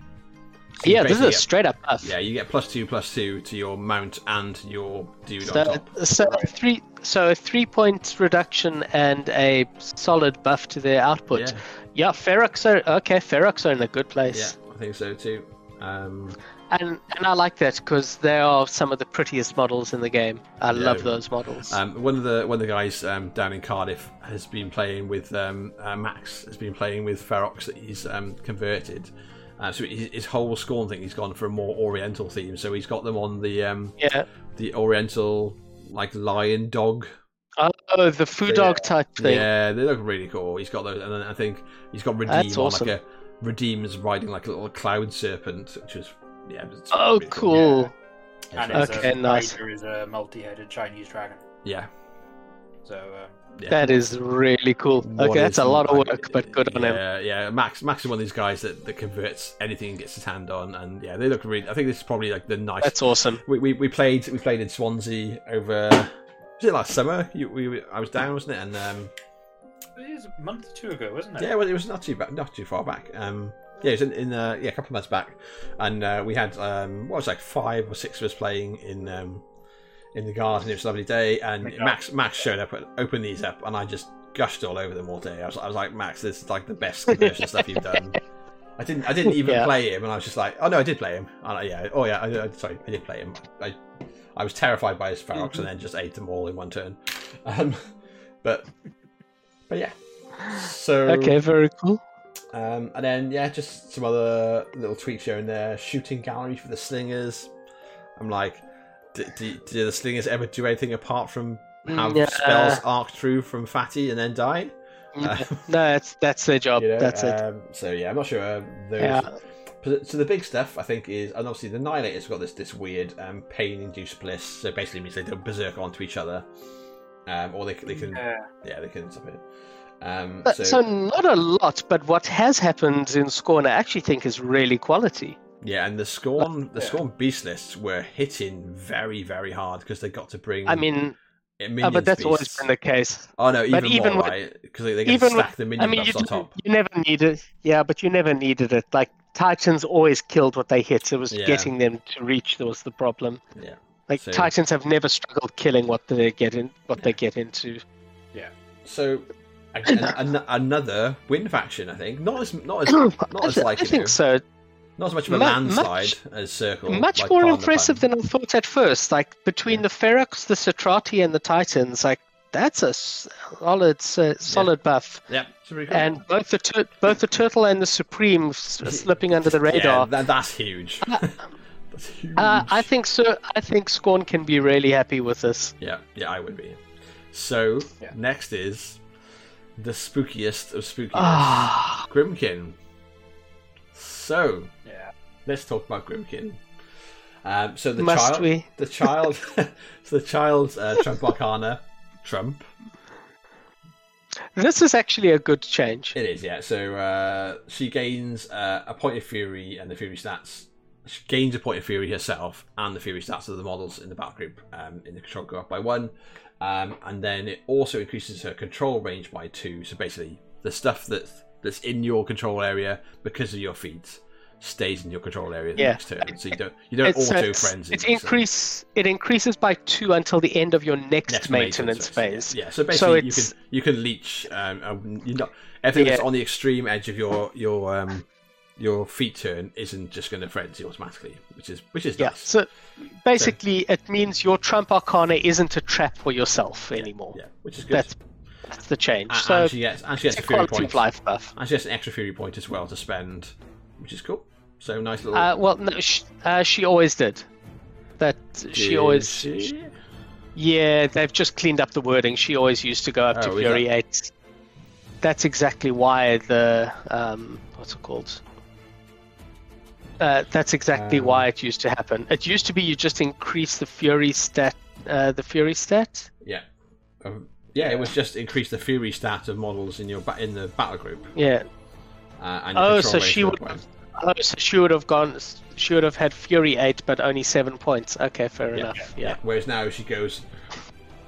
A: So
B: yeah, this is a straight up buff.
A: Yeah, you get plus two plus two to your mount and your dude on
B: So,
A: top.
B: so three, so a three point reduction and a solid buff to their output.
A: Yeah.
B: Yeah, Ferox are okay. Ferox are in a good place.
A: Yeah, I think so too. Um,
B: and and I like that because they are some of the prettiest models in the game. I
A: Yeah.
B: love those models.
A: um, one of the one of the guys um, down in Cardiff has been playing with um, uh, Max has been playing with Ferox that he's um, converted. Uh, so his, his whole Skorne thing, he's gone for a more Oriental theme. So he's got them on the um,
B: yeah.
A: the Oriental like lion dog.
B: Oh, the food dog type thing.
A: Yeah, they look really cool. He's got those, and then I think he's got Redeem
B: That's
A: on
B: awesome.
A: like a Redeem's riding like a little cloud serpent, which is yeah. it's
B: Oh,
A: really
B: cool.
C: And
A: Yeah.
C: his
B: Okay,
C: uh,
B: nice.
C: rider is a multi-headed Chinese dragon.
A: yeah.
C: So um,
A: yeah.
B: That is really cool.
A: What
B: okay, that's a lot of work, but good on him.
A: Yeah, yeah. Max, Max is one of these guys that, that converts anything he gets his hand on, and yeah, they look really. I think this is probably like the nice.
B: That's awesome.
A: We, we, we played we played in Swansea over. Was it last summer? You, we, I was down, wasn't it? And um,
C: it was a month or two ago, wasn't it?
A: yeah, well, it was not too bad, not too far back. Um, yeah, it was in, in uh, yeah a couple of months back, and uh, we had um, what was it, like five or six of us playing in um, in the garden. It was a lovely day, and
C: Yeah.
A: Max Max showed up, and opened these up, and I just gushed all over them all day. I was, I was like, Max, this is like the best conversion stuff you've done. I didn't I didn't even
B: Yeah.
A: play him, and I was just like, oh no, I did play him. And I, yeah, oh yeah, I, I, sorry, I did play him. I I was terrified by his Ferox, and then just ate them all in one turn. Um, but but yeah, so
B: Okay, very cool.
A: um, and then yeah, just some other little tweaks here and there. Shooting gallery for the slingers. I'm like, do, do the slingers ever do anything apart from have
B: Yeah.
A: spells arc through from Fatty and then die? Uh,
B: no, that's that's their job.
A: you know,
B: that's it.
A: um, So yeah, I'm not sure. Those,
B: Yeah.
A: So the big stuff I think is, and obviously the Annihilator's got this this weird um, pain-induced bliss. So basically means they don't berserk onto each other, um, or they they can
C: Yeah.
A: yeah they can stop it. Um,
B: But-
A: so,
B: so, not a lot, but what has happened in Skorne, I actually think is really quality.
A: Yeah, and the Skorne, the
C: Yeah.
A: Skorne beast lists were hitting very, very hard because they got to bring.
B: I mean,
A: uh,
B: uh, but that's always been the case.
A: Oh no, even,
B: even
A: more
B: with-
A: right? Because they, they get
B: even
A: to
B: with-
A: stack the
B: I
A: minion
B: mean, you,
A: buffs on top.
B: you never needed, it. yeah, but you never needed it. Like Titans always killed what they hit. It was
A: Yeah.
B: getting them to reach that was the problem.
A: Yeah.
B: Like
A: So-
B: Titans have never struggled killing what they get in, what they get into. Yeah.
A: So, an, an, another win faction, I think. Not as not as not as
B: th-
A: like
B: I think so.
A: Not as much of a
B: Mu-
A: landslide
B: much-
A: as Circle.
B: Much
A: like
B: more impressive than I thought at first. Like between the Ferox, the Cetrati, and the Titans, like that's a solid, uh, solid buff.
A: Yeah, cool.
B: And both the tur- both the turtle and the supreme slipping under the
A: yeah,
B: radar.
A: that, that's huge. that's huge.
B: Uh, I think so. I think Skorne can be really happy with this.
A: Yeah, yeah, I would be. So
C: Yeah.
A: next is the spookiest of spookiest.
B: Ah,
A: Grymkin. So
C: Yeah.
A: Let's talk about Grymkin. Um, so the
B: Must
A: child,
B: we?
A: the child, so the child's uh, Trump Arcana, Trump.
B: this is actually a good change.
A: It is, yeah. So uh, she gains uh, a point of fury and the fury stats. She gains a point of fury herself and the fury stats of the models in the battle group um, in the control go up by one, um, and then it also increases her control range by two. So basically, the stuff that's that's in your control area because of your feats stays in your control area the
B: Yeah.
A: next turn. So you don't you don't
B: It's,
A: auto
B: it's,
A: frenzy.
B: it's
A: so-
B: increase. It increases by two until the end of your next,
A: next
B: maintenance,
A: phase. Yeah, so
B: So
A: basically you can you can leech. Um, um, you know, everything that's on the extreme edge of your your um your feet turn isn't just going to frenzy automatically, which is which is
B: Yeah.
A: nice.
B: So basically, it means your Trump Arcana isn't a trap for yourself anymore.
A: Yeah, which is good.
B: That's that's the change.
A: and,
B: so
A: and she gets and she gets
B: a
A: fury point,
B: life buff.
A: and she gets an extra fury point as well to spend, which is cool. So nice little.
B: Uh, well, no, she, uh, she always did. That she
A: Did
B: always.
A: she?
B: Yeah, they've just cleaned up the wording. She always used to go up to
A: Oh, is
B: Fury Eight. That's exactly why the um, what's it called? Uh, that's exactly
A: Um,
B: why it used to happen. It used to be you just increase the Fury stat, uh, the Fury stat.
A: Yeah. Um, yeah, it was just increase the fury stat of models in your ba- in the battle group.
B: Yeah.
A: Uh, and
B: Oh, so she would-
A: by-
B: Oh, so she would have gone. She would have had Fury Eight, but only seven points. Okay, fair
A: Yeah,
B: enough. Yeah.
A: Whereas now she goes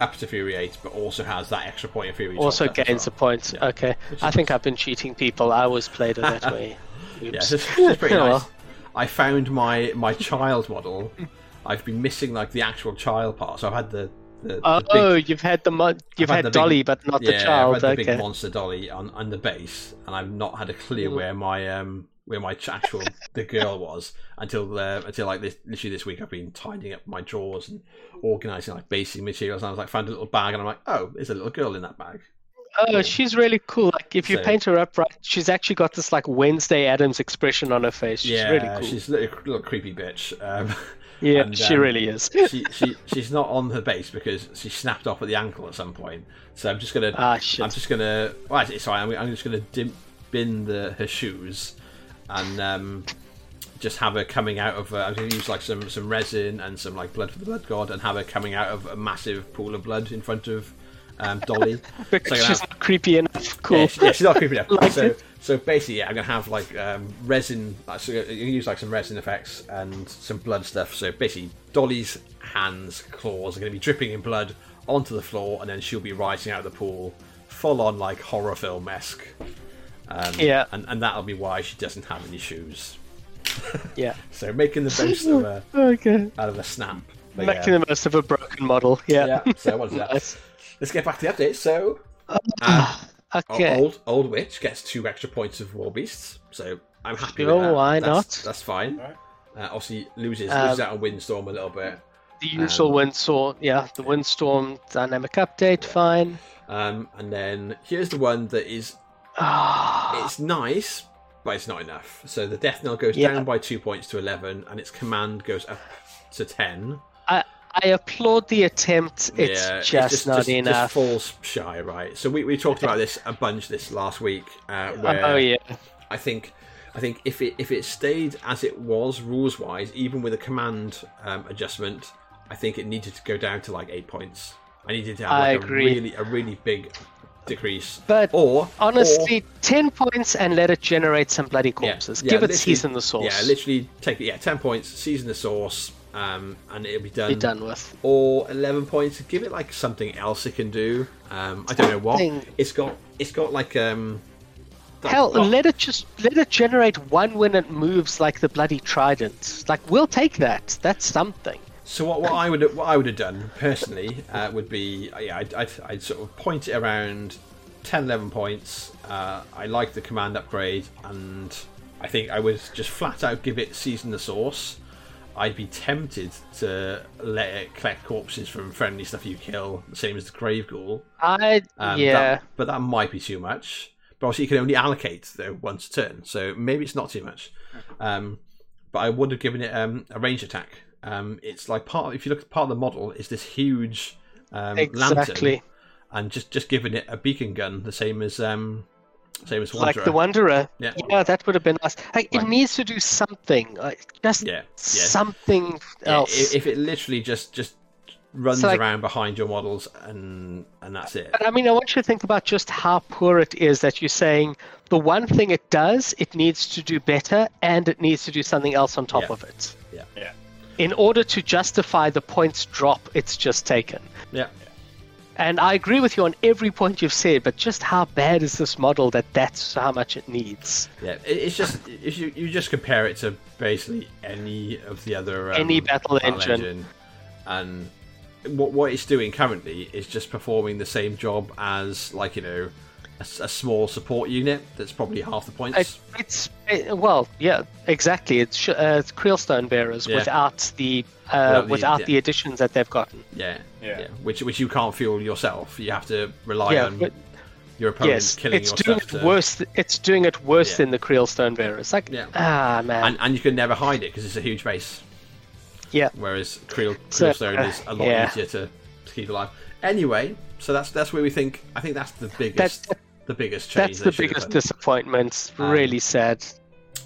A: up to Fury 8, but also has that extra point of Fury.
B: Also
A: topped up as
B: gains a
A: well.
B: point.
A: Yeah.
B: Okay.
A: Is
B: I think I've been cheating people. I always played it that way.
A: Yeah,
B: Oops.
A: it's, it's pretty
B: Oh,
A: nice. I found my my child model. I've been missing like the actual child part, so I've had the. The, the
B: oh, big, you've had the mo- you've had,
A: had the
B: Dolly,
A: big-
B: but not
A: yeah,
B: the child.
A: I've had the
B: okay.
A: big monster dolly on, on the base, and I've not had a clue
B: Mm.
A: where my um where my actual the girl was until uh, until like this literally this week. I've been tidying up my drawers and organizing like basic materials, and I was like found a little bag, and I'm like, oh, there's a little girl in that bag.
B: Oh, she's really cool. Like if you
A: So-
B: paint her up right, she's actually got this like Wednesday Addams expression on her face. She's
A: yeah,
B: really cool.
A: she's a little, little creepy bitch. Um,
B: yeah,
A: and,
B: she
A: um,
B: really is.
A: she, she she's not on her base because she snapped off at the ankle at some point. So I'm just gonna
B: Ah, shit.
A: I'm just gonna. Well, sorry. I'm, I'm just gonna dim, bin the her shoes, and um, just have her coming out of. Uh, I'm gonna use like some some resin and some like blood for the blood god, and have her coming out of a massive pool of blood in front of um, Dolly.
B: because
A: so
B: she's
A: have-
B: not creepy enough. Cool.
A: Yeah, she- yeah, she's not creepy enough.
B: Like
A: so,
B: it.
A: So basically, yeah, I'm gonna have like um, resin. So you can use like some resin effects and some blood stuff. So basically, Dolly's hands, claws are gonna be dripping in blood onto the floor, and then she'll be rising out of the pool, full on like horror film esque. Um,
B: Yeah.
A: and, and that'll be why she doesn't have any shoes.
B: Yeah.
A: So making the most of a
B: Okay.
A: out of a snap. But
B: Making
A: yeah.
B: the most of a broken model. Yeah.
A: yeah. So what is that?
B: Nice.
A: Let's get back to the update. So. Uh,
B: Okay.
A: Old old witch gets two extra points of war beasts, so I'm happy
B: Sure,
A: with that.
B: why
A: that's,
B: not?
A: That's fine.
C: Alright.
A: Uh, obviously loses
B: Um,
A: loses out on windstorm a little bit.
B: The usual
A: um,
B: windstorm. Yeah, the windstorm dynamic update. Fine.
A: Um, and then here's the one that is
B: Ah,
A: it's nice, but it's not enough. So the death knell goes
B: Yeah.
A: down by two points to eleven, and its command goes up to ten.
B: I I applaud the attempt. It's
A: yeah,
B: just, not
A: just,
B: enough.
A: Just falls shy, right? So we, we talked about this a bunch this last week, uh, where
B: oh yeah.
A: I think I think if it if it stayed as it was rules wise, even with a command um, adjustment, I think it needed to go down to like eight points. I needed to have like a really a really big decrease.
B: But
A: or
B: Honestly, ten points and let it generate some bloody
A: or, yeah,
B: corpses.
A: yeah,
B: Give it
A: literally-
B: season the sauce.
A: Yeah, literally take it. Yeah, ten points, season the source, um, and it'll be done.
B: Be done with.
A: Or eleven points. Give it like something else it can do. Um, I don't know what.
B: Thing-
A: It's got. It's got like um.
B: Hell,
A: got-
B: let it just let it generate one when it moves like the bloody trident. Like we'll take that. That's something.
A: So what, what I would what I would have done personally uh, would be uh, yeah I'd, I'd, I'd sort of point it around 10 11 points. Uh, I like the command upgrade and I think I would just flat out give it season the source. I'd be tempted to let it collect corpses from friendly stuff you kill, the same as the grave ghoul.
B: I
A: Um,
B: yeah.
A: that- but that might be too much. But obviously, you can only allocate though once a turn, so maybe it's not too much. Um, but I would have given it um, a range attack. Um, it's like part. If you look at part of the model, is this huge um, lantern, and just just giving it a beacon gun, the same as um, same as
B: Like the Wanderer.
A: Yeah.
B: Yeah, that would have been nice. Like,
A: Right.
B: It needs to do something. Like, just
A: yeah, yeah.
B: something else.
A: if, if it literally just just runs
B: So, like-
A: around behind your models and and that's it.
B: But I mean, I want you to think about just how poor it is that you're saying the one thing it does, it needs to do better, and it needs to do something else on top
A: Yeah.
B: of it.
A: Yeah.
C: Yeah.
B: In order to justify the points drop it's just taken.
A: Yeah.
B: And I agree with you on every point you've said, but just how bad is this model that that's how much it needs?
A: Yeah, it's just if you you just compare it to basically any of the other um,
B: Any battle engine.
A: and what what it's doing currently is just performing the same job as like you know a, s- a small support unit that's probably half the points.
B: It, it's it, well, yeah, exactly. It's, sh- uh, it's Krielstone bearers
A: Yeah.
B: without the uh,
A: Without the-
B: without
A: yeah.
B: the additions that they've gotten.
A: yeah,
C: Yeah.
A: which which you can't fuel yourself. You have to rely
B: yeah,
A: on
B: but
A: your opponent
B: yes,
A: killing
B: it's
A: your
B: doing
A: stuff.
B: it
A: to-
B: worse. th- It's doing it worse
A: Yeah.
B: than the creel Krielstone bearers. Like
A: Yeah.
B: ah man,
A: and and you can never hide it because it's a huge base.
B: yeah.
A: Whereas Kriel,
B: So,
A: Krielstone
B: uh,
A: is a lot
B: yeah.
A: easier to, to keep alive. Anyway, so that's that's where we think. I think that's the biggest
B: That's
A: the biggest change.
B: that's the biggest disappointment.
A: Um,
B: really sad.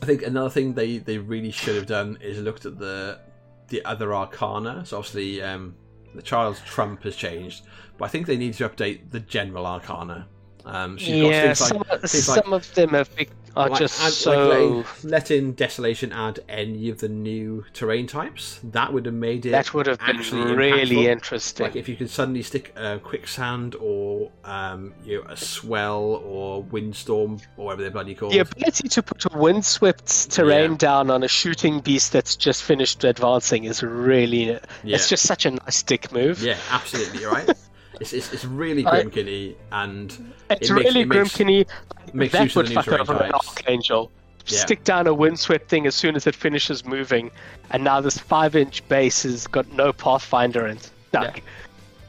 A: I think another thing they, they really should have done is looked at the the other arcana. So obviously, um, the child's trump has changed, but I think they need to update the general arcana. Um,
B: yeah,
A: things like,
B: some,
A: like
B: some of them have are
A: like,
B: just
A: add-
B: so.
A: letting, letting Desolation add any of the new terrain types. That would have made it
B: that would have been really
A: impactful.
B: interesting.
A: Like if you could suddenly stick a quicksand or um, you know, a swell or windstorm or whatever they're bloody called.
B: the ability to put a windswept terrain
A: Yeah.
B: down on a shooting beast that's just finished advancing is really.
A: Yeah.
B: It's just such a nice dick move.
A: Yeah, absolutely, right. it's, it's, it's really grymkinny and
B: It's
A: It makes-
B: really
A: it makes-
B: Grymkinny.
A: makes
B: That
A: use of
B: would fuck over an. Archangel.
A: Yeah.
B: Stick down a windswept thing as soon as it finishes moving, and now this five-inch base has got no pathfinder in. No.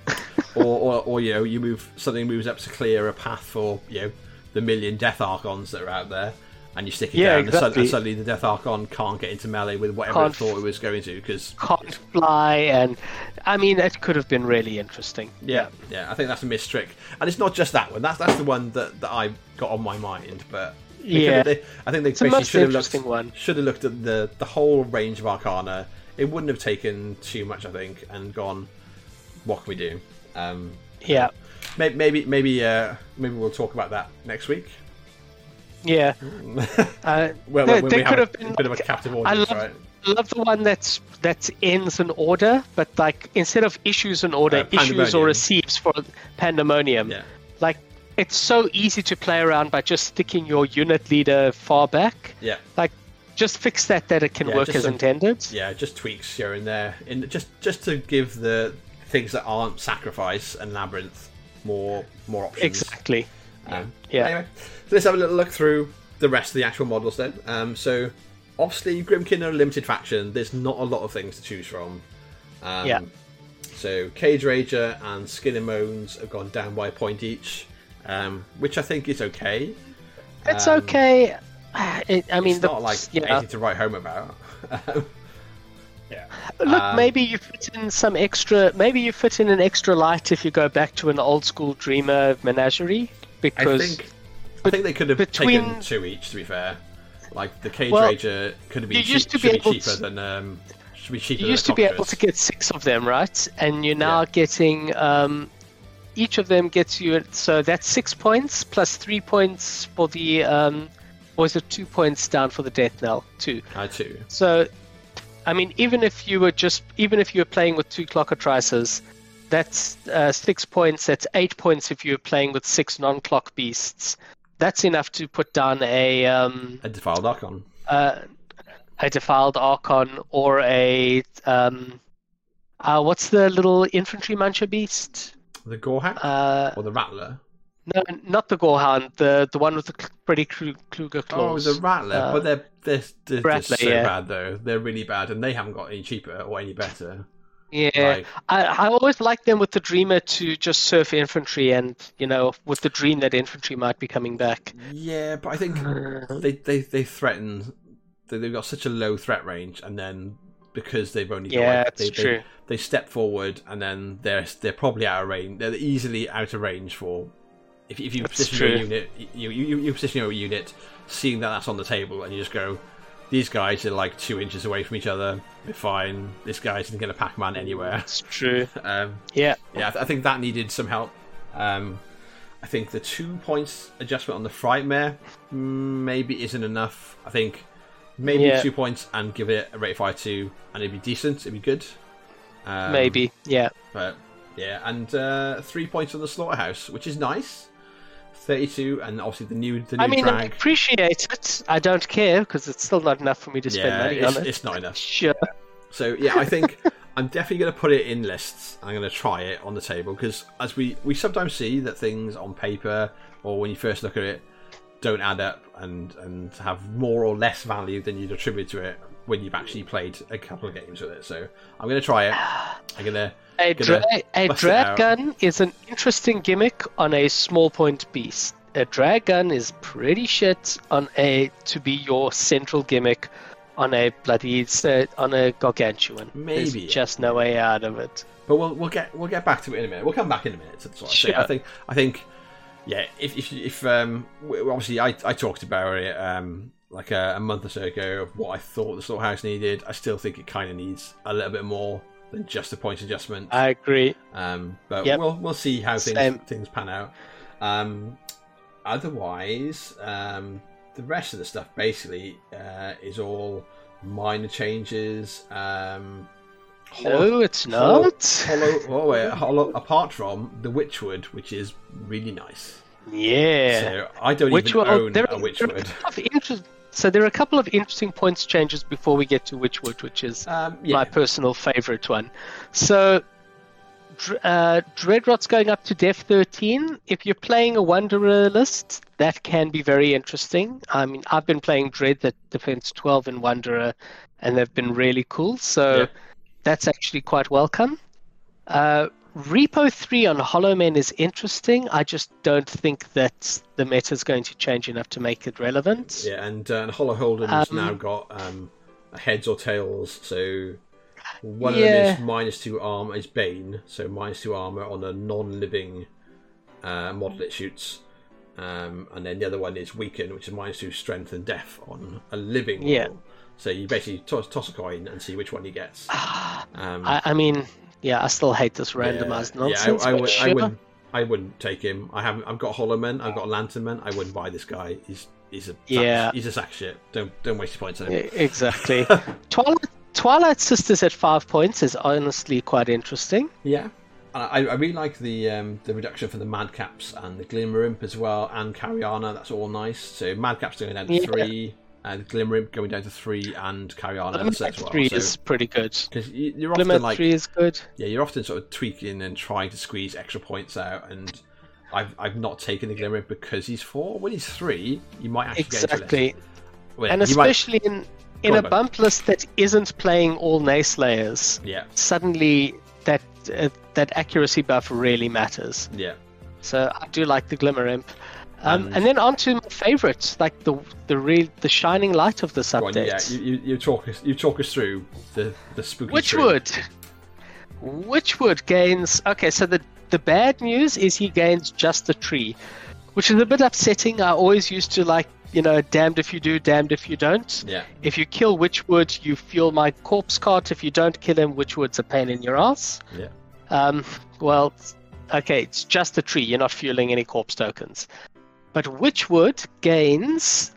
A: or, or, or you know, you move something moves up to clear a path for you know the million Death Archons that are out there, and you stick it
B: Yeah,
A: down, and, sud-
B: exactly.
A: and suddenly the Death Archon can't get into melee with whatever
B: Can't
A: it thought it was going to because
B: Can't fly, and I mean, it could have been really interesting.
A: Yeah, yeah, I think that's a missed trick, and it's not just that one. That's that's the one that, that I got on my mind. But
B: Yeah.
A: they, I think they
B: It's
A: basically should have looked
B: one.
A: should have looked at the the whole range of Arcana. It wouldn't have taken too much, I think, and gone, what can we do? Um,
B: Yeah,
A: maybe maybe maybe uh, maybe we'll talk about that next week.
B: Yeah. Uh,
A: well,
B: they,
A: when
B: they
A: we
B: could
A: have
B: have
A: a
B: been.
A: bit of a captive
B: I
A: audience,
B: love,
A: right?
B: love the one that's that ends in order, but like instead of issues in order,
A: Uh,
B: issues or receives for pandemonium.
A: Yeah,
B: Like it's so easy to play around by just sticking your unit leader far back.
A: yeah,
B: Like just fix that that it can
A: Yeah,
B: work as
A: some-
B: intended.
A: yeah. Just tweaks here and there, in just just to give the things that aren't sacrifice and labyrinth more more options.
B: Exactly.
A: Um,
B: Yeah.
A: Anyway, so let's have a little look through the rest of the actual models then. Um, so, obviously, Grymkin are a limited faction. There's not a lot of things to choose from. Um,
B: Yeah.
A: So, Cage Rager and Skin and Moans have gone down by a point each, um, which I think is okay.
B: It's
A: Um,
B: okay. It, I mean,
A: it's
B: the,
A: not like
B: yeah.
A: anything to write home about.
C: Yeah.
B: Look,
A: Um,
B: maybe you fit in some extra. Maybe you fit in an extra light if you go back to an old school Dreamer menagerie.
A: I
B: Because
A: think I think they could have
B: between-
A: taken two each. To be fair, like the Cage
B: Well,
A: Rager could have been cheap,
B: used to be
A: be
B: able
A: cheaper
B: to-
A: than um, should be cheaper
B: you used to be able to get six of them, right? And you're now
A: Yeah.
B: getting. Um, each of them gets you. So that's six points plus three points for the. Um, or is it two points down for the death knell? Two.
A: I two.
B: So, I mean, even if you were just, even if you were playing with two clockatrices, that's uh, six points. That's eight points if you're playing with six non-clock beasts. That's enough to put down a um,
A: A defiled Archon.
B: uh, a defiled archon or a um, uh, what's the little infantry muncher beast?
A: The Gorehack
B: Uh,
A: or the Rattler?
B: no, not the Gorehound. The the one with the pretty Kluger
A: Oh,
B: claws.
A: the Rattler.
B: Uh,
A: but they're they're, they're, they're
B: Rattler,
A: so
B: yeah.
A: bad though. They're really bad, and they haven't got any cheaper or any better.
B: Yeah.
A: Like,
B: I, I always like them with the Dreamer to just surf infantry, and you know, with the dream that infantry might be coming back.
A: yeah, but I think they they they threaten. They, they've got such a low threat range, and then because they've only got
B: Yeah,
A: like, they,
B: true.
A: They, they step forward, and then they're they're probably out of range. They're easily out of range for. If, if you
B: That's
A: position
B: true.
A: your unit, you, you you position your unit, seeing that that's on the table, and you just go, these guys are like two inches away from each other. They're fine. This guy isn't going to pack man anywhere.
B: It's true.
A: Um,
B: Yeah.
A: yeah, I, th- I think that needed some help. Um, I think the two points adjustment on the Frightmare mm, maybe isn't enough. I think maybe
B: Yeah.
A: two points and give it a rate of fire two, and it'd be decent. It'd be good. Um,
B: Maybe. Yeah.
A: but yeah, and uh, three points on the Slaughterhouse, which is nice. Thirty-two, and obviously the new the new
B: I mean, I appreciate it. I don't care because it's still not enough for me to spend
A: yeah,
B: money
A: it's,
B: on it.
A: it's not enough.
B: Sure.
A: So yeah, I think I'm definitely going to put it in lists. I'm going to try it on the table because as we we sometimes see that things on paper or when you first look at it don't add up and and have more or less value than you'd attribute to it when you've actually played a couple of games with it. So I'm going to try it. I'm going to
B: A, dra- a drag gun is an interesting gimmick on a small point beast. A drag gun is pretty shit on a to be your central gimmick on a bloody uh, on a gargantuan. There's
A: Maybe.
B: just no way out of it.
A: But we'll we'll get we'll get back to it in a minute. We'll come back in a minute. That's what I say. I think I think yeah. If if if um obviously I I talked about it um like a, a month or so ago of what I thought the slaughterhouse needed. I still think it kind of needs a little bit more than just a point adjustment.
B: I agree.
A: Um, but
B: Yep.
A: we'll we'll see how things
B: Same.
A: things pan out. Um, otherwise, um, the rest of the stuff basically uh, is all minor changes. Um,
B: No, it's
A: Hollow-
B: not.
A: Hollow, oh, wait, hollow, apart from the Witchwood, which is really nice.
B: Yeah.
A: So I don't
B: Which
A: even own
B: there,
A: a
B: are- there are a
A: Witchwood.
B: couple of interest- so there are a couple of interesting points changes before we get to Witchwood, which is
A: Um, yeah,
B: my personal favorite one. So, uh, Dreadrot's going up to Def 13. If you're playing a Wanderer list, that can be very interesting. I mean, I've been playing Dread that defends 12 in Wanderer, and they've been really cool. So,
A: Yeah.
B: that's actually quite welcome. Uh, Repo 3 on Hollow Men is interesting. I just don't think that the meta is going to change enough to make it relevant.
A: yeah, and, uh, and Hollow Holden's
B: Um,
A: now got um, a heads or tails. So one of them is minus two armor is Bane, so minus two armor on a non-living uh, model it shoots. Um, and then the other one is weaken, which is minus two strength and death on a living model.
B: Yeah.
A: So you basically toss, toss a coin and see which one you get. Um,
B: I, I mean, yeah, I still hate this
A: Yeah,
B: randomized
A: yeah,
B: nonsense.
A: I, I, would,
B: sure.
A: I wouldn't. I wouldn't take him. I haven't. I've got Hollow Men. I've got Lantern Men. I wouldn't buy this guy. He's he's a
B: Yeah.
A: He's a sack of shit. Don't don't waste your points on him.
B: Exactly. Twilight, Twilight Sisters at five points is honestly quite interesting.
A: Yeah. I, I really like the um, the reduction for the Madcaps and the Glimmer Imp as well, and Karianna. That's all nice. So Madcaps going down to
B: Yeah.
A: three, and Glimmer Imp going down to three, and Karianna
B: Limit
A: as well.
B: three
A: So
B: is pretty good.
A: because you're often
B: Limit
A: like
B: three is good.
A: yeah, you're often sort of tweaking and trying to squeeze extra points out, and I've I've not taken the Glimmer Imp because he's four. When he's three, you might actually get into a list.
B: Exactly.
A: Well,
B: And
A: you might-
B: especially in, in
A: Go
B: a
A: on,
B: bump list that isn't playing all nayslayers,
A: yeah,
B: suddenly that uh, that accuracy buff really matters.
A: yeah.
B: So I do like the Glimmer Imp. Um,
A: And-
B: and then on to my favorites, like the the real the shining light of this
A: Go on, yeah, you, you, you talk us you talk us through the the spooky. tree.
B: Witchwood. Witchwood gains. Okay, so the the bad news is he gains just the tree, which is a bit upsetting. I always used to like, you know, damned if you do, damned if you don't.
A: Yeah,
B: If you kill Witchwood, you fuel my corpse cart. If you don't kill him, Witchwood's a pain in your ass.
A: yeah,
B: Um, well, okay, it's just a tree. You're not fueling any corpse tokens. But Witchwood gains.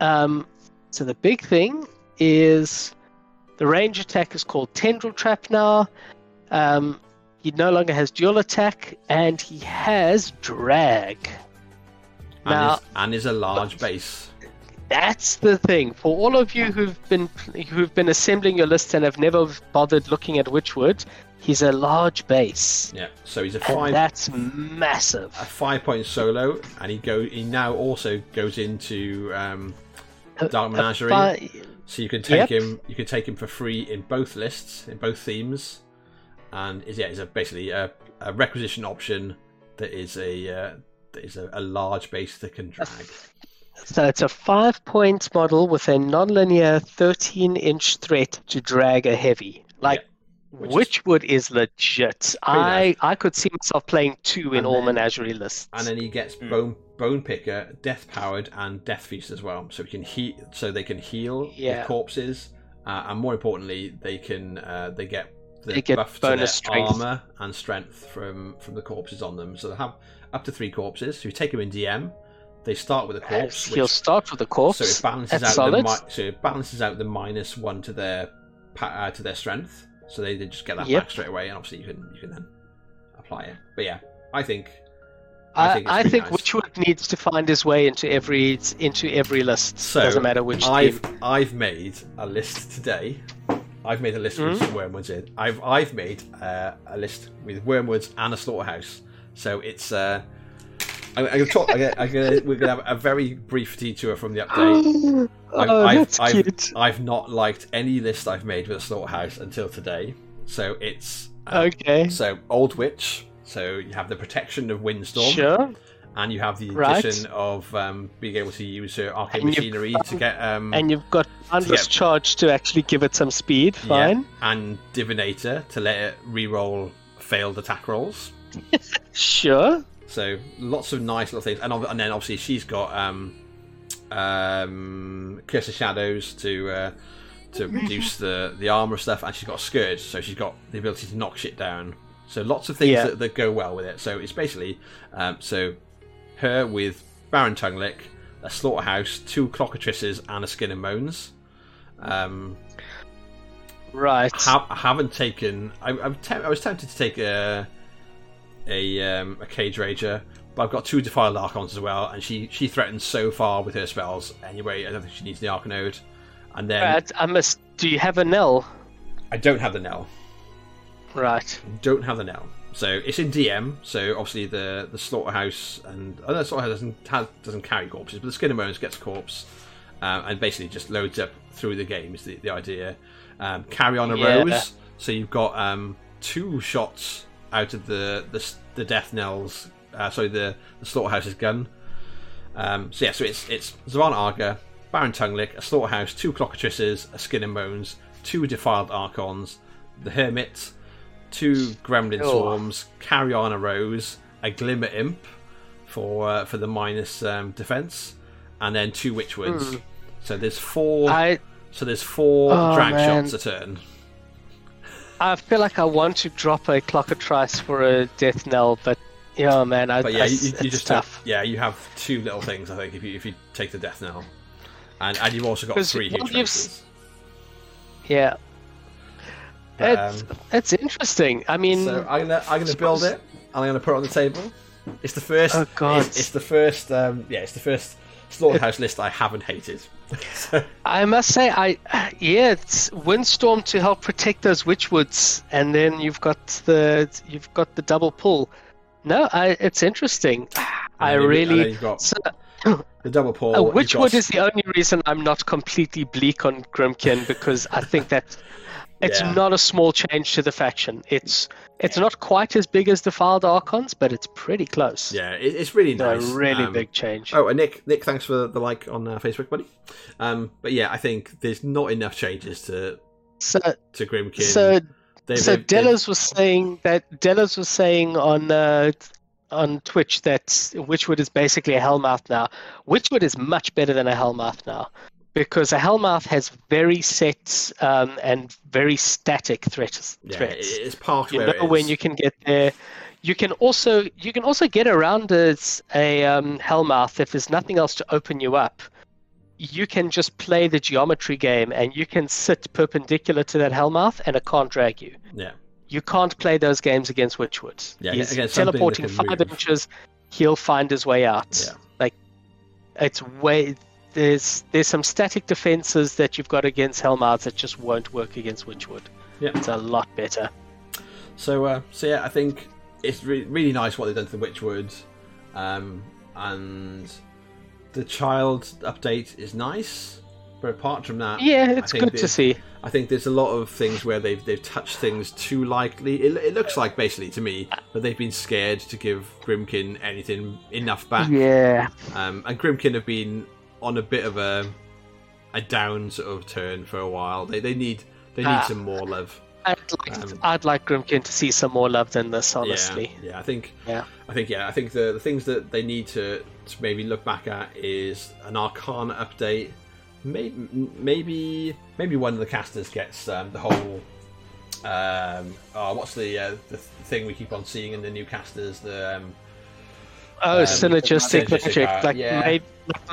B: Um, so the big thing is the range attack is called Tendril Trap now. Um, he no longer has dual attack, and he has drag.
A: and
B: Now-
A: is, and is a large base.
B: That's the thing. For all of you who've been who've been assembling your lists and have never bothered looking at Witchwood, he's a large base,
A: Yeah, so he's a five
B: that's massive.
A: a five point solo, and he go he now also goes into um, Dark Menagerie.
B: fi-
A: So you can take
B: Yep.
A: him. You can take him for free in both lists, in both themes, and is yeah, is a basically a, a requisition option that is a uh, that is a, a large base that can drag.
B: So it's a five point model with a non-linear 13 inch threat to drag a heavy. Like
A: is-
B: Witchwood is, legit. I
A: nice.
B: I could see myself playing two in
A: And
B: all
A: then-
B: menagerie lists.
A: And then he gets
C: Hmm.
A: bone bone picker, death powered, and death feast as well. So he can heal. So they can heal
B: Yeah.
A: with corpses, uh, and more importantly, they can uh, they get the
B: They get
A: buff to their
B: bonus strength.
A: armor and strength from from the corpses on them. So they have up to three corpses. So you take them in DM. They start with a corpse.
B: He'll start with a corpse.
A: So it balances
B: That's
A: out
B: solid.
A: the mi- so it balances out the minus one to their pa- uh, to their strength. So they, they just get that
B: Yep.
A: back straight away, and obviously you can you can then apply it. But yeah, I think I think
B: I think
A: nice.
B: Witchwood needs to find his way into every into every list.
A: So
B: Doesn't matter which
A: I've
B: team.
A: I've made a list today. I've made a list with
B: Hmm?
A: some wormwoods in. I've I've made uh, a list with wormwoods and a slaughterhouse. So it's uh, I'm, I'm gonna talk. I'm gonna, I'm gonna, we're gonna have a very brief detour from the update. I've,
B: oh,
A: I've,
B: that's
A: I've,
B: cute.
A: I've not liked any list I've made with a slaughterhouse until today. So it's uh,
B: Okay,
A: so old witch. So you have the protection of windstorm,
B: sure.
A: and you have the
B: Right.
A: addition of um, being able to use her arcane machinery to get um,
B: And you've got boundless charge to actually give it some speed.
A: yeah,
B: Fine.
A: and divinator to let it re-roll failed attack rolls.
B: Sure.
A: So lots of nice little things, and, and then obviously she's got um, um, Curse of Shadows to uh, to reduce the the armor stuff, and she's got a scourge, so she's got the ability to knock shit down. So lots of things
B: Yeah.
A: that, that go well with it. So it's basically um, so her with Baron Tonguelick, a Slaughterhouse, two Clockatrices, and a Skin and Bones. Um,
B: Right.
A: ha- I haven't taken. I, tem- I was tempted to take a a um, a Cage Rager, but I've got two Defiled Archons as well, and she she threatens so far with her spells. Anyway, I don't think she needs the Arcanode. And then
B: Right, I must. Do you have a Nell?
A: I don't have the Nell.
B: Right.
A: Don't have the Nell. So it's in DM. So obviously the the slaughterhouse and oh, no, slaughterhouse doesn't has, doesn't carry corpses, but the skin and bones gets a corpse, um, and basically just loads up through the game is the, the idea. Um, carry on a
B: Yeah.
A: rose. So you've got um, two shots out of the the, the death knells. Uh, sorry, the the slaughterhouse's gun. Um, so yeah, so it's it's Zevanna Agha, Baron Tonguelick, a slaughterhouse, two clockatrices, a skin and bones, two defiled archons, the hermit, two gremlin
B: Oh.
A: swarms, Karianna Rose, a glimmer imp for uh, for the minus um, defense, and then two witchwoods. So there's four.
B: I
A: so there's four
B: Oh,
A: drag
B: man.
A: shots a turn.
B: I feel like I want to drop a clockatrice for a death knell, but yeah, man, I,
A: But yeah,
B: I,
A: you, you
B: it's
A: just
B: tough.
A: Have, yeah, you have two little things. I think if you if you take the death knell, and and you've also got three huge
B: you've. Yeah.
A: But,
B: It's,
A: um,
B: it's interesting. I mean,
A: So I'm gonna I'm gonna build it. And I'm gonna put it on the table. It's the first.
B: Oh, God.
A: It's, it's the first. Um, yeah, it's the first slaughterhouse list I haven't hated.
B: I must say, I yeah, it's windstorm to help protect those witchwoods, and then you've got the you've got the double pull. No, I, it's interesting. I
A: and then you- and then
B: really
A: got
B: so,
A: the double pull.
B: uh, Witchwood
A: got-
B: is the only reason I'm not completely bleak on Grymkin because I think that it's
A: Yeah.
B: not a small change to the faction. It's it's not quite as big as the Defiled Archons, but it's pretty close.
A: Yeah, it, it's really nice.
B: a really
A: Um,
B: big change.
A: Oh, and Nick, Nick, thanks for the like on uh, Facebook, buddy. Um, but yeah, I think there's not enough changes to
B: So
A: to Grymkin.
B: so
A: They-
B: so
A: they- they-
B: Delos was saying that Delos was saying on uh, on Twitch that Witchwood is basically a Hellmouth now. Witchwood is much better than a Hellmouth now because a Hellmouth has very set um, and very static threats.
A: yeah,
B: threats.
A: it's part
B: you
A: where
B: know
A: it
B: when you can get there. You can also you can also get around as a um, Hellmouth if there's nothing else to open you up. You can just play the geometry game, and you can sit perpendicular to that Hellmouth, and it can't drag you.
A: Yeah,
B: You can't play those games against Witchwood.
A: Yeah,
B: He's
A: against
B: teleporting five
A: move.
B: inches. He'll find his way out.
A: Yeah.
B: Like it's way there's there's some static defenses that you've got against Hellmouths that just won't work against Witchwood.
A: Yeah.
B: It's a lot better.
A: So, uh, so yeah, I think it's re- really nice what they've done to the Witchwood, um, and the child update is nice. But apart from that,
B: Yeah, it's good to see.
A: I think there's a lot of things where they've they've touched things too lightly. It, it looks like basically to me that they've been scared to give Grymkin anything enough back.
B: Yeah.
A: Um, and Grymkin have been on a bit of a a down sort of turn for a while. They they need they need
B: Ah.
A: some more love.
B: I'd like
A: Um,
B: I'd like Grymkin to see some more love than this, honestly.
A: Yeah, yeah. I think.
B: Yeah.
A: I think yeah. I think the the things that they need to, to maybe look back at is an Arcana update. Maybe maybe maybe one of the casters gets um, the whole. Um, oh, what's the uh, the thing we keep on seeing in the new casters? The um,
B: Oh,
A: Um,
B: synergistic
A: synergistic,
B: magic.
A: uh,
B: like
A: yeah.
B: maybe,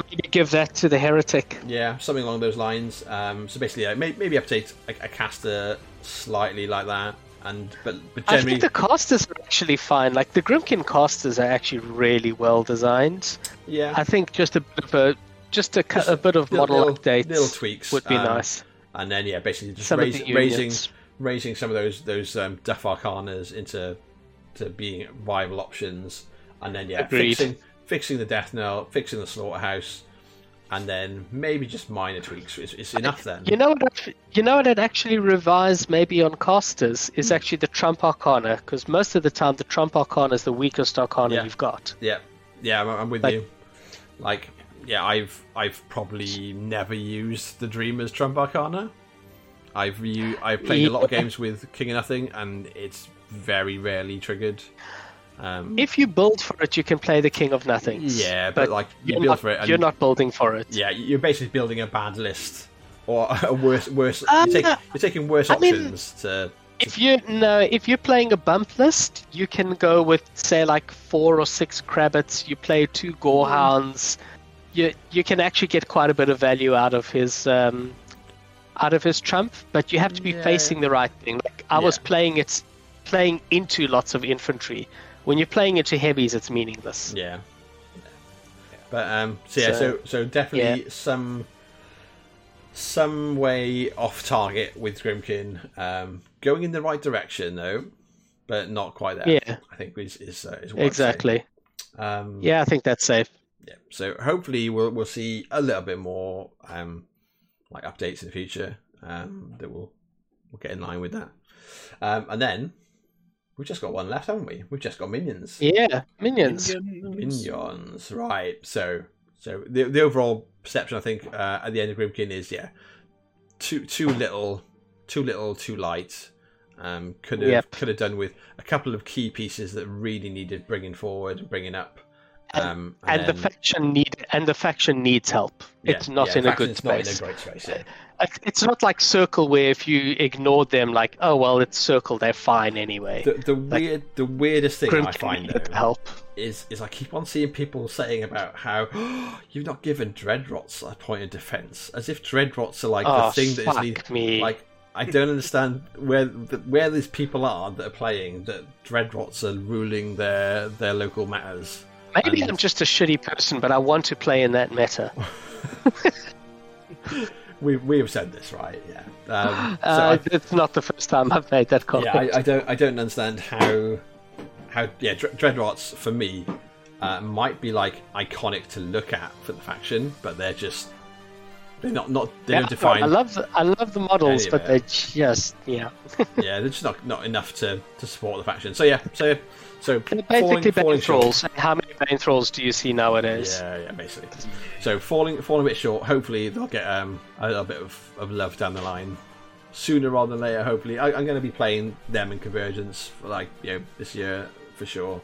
B: maybe give that to the heretic.
A: yeah, something along those lines. Um, so basically, yeah, may, maybe update a, a caster slightly like that, and but but
B: I think the casters are actually fine. Like the Grymkin casters are actually really well designed.
A: yeah,
B: I think just a bit of a just a,
A: Just
B: a bit of
A: little-
B: model
A: little-
B: updates
A: little tweaks
B: would be
A: um,
B: nice.
A: and then yeah, basically just raise, raising raising some of those those um, Duff Arcanas into to being viable options, and then yeah,
B: Agreed.
A: fixing fixing the Death Knell, fixing the Slaughterhouse, and then maybe just minor tweaks. It's, it's enough then.
B: You know what? You know what? I'd actually revise maybe on casters
A: Hmm.
B: is actually the Trump Arcana because most of the time the Trump Arcana is the weakest Arcana
A: Yeah.
B: you've got.
A: Yeah, yeah, I'm, I'm with
B: Like-
A: you. Like, yeah, I've I've probably never used the Dreamers Trump Arcana. I've u- I've played a lot of games with King of Nothing, and it's very rarely triggered. Um,
B: If you build for it, you can play the King of Nothings.
A: yeah, but, like you
B: you're
A: build
B: not,
A: for it, and
B: you're not building for it.
A: Yeah, you're basically building a bad list or a worse worse.
B: Um,
A: you're, take, you're taking worse
B: I mean-
A: options to
B: If you no, if you're playing a bump list, you can go with say like four or six Crabbits. You play two Gorehounds. You you can actually get quite a bit of value out of his um, out of his trump, but you have to be
A: Yeah.
B: facing the right thing. Like I was playing it, playing into lots of infantry. When you're playing into heavies, it's meaningless.
A: Yeah. But um, so yeah, so
B: So-
A: so definitely some some way off target with Grymkin. Um, going in the right direction though, but not quite there.
B: Yeah.
A: I think is is, uh, is what I'd say.
B: Exactly.
A: Um,
B: Yeah, I think that's safe.
A: yeah. So hopefully we'll we'll see a little bit more um, like updates in the future um, that will will get in line with that. Um, and then we've just got one left, haven't we? We've just got minions.
B: Yeah, minions.
A: Minions, right? So, so the the overall perception, I think, uh, at the end of Grymkin is yeah, too too little, too little, too light. Um, could have
B: Yep.
A: could have done with a couple of key pieces that really needed bringing forward and bringing up. Um,
B: And the
A: then-
B: faction need and the faction needs help.
A: yeah,
B: it's not
A: yeah,
B: in a good
A: not
B: space.
A: in a great space. Yeah.
B: It's not like Circle where if you ignored them, like oh well, it's Circle, they're fine anyway.
A: The, the weird, the weirdest thing I find though
B: help.
A: is is I keep on seeing people saying about how you've not given Dreadrots a point of defense, as if Dreadrots are like
B: oh
A: the thing that is
B: me!
A: like I don't understand where the, where these people are that are playing that Dreadrots are ruling their their local matters.
B: Maybe
A: and-
B: I'm just a shitty person, but I want to play in that meta.
A: We we have said this right, yeah. Um, so
B: Uh,
A: I,
B: it's not the first time I've made that comment.
A: yeah, I, I don't I don't understand how how yeah Dre- Dreadrots for me uh, might be like iconic to look at for the faction, but they're just they're not not they
B: Yeah,
A: don't define
B: I love the, I love the models, but
A: it.
B: they just yeah.
A: yeah they're just not not enough to to support the faction. So yeah, so so
B: They're
A: falling,
B: basically
A: falling
B: Bane
A: short.
B: How many Bane Thralls do you see nowadays?
A: Yeah, yeah, basically. So falling falling a bit short. Hopefully they'll get um, a little bit of, of love down the line sooner rather than later. Hopefully, I, I'm going to be playing them in Convergence for like you know this year for sure.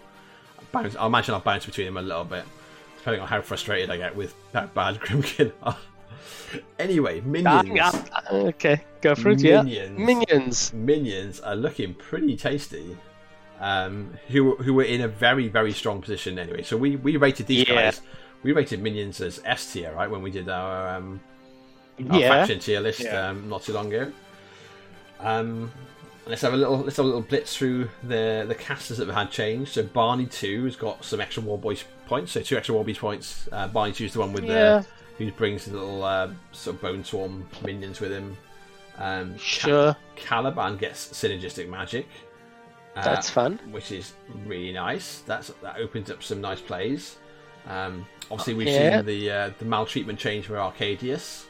A: Bounce, I imagine I'll bounce between them a little bit, depending on how frustrated I get with that bad Grymkin anyway,
B: Ah,
A: minions.
B: yeah, okay, go for it. Yeah,
A: Minions.
B: minions.
A: Minions are looking pretty tasty. Um, who who were in a very very strong position anyway. So we we rated these
B: Yeah.
A: guys. We rated minions as S tier, right? When we did our um, our
B: Yeah,
A: faction tier list
C: Yeah.
A: um, not too long ago. Um, let's have a little let's have a little blitz through the the casters that have had changed. So Barney two has got some extra War Boys points, so two extra War Boys points. Uh, Barney two is the one with
B: Yeah.
A: the who brings the little uh, sort of bone swarm minions with him. Um, Ca-
B: sure,
A: Calaban gets synergistic magic. Uh,
B: that's fun.
A: which is really nice. That's that opens up some nice plays. Um, obviously, we've
B: Yeah.
A: seen the uh, the maltreatment change for Arkadius.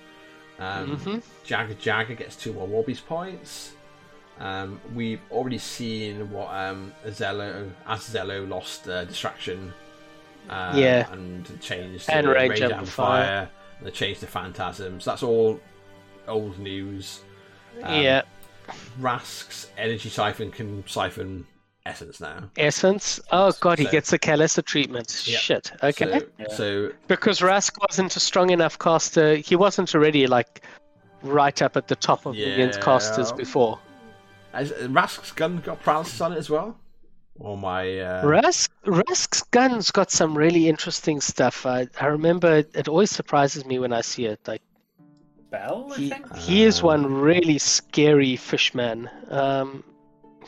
A: Um,
B: Mhm.
A: Jaga-Jaga gets two more Warby's points. Um, we've already seen what um, Azello Azello lost uh, distraction. Uh,
B: Yeah.
A: and changed
B: And
A: to
B: Rage
A: Rage
B: Amplifier.
A: Amplifier. And the change to Phantasms. That's all old news. Um,
B: yeah,
A: Rask's energy siphon can siphon essence now.
B: essence. Oh god, he
A: So-
B: gets a Kalesa treatment. Shit. Okay,
A: So,
C: Yeah.
A: so
B: because Rask wasn't a strong enough caster. He wasn't already like right up at the top of
A: Yeah.
B: casters before.
A: has Rask's gun got paralysis on it as well? Or my uh,
B: Rask, Rask's gun's got some really interesting stuff. I, I remember it always surprises me when I see it. Like
C: Bell, I
B: he,
C: think.
B: he is one really scary fishman. Um,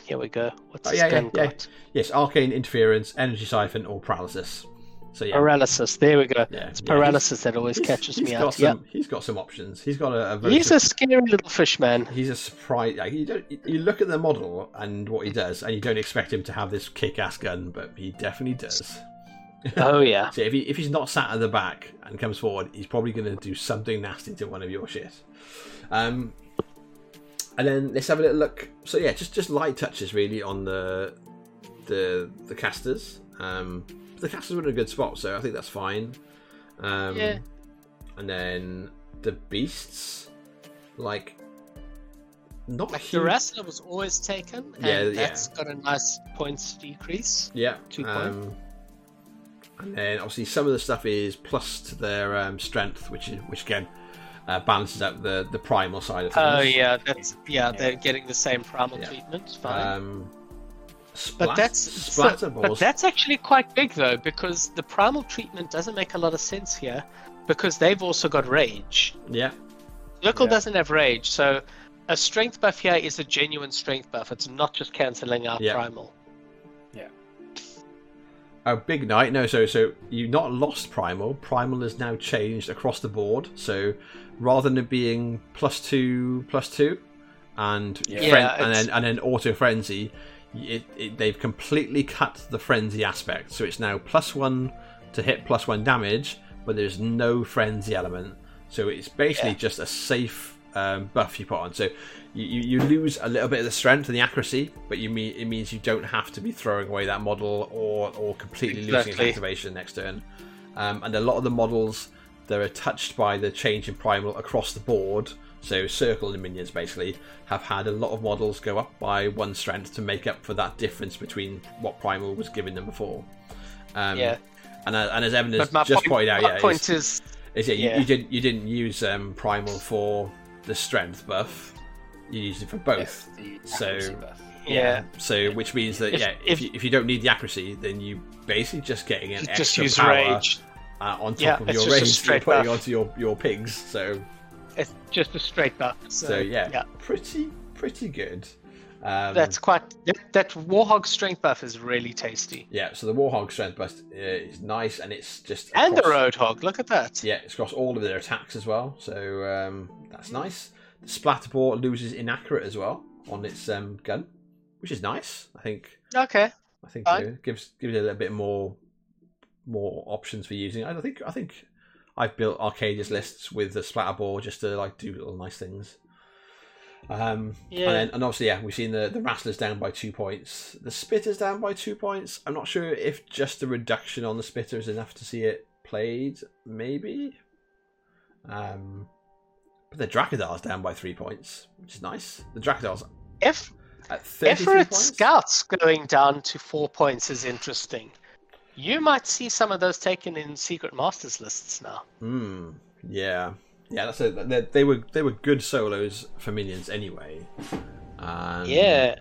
B: here we go. What's
A: Oh,
B: his
A: yeah, yeah,
B: gun
A: yeah.
B: got?
A: yes, arcane interference, energy siphon, or paralysis. So yeah,
B: Paralysis. There we go.
A: yeah,
B: It's
A: yeah,
B: paralysis that always catches
A: he's
B: me
A: got
B: out.
A: Some,
B: Yeah,
A: he's got some options. He's got a, a very
B: he's a scary little fishman.
A: he's a surprise. Like, you don't you look at the model and what he does, and you don't expect him to have this kick-ass gun, but he definitely does.
B: Oh yeah.
A: So if he if he's not sat at the back and comes forward, he's probably going to do something nasty to one of your shit. Um, and then let's have a little look. So yeah, just just light touches really on the the the casters. Um, the casters were in a good spot, so I think that's fine. Um,
B: Yeah.
A: And then the beasts, like not
B: Like the Wrastler was always taken, and
A: Yeah, yeah.
B: that's got a nice points decrease.
A: Yeah.
B: Two
A: um, and then obviously some of the stuff is plus to their um, strength, which is which again, uh, balances out the the primal side of things.
B: Oh yeah, that's yeah. They're getting the same primal
A: Yeah.
B: treatment. Fine.
A: Um,
B: but that's so- but that's actually quite big though, because the primal treatment doesn't make a lot of sense here, because they've also got rage.
A: yeah,
B: Local
C: Yeah.
B: doesn't have rage, so a strength buff here is a genuine strength buff. It's not just cancelling out
A: Yeah.
B: primal.
A: Oh, big night. No, so so you not lost primal. Primal is now changed across the board. So rather than it being plus two, plus two, and
C: Yeah.
A: fren-
B: Yeah,
A: and then and then auto frenzy, it, it, they've completely cut the frenzy aspect. So it's now plus one to hit, plus one damage, but there's no frenzy element. So it's basically
B: Yeah.
A: just a safe um, buff you put on. So you, you, you lose a little bit of the strength and the accuracy, but you mean it means you don't have to be throwing away that model or or completely losing its
B: Exactly.
A: activation next turn. Um, and a lot of the models that are touched by the change in primal across the board. So circle and minions basically have had a lot of models go up by one strength to make up for that difference between what primal was giving them before. Um,
B: Yeah.
A: and, uh, and as Evan has just
B: point,
A: pointed out, yeah, is-
B: point is,
A: is yeah, you,
B: Yeah.
A: you didn't you didn't use um, primal for the strength buff. You used it for both. So-
C: accuracy buff.
B: yeah,
A: So which means that
B: If-
A: yeah, if,
B: if-
A: you, if you don't need the accuracy, then you basically just getting an
B: you
A: extra
B: just use
A: power
B: rage.
A: uh, on top
B: Yeah,
A: of your
B: just
A: rage that you're putting
B: buff.
A: onto your, your pigs. So
B: It's just a straight buff. So,
A: so yeah,
B: yeah.
A: pretty pretty good. Um,
B: That's quite. That, that Warhog strength buff is really tasty.
A: yeah. So the Warhog strength bust uh, is nice, and it's just
B: And the
A: across-
B: Roadhog, look at that.
A: Yeah, it's across all of their attacks as well, so um, that's nice. The Splatterball loses inaccurate as well on its um, gun, which is nice. I think.
B: Okay.
A: I think gives gives it a little bit more more options for using. I think I think I've built Arkadius' lists with the Splatterball just to like do little nice things. Um,
B: Yeah.
A: and, then, and obviously, yeah, we've seen the the Rattlers down by two points. The Spitters down by two points. I'm not sure if just the reduction on the Spitter is enough to see it played. Maybe. Um, the Dracodar's down by three points, which is nice. The Dracodar's
B: If
A: at 33
B: Everett
A: points.
B: Scouts going down to four points is interesting. You might see some of those taken in Secret Masters lists now.
A: Hmm. Yeah. Yeah. That's a, they, they were they were good solos for minions anyway. Um,
B: yeah.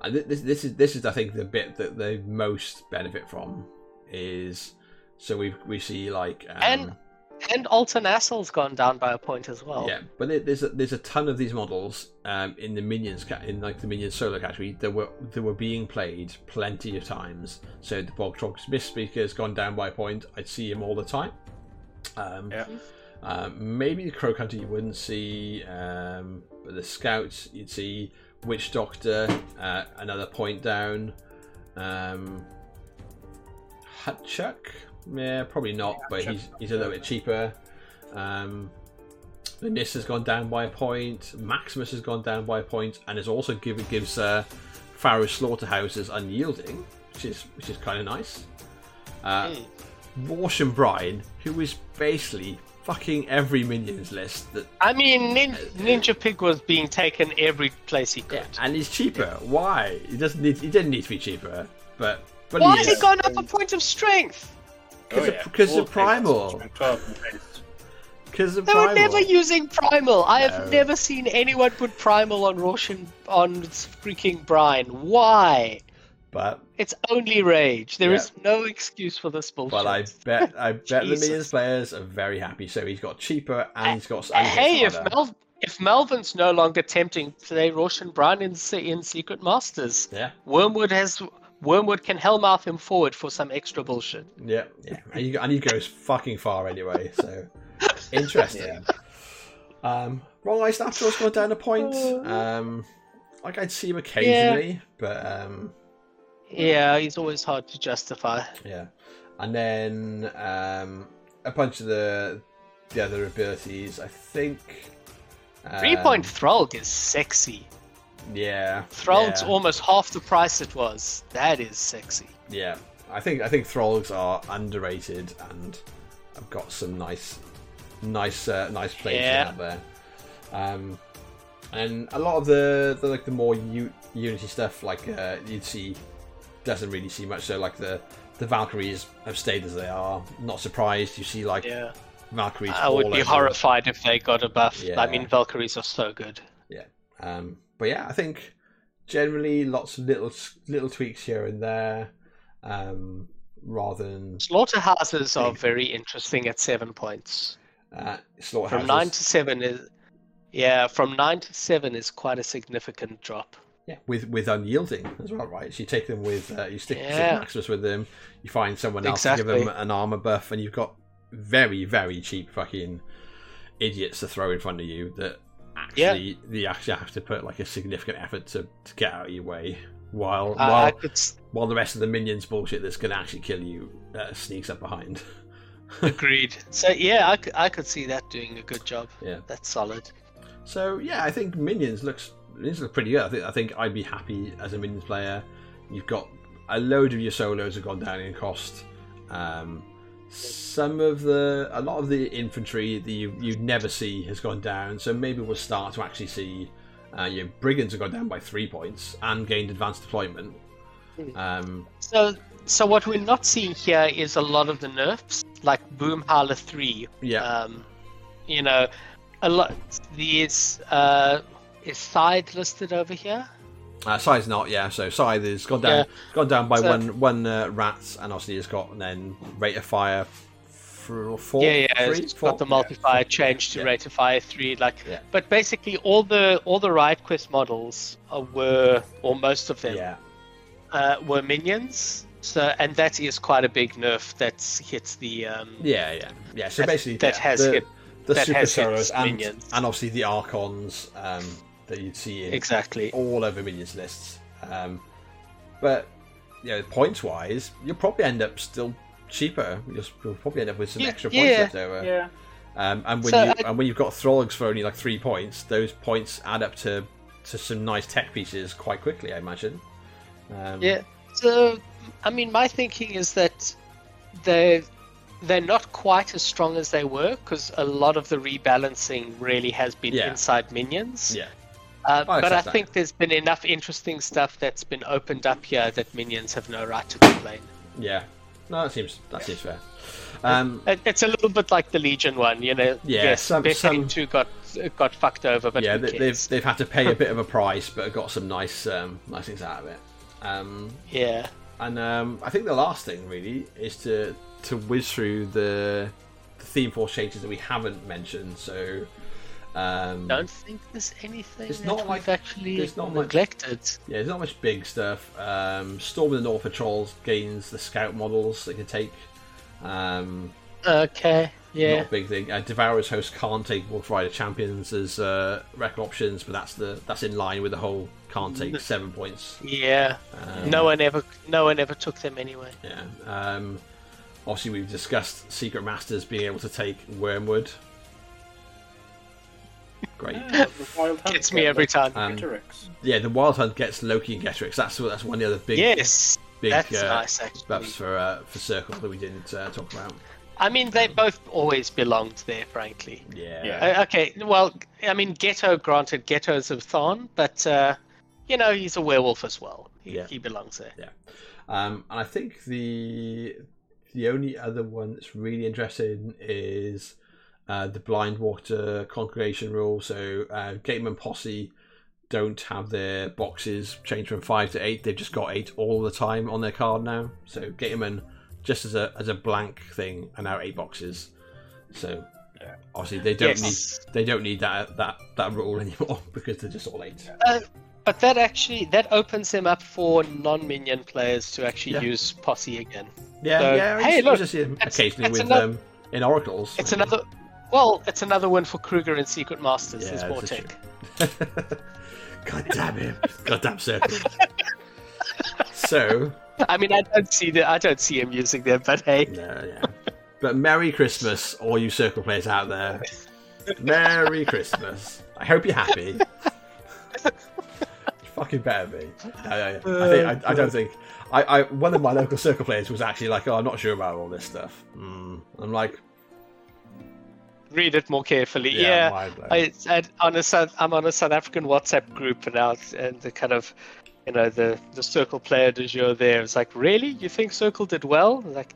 A: And this this is this is I think the bit that they most benefit from is so we we see like um,
B: And- And Alten Ashley's gone down by a point as well.
A: yeah, but there- there's a, there's a ton of these models um, in the minions ca- in like the minions solo category that were that were being played plenty of times. So the Bogtrog Mist Speaker's gone down by a point. I'd see him all the time. Um,
C: Yeah.
A: um, maybe the Croak Hunter you wouldn't see, um, but the Scouts you'd see. Witch Doctor, uh, another point down. Um, Hutchuk, yeah, probably not, but
C: Hutchuk.
A: he's he's a little bit cheaper. Um, the Nis has gone down by a point. Maximus has gone down by a point, and has also given gives uh, Farrow Slaughterhouses unyielding, which is which is kind of nice. Uh,
B: Mm.
A: Rorsh and Brine, who is basically fucking every minions list that
B: I mean, Nin- Ninja Pig was being taken every place he could.
A: and he's cheaper. Why? He doesn't need. He didn't need to be cheaper, but but
B: Why
A: he
B: has he gone up a point of strength?
A: Because
C: Oh,
A: of,
C: yeah.
A: because of primal.
C: pages, 12.
A: Because of
B: They were never using Primal. I have never seen anyone put Primal on Roshan on freaking Brine. Why?
A: but
B: It's only Rage. There
A: Yeah.
B: is no excuse for this bullshit.
A: but I bet I bet the
B: Jesus.
A: players are very happy. So he's got cheaper and he's got. And
B: hey, if. Mel- if Melvin's no longer tempting to play Roshan Brine in, in Secret Masters,
A: yeah,
B: Wormwood has Wormwood can hellmouth him forward for some extra bullshit.
A: yeah, yeah, and he, and he goes fucking far anyway. So interesting. Um, Wrong Eye Snapjaw's gone down a point. Um, like I'd see him occasionally, but um,
B: Yeah, he's always hard to justify.
A: Yeah, and then um, a bunch of the the other abilities. I think
B: Three
A: um,
B: point thrall is sexy.
A: Yeah,
B: Thrullg's
A: yeah,
B: almost half the price it was. That is sexy.
A: yeah. I think I think Thrullgs are underrated and I've got some nice, nice, uh, nice plays
B: Yeah.
A: out there. Um, and a lot of the, the like the more U- Unity stuff, like uh, you'd see, doesn't really see much. So like the the Valkyries have stayed as they are. Not surprised. You see like
B: Yeah.
A: Valkyries.
B: I would be
A: over.
B: horrified if they got a buff. I mean, Valkyries are so good. Yeah.
A: Um, but yeah, I think generally lots of little really tweaks here and there, um, rather than
B: Slaughterhouses are very interesting at seven points.
A: uh, slaughterhouses.
B: From nine to seven is, yeah, from nine to seven is quite a significant drop.
A: Yeah, with with unyielding as well, right? So you take them with uh, you stick, stick
B: Yeah.
A: Maximus with them. You find someone else to give them an armor buff, and you've got very very cheap fucking idiots to throw in front of you that actually you actually have to put like a significant effort to, to get out of your way. While
B: I-
A: while
B: could
A: while the rest of the minions bullshit that's going to actually kill you uh, sneaks up behind.
B: agreed. So yeah, I could, I could see that doing a good job.
A: Yeah.
B: That's solid.
A: So yeah, I think minions looks minions look pretty good. I think I think I'd be happy as a minions player. You've got a load of your solos have gone down in cost. Um, some of the a lot of the infantry that you you'd never see has gone down. So maybe we'll start to actually see uh, your brigands have gone down by three points and gained advanced deployment. Um,
B: So so what we're not seeing here is a lot of the nerfs, like Boom Howler three.
A: yeah,
B: Um, you know, a lot. These uh, is side listed over here.
A: Uh, Scythe's not. Yeah, so Scythe has gone down
B: Yeah.
A: gone down by
B: So-
A: one one uh, rat, and obviously it's got then rate of fire. Four,
B: yeah, yeah,
A: three,
B: it's
A: four?
B: got the multiplier
A: four.
B: changed to
A: Yeah.
B: rate of fire three. Like,
A: Yeah.
B: but basically all the all the Riot Quest models uh, were, or most of them,
A: Yeah,
B: uh, were minions. So, and that is quite a big nerf that hits the. Um,
A: yeah, yeah, yeah. So
B: That-
A: basically,
B: that
A: yeah,
B: has
A: the,
B: hit-
A: the
B: that
A: super
B: has hit
A: and,
B: minions.
A: and obviously the archons um, that you'd see in
B: Exactly.
A: all over minions lists. Um, but yeah, points wise, you'll probably end up still cheaper. You'll, you'll probably end up with some
B: Yeah,
A: extra points
B: yeah.
A: left over.
C: Yeah.
A: Um, and when
B: So
A: you
B: I-
A: and when you've got Thrullgs for only like three points, those points add up to to some nice tech pieces quite quickly. I imagine. Um,
B: Yeah. So, I mean, my thinking is that they they're not quite as strong as they were because a lot of the rebalancing really has been
A: Yeah.
B: inside minions.
A: Yeah.
B: Uh, but I think there's been enough interesting stuff that's been opened up here that minions have no right to complain.
A: Yeah. No, that seems that seems fair. Um,
B: It- It's a little bit like the Legion one, you know.
A: Yeah,
B: yes,
A: some- some-
B: two got got fucked over, but
A: yeah, they, they've they've had to pay a bit of a price, but got some nice um, nice things out of it. Um,
B: Yeah.
A: and um, I think the last thing really is to to whiz through the, the theme force changes that we haven't mentioned. So um,
B: Don't think there's anything
A: It's
B: that
A: not
B: we've
A: like-
B: actually
A: there's not much-
B: neglected.
A: yeah, there's not much big stuff. Um, Storm of the North Patrols gains the scout models they can take. Um,
B: Okay. Yeah.
A: Not a big thing. Uh, Devourer's host can't take Wolf Rider champions as uh, record options, but that's the that's in line with the whole can't take seven points.
B: Yeah.
A: Um,
B: No one ever, no one ever took them anyway.
A: Yeah. Um, obviously, we've discussed Secret Masters being able to take Wormwood. Great.
C: Yeah, the Wild Hunt
B: Gets me
C: get
B: every time.
A: Um, Yeah, the Wild Hunt gets Loki and Ghetorix. That's that's one of the other big
B: yes,
A: big
B: that's
A: uh,
B: nice actually.
A: buffs for uh, for Circle that we didn't uh, talk about.
B: I mean, they both always belonged there, frankly.
A: Yeah.
C: Yeah.
B: Uh, okay, well, I mean, Ghetto, granted, Ghetto's of Thorn, but uh, you know, he's a werewolf as well. He,
A: Yeah.
B: he belongs there. Yeah.
A: Um, and I think the the only other one that's really interesting is uh, the Blind Water Congregation rule. So uh, Gatorman Posse don't have their boxes changed from five to eight. They've just got eight all the time on their card now. So Gatorman, just as a as a blank thing, are now eight boxes. So
C: Yeah.
A: obviously they don't
B: Yes.
A: need they don't need that that that rule anymore because they're just all eight.
B: Uh, but that actually that opens them up for non-minion players to actually
A: Yeah.
B: use Posse again.
A: Yeah,
B: So,
A: yeah.
B: hey, look,
A: just see
B: that's-
A: occasionally
B: that's
A: with
B: another-
A: um, in oracles.
B: It's another. Well, it's another one for Krueger and Secret Masters. There's
A: Yeah,
B: more
A: is
B: tech.
A: God damn him! God damn circle. so,
B: I mean, I don't see the, I don't see him using them, but hey,
A: no, yeah. But Merry Christmas, all you circle players out there. Merry Christmas. I hope you're happy. Fucking better be. I, I, I think I, I don't think. I, I one of my local circle players was actually like, "Oh, I'm not sure about all this stuff." Mm. I'm like,
B: read it more carefully.
A: "Yeah,
B: Yeah. I, I on a South, I'm on a South African WhatsApp group now, and the kind of, you know, the the Circle player du jour there is like, really, you think Circle did well? Like,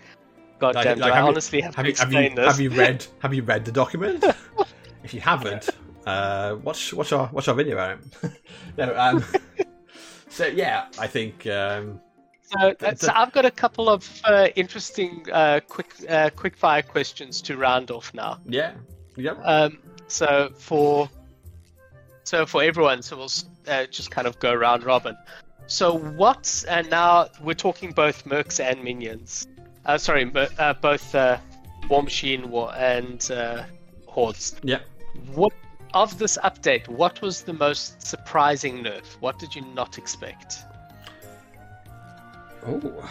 B: God
A: Like-
B: damn,
A: like,
B: I
A: have you-
B: honestly have,
A: Have
B: to
A: you have
B: explain
A: you,
B: this?
A: have you read have you read the document? if you haven't, uh, watch watch our watch our video about it. no, um, so yeah, I think um,
B: So, uh, so I've got a couple of uh, interesting uh, quick uh, quick fire questions to round off now.
A: yeah, yeah.
B: Um, so for so for everyone, so we'll uh, just kind of go round robin. So what? And now we're talking both mercs and minions. Uh, sorry, uh, both uh, Warmachine War and uh, Hordes.
A: Yeah.
B: What of this update? What was the most surprising nerf? What did you not expect?
A: Oh,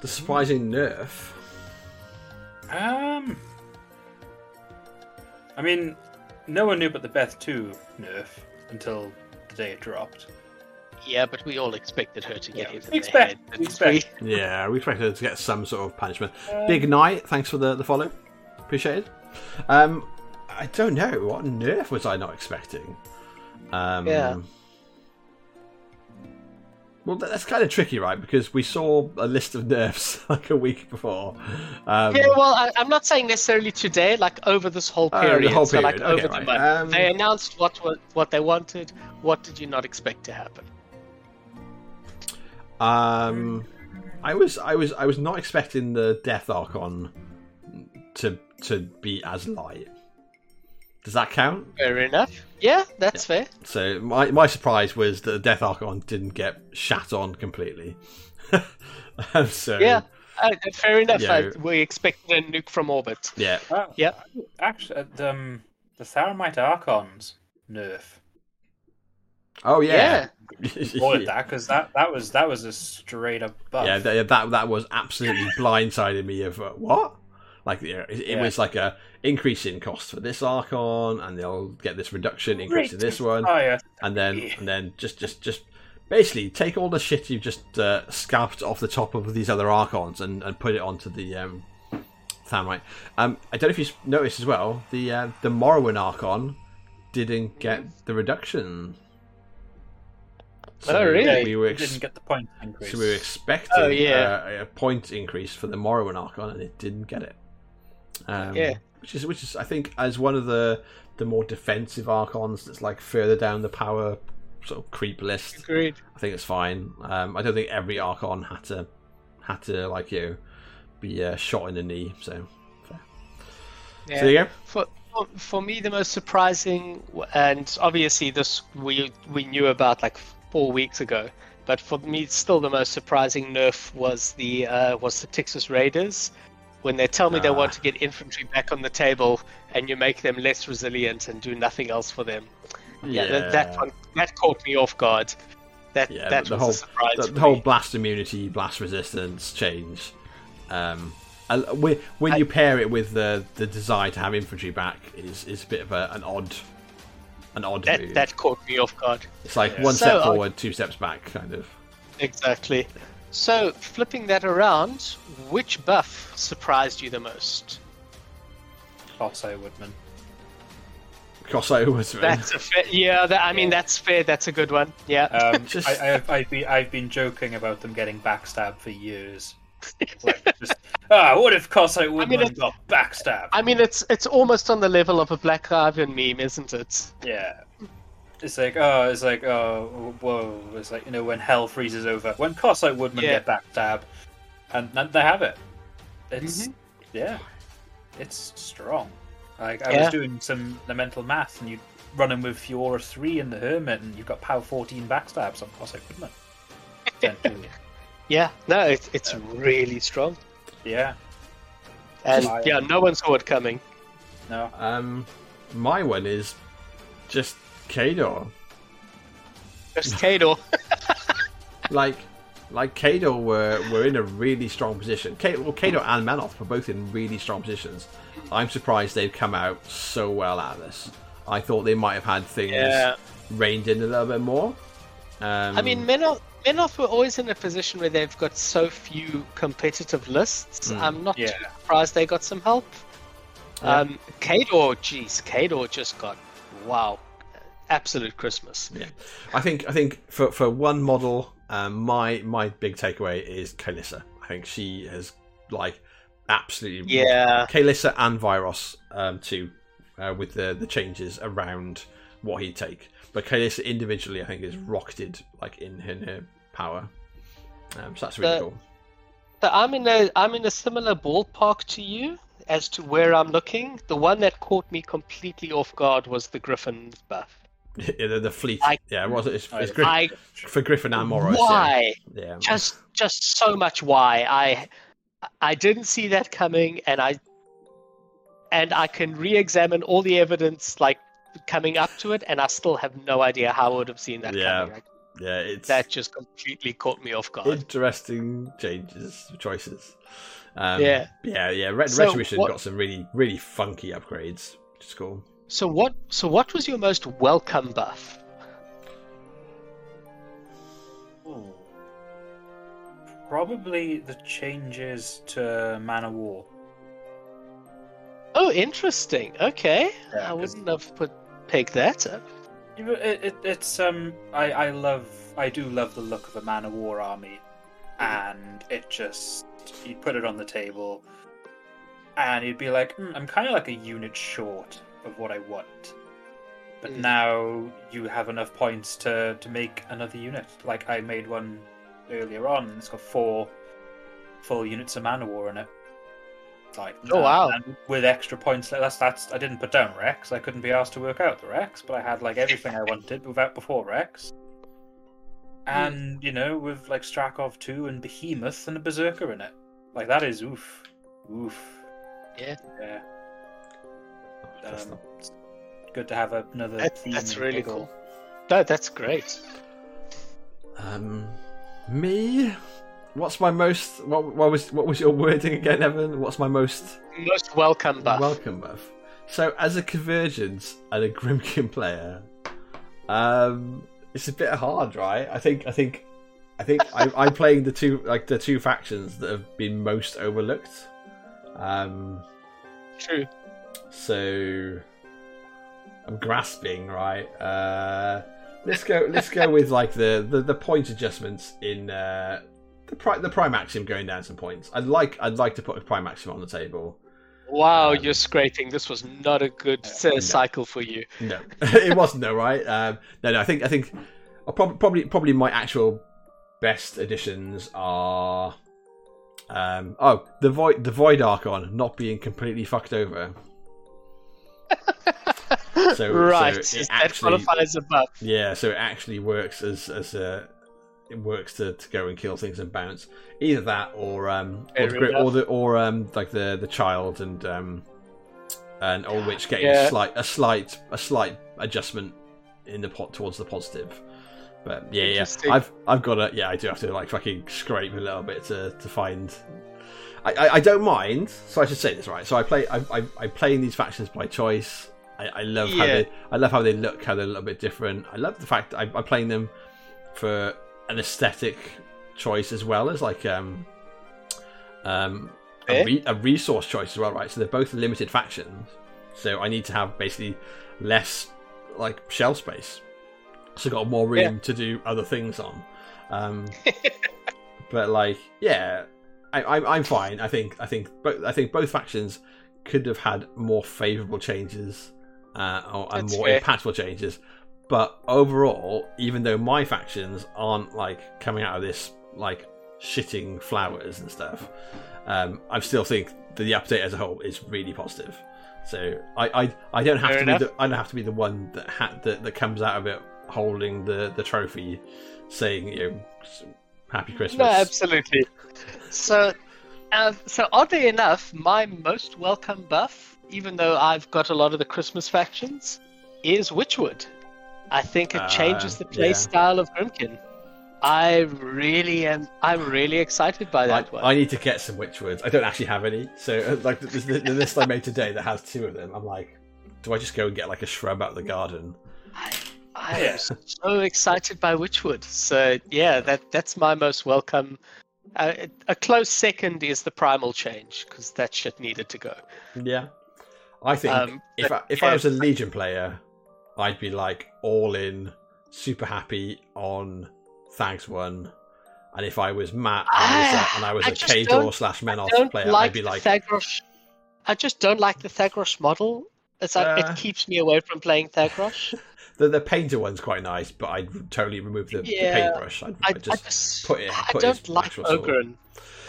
A: the surprising nerf.
C: Um, I mean, no one knew about the Beth 2 nerf until the day it dropped.
B: Yeah, but we all expected her to get
C: Yeah,
B: hit in
C: we
B: the
C: expect-
B: head.
C: we expect.
B: we-
A: Yeah, we expected to get some sort of punishment.
C: Um,
A: Big night, thanks for the, the follow. Appreciate it. Um, I don't know what nerf was I not expecting. Um,
B: Yeah.
A: Well, that's kind of tricky, right? Because we saw a list of nerfs like a week before. Um,
B: Yeah, well, I, I'm not saying necessarily today, like over this whole
A: Oh,
B: period.
A: whole
B: So, like
A: period,
B: over
A: okay,
B: the month,
A: Um,
B: they announced what wa- what they wanted. What did you not expect to happen?
A: Um, I was, I was, I was not expecting the Death Archon to to be as light. Does that count?
B: Fair enough. Yeah, that's fair.
A: So my my surprise was that the Death Archon didn't get shat on completely. Um, so
B: Yeah, uh, fair enough.
A: Yeah.
B: Uh, we expected a nuke from orbit.
A: yeah,
C: Uh,
B: Yep.
C: Actually, uh, the, um, the Thamarite Archons nerf.
A: oh yeah,
C: Call it that because that, that was that was a straight up buff.
A: yeah, that, that that was absolutely blindsided me of uh, what. Like yeah, it, it
C: Yeah.
A: was like a increase in cost for this Archon, and they'll get this reduction increase in this one,
C: Fire.
A: and then and then just just just basically take all the shit you've just uh, scalped off the top of these other archons and, and put it onto the um, Thamarite. Um, I don't know if you noticed as well the uh, the Morrowan archon didn't get the reduction.
B: Oh, really?
A: We were ex-
C: didn't get the point increase.
A: so we were expecting
B: Oh, yeah.
A: uh, a point increase for the Morrowan Archon, and it didn't get it. Um,
B: Yeah.
A: which is which is I think as one of the the more defensive Archons that's like further down the power sort of creep list.
B: Agreed.
A: I think it's fine. Um, I don't think every Archon had to had to like you know, be uh, shot in the knee. So, fair.
B: Yeah.
A: so there you go.
B: For, for for me, the most surprising, and obviously this we we knew about like four weeks ago, but for me, still the most surprising nerf was the uh, was the Texas Raiders. When they tell me they
A: Ah.
B: want to get infantry back on the table, and you make them less resilient and do nothing else for them, yeah, that, that one that caught me off guard. That
A: Yeah,
B: that
A: the whole-
B: a surprise.
A: the, the whole blast immunity, blast resistance change. Um, and when when
B: I-
A: you pair it with the the desire to have infantry back, is is a bit of a, an odd an odd
B: that
A: move.
B: that caught me off guard.
A: it's like
C: Yeah.
A: one
B: So,
A: step
B: I-
A: forward, two steps back, kind of.
B: Exactly. So flipping that around, which buff surprised you the most?
C: Kossite Woodman.
A: Crossover was
B: That's a fair, yeah. That, I mean, that's fair. That's a good one. Yeah.
C: Um,
A: Just-
C: I, I have, I've been I've been joking about them getting backstabbed for years. Like, just, ah, what if Kossite Woodman
B: it's-
C: got backstabbed?
B: I mean, it's it's almost on the level of a Black Ivan meme, isn't it?
C: Yeah. It's like, oh, it's like, oh, whoa. It's like, you know, when hell freezes over. When Kossite Woodman
B: Yeah.
C: get backstab, and, and they have it. It's,
B: Mhm.
C: yeah. It's strong. Like, I
B: Yeah.
C: was doing some the mental math, and you running with Fiora 3 in the Hermit, and you've got power 14 backstabs on Kossite Woodman. Essentially.
B: Yeah. No, it's it's really strong.
C: yeah.
B: And
C: I-
B: yeah, no one saw it coming.
C: No.
A: Um, my one is just Khador.
B: Just Khador.
A: Like, like Khador were were in a really strong position. K- well, Khador and Menoth were both in really strong positions. I'm surprised they've come out so well out of this. I thought they might have had things
B: Yeah.
A: reined in a little bit more. Um,
B: I mean, Menoth, Menoth were always in a position where they've got so few competitive lists.
A: Mm.
B: I'm not
C: Yeah.
B: too surprised they got some help.
A: Yeah.
B: Um, Khador, geez, Khador just got wow, absolute Christmas.
A: Yeah, I think I think for for one model, um, my my big takeaway is Kaelyssa. I think she has like absolutely
B: Yeah.
A: Kaelyssa and Vyros um, too, uh, with the the changes around what he'd take. But Kaelyssa individually, I think, is rocketed like in, in her power. Um, so that's really
B: The-
A: cool.
B: So I'm in a I'm in a similar ballpark to you as to where I'm looking. The one that caught me completely off guard was the Griffon buff.
A: Yeah, the, the fleet.
B: I-
A: yeah, it was it's, it's
C: yeah.
A: Griff-
B: I
A: for Griffon and Moros. yeah.
B: why
A: Yeah.
B: just just so much why I I didn't see that coming and I and I can re-examine all the evidence like coming up to it and I still have no idea how I would have seen that
A: Yeah.
B: coming. Like,
A: yeah, it's
B: that just completely caught me off guard.
A: interesting changes, choices. Um,
B: Yeah.
A: yeah, yeah. Ret-
B: So
A: Retribution
B: what-
A: got some really, really funky upgrades, which is cool.
B: So what so what was your most welcome buff?
C: Ooh. Probably the changes to Man-O-War.
B: Oh, interesting. Okay.
C: Yeah,
B: I wouldn't have put pegged that up.
C: It, it, it's um, I, I love, I do love the look of a Man-O-War army, and it just you put it on the table, and you'd be like, "Hmm, I'm kind of like a unit short of what I want, but
B: Mm.
C: now you have enough points to to make another unit. Like I made one earlier on, and it's got four full units of Man-O-War in it. Like,
B: Oh, wow.
C: with extra points, that's that's. I didn't put down Rex. I couldn't be asked to work out the Rex, but I had like everything I wanted without before Rex. And you know, with like Strakhov two and Behemoth and a Berserker in it, like that is oof, oof.
B: Yeah.
C: Yeah.
A: That's
C: Um,
A: not-
C: good to have another.
B: That, that's really
C: giggle.
B: cool. No, that's great.
A: Um, me. What's my most? What, what was what was your wording again, Evan? What's my most
B: Most welcome buff.
A: welcome buff? So, as a convergence and a Grymkin player, um, it's a bit hard, right? I think I think I think I, I'm playing the two like the two factions that have been most overlooked. Um,
B: True.
A: So I'm grasping, right? Uh, let's go. Let's go with like the, the, the point adjustments in uh, the pri- the Prime Axiom going down some points. I'd like I'd like to put a Prime Axiom on the table.
B: Wow,
A: Um,
B: you're scraping. This was not a good uh,
A: no.
B: cycle for you.
A: No, it wasn't though, right? Um, no, no. I think I think I'll prob- probably probably my actual best additions are. Um, oh, the void the void archon not being completely fucked over. So-
B: right,
A: so it actually-
B: qualifies a buff.
A: Yeah, so it actually works as as a it works to, to go and kill things and bounce. Either that or um or the, or the or um like the the child and um and old witch getting
B: Yeah.
A: a slight a slight a slight adjustment in the pot towards the positive. But yeah, yeah, I've I've got to yeah I do have to like fucking scrape a little bit to to find. I, I, I don't mind. So I should say this right. So I play I I, I play in these factions by choice. I, I love how they I love how they look, how they're a little bit different. I love the fact I, I'm playing them for an aesthetic choice as well as like um um a, re- a resource choice as well, right? So they're both limited factions. So I need to have basically less like shell space. So I got more room
B: Yeah.
A: to do other things on. Um, but like, yeah, I, I'm I'm fine. I think I think but I think both factions could have had more favourable changes uh, or, and
B: That's
A: more
B: fair.
A: impactful changes. But overall, even though my factions aren't like coming out of this like shitting flowers and stuff, um, I still think that the update as a whole is really positive. So I I, I don't have
B: Fair
A: to
B: enough.
A: be the, I don't have to be the one that ha- that that comes out of it holding the the trophy, saying you know happy Christmas.
B: No, absolutely. So, uh, so oddly enough, my most welcome buff, even though I've got a lot of the Christmas factions, is Witchwood. I think it
A: Ah,
B: changes the play
A: yeah.
B: style of Grymkin. I really am. I'm really excited by
A: I,
B: that one.
A: I need to get some Witchwoods. I don't actually have any. So, uh, like the, the, the list I made today that has two of them, I'm like, do I just go and get like a shrub out of the garden?
B: I
C: Yeah.
B: am so excited by Witchwood. So yeah, that that's my most welcome. Uh, a close second is the primal change because that shit needed to go.
A: Yeah, I think
B: Um,
A: if I, if. I was a Legion player, I'd be like all in, super happy on Thags one, And if I was Matt and I was a, and I was
B: I
A: a
B: Khador
A: slash
B: I Menoth
A: player,
B: like
A: I'd be like,
B: Thagrosh. I just don't like the Thagrosh model. It's like
A: Uh.
B: it keeps me away from playing Thagrosh.
A: the, the painter one's quite nice, but I'd totally remove the, the
B: Yeah,
A: paintbrush. I'd,
B: I,
A: I'd just,
B: I just
A: put it-
B: I don't like
A: actual.
B: Ogren.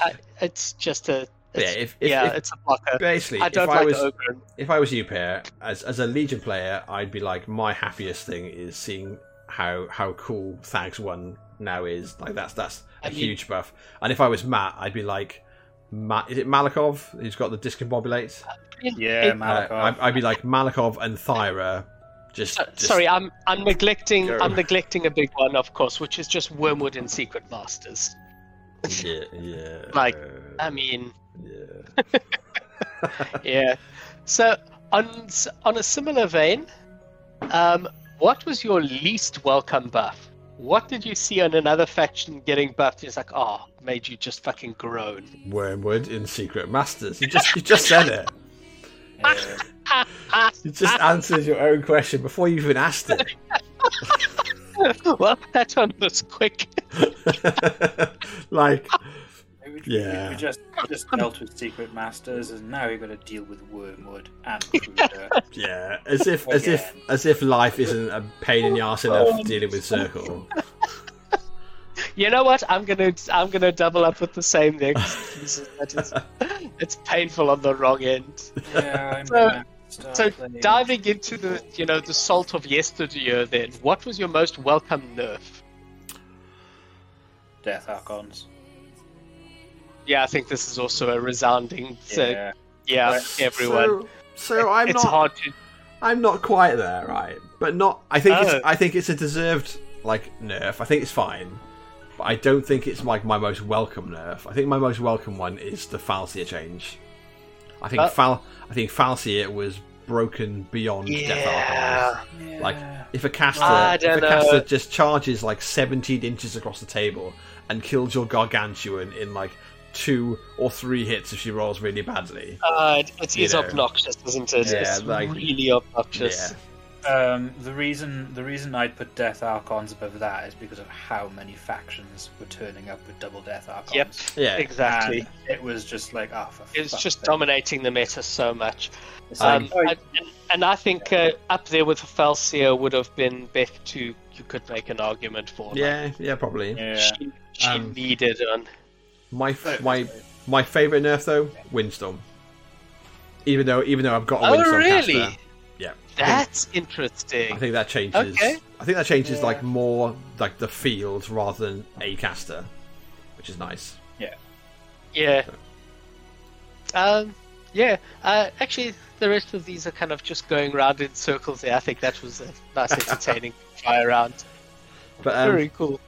B: I, it's just a
A: yeah,
B: it's,
A: if, if,
B: yeah,
A: if-
B: it's a blocker.
A: basically,
B: I don't
A: if I
B: like
A: was
B: Ogren.
A: if I was you, Pierre, as as a Legion player, I'd be like, my happiest thing is seeing how how cool Thags One now is. Like that's that's a
B: I mean-
A: huge buff. And if I was Matt, I'd be like, Matt, is it Malakov who's got the discombobulate?
C: Yeah,
B: It-
A: Uh,
C: Malakov.
A: I'd, I'd be like Malakov and Thyra. Just, just
B: Sorry, I'm I'm neglecting
A: Go.
B: I'm neglecting a big one, of course, which is just Wormwood and Secret Masters.
A: yeah, yeah.
B: Like, I mean,
A: yeah.
B: yeah. So on on a similar vein, um, what was your least welcome buff? What did you see on another faction getting buffed? It's like, oh, made you just fucking groan.
A: Wormwood in Secret Masters. You just you just said it.
C: Yeah.
A: You just answers your own question before you even asked it.
B: well, that one was quick.
A: like
C: We, we-
A: Yeah.
C: we just just dealt with Secret Masters, and now we've got to deal with Wormwood and Krueger.
A: Yeah, as if as if as if life isn't a pain in the arse enough dealing with Circle.
B: You know what? I'm gonna I'm gonna double up with the same thing. that is, it's painful on the wrong end.
C: yeah, I'm
B: So- So
C: playing-
B: diving into the you know the salt of yesteryear, then what was your most welcome nerf?
C: Death Archons.
B: Yeah, I think this is also a resounding. So, yeah,
C: Yeah.
B: everyone.
A: So, so I'm
B: it's
A: not
B: hard to.
A: I'm not quite there, right? But not. I think
B: Oh.
A: it's I think it's a deserved like nerf. I think it's fine, but I don't think it's like my most welcome nerf. I think my most welcome one is the Falsier change. I think
B: Uh.
A: Fal I think Falsier was broken beyond Death Archons.
B: Yeah.
A: Like if a caster, if a caster
B: know.
A: just charges like 17 inches across the table and kills your gargantuan in like two or three hits if she rolls really badly.
B: Uh, it, it
A: know.
B: obnoxious, isn't it?
A: Yeah,
B: it's
A: like-
B: really obnoxious.
A: Yeah,
C: Um, the reason the reason I'd put Death Archons above that is because of how many factions were turning up with double Death Archons.
B: Yep,
A: yeah.
B: exactly.
C: And it was just like, oh, for
B: It's
C: fuck's
B: just
C: sake.
B: dominating the meta so much. Um,
C: like,
B: and, and- and I think uh, up there with Falsia would have been Beth to you could make an argument for. like,
A: Yeah, yeah, probably.
C: yeah.
B: she, she
A: Um,
B: needed on.
A: My f- my my favorite nerf though, Windstorm. Even though even though I've got a
B: Oh,
A: Windstorm
B: really?
A: caster,
B: That's interesting.
A: I think that changes.
B: Okay.
A: I think that changes
C: Yeah.
A: like more like the field rather than a caster, which is nice.
B: Yeah. Yeah. Um. Yeah. Uh, actually, the rest of these are kind of just going round in circles. There, I think that was a nice, entertaining try around.
A: But um,
B: Very cool.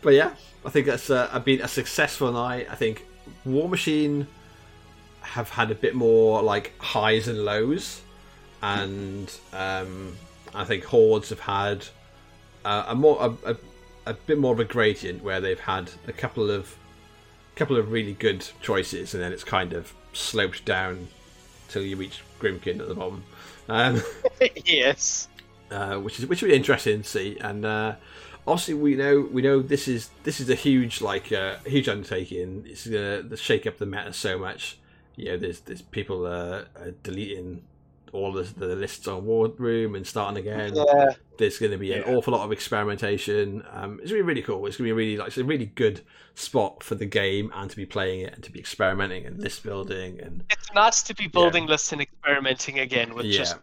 A: but yeah, I think that's uh, been a successful night. I think Warmachine have had a bit more like highs and lows, and um, I think Hordes have had uh, a more a, a, a bit more of a gradient where they've had a couple of couple of really good choices, and then it's kind of sloped down till you reach Grymkin at the bottom. Um,
B: yes.
A: uh, which is which will be interesting to see. And uh, obviously, we know we know this is this is a huge like uh, huge undertaking. It's gonna shake up the meta so much. You know, there's there's people uh, uh, deleting all the, the lists on War Room and starting again.
B: Yeah.
A: There's going to be an
C: Yeah.
A: awful lot of experimentation. Um, it's going to be really cool. It's going to be really like it's a really good spot for the game and to be playing it and to be experimenting and list building and
B: It's nice to be building lists and experimenting again with
A: yeah,
B: just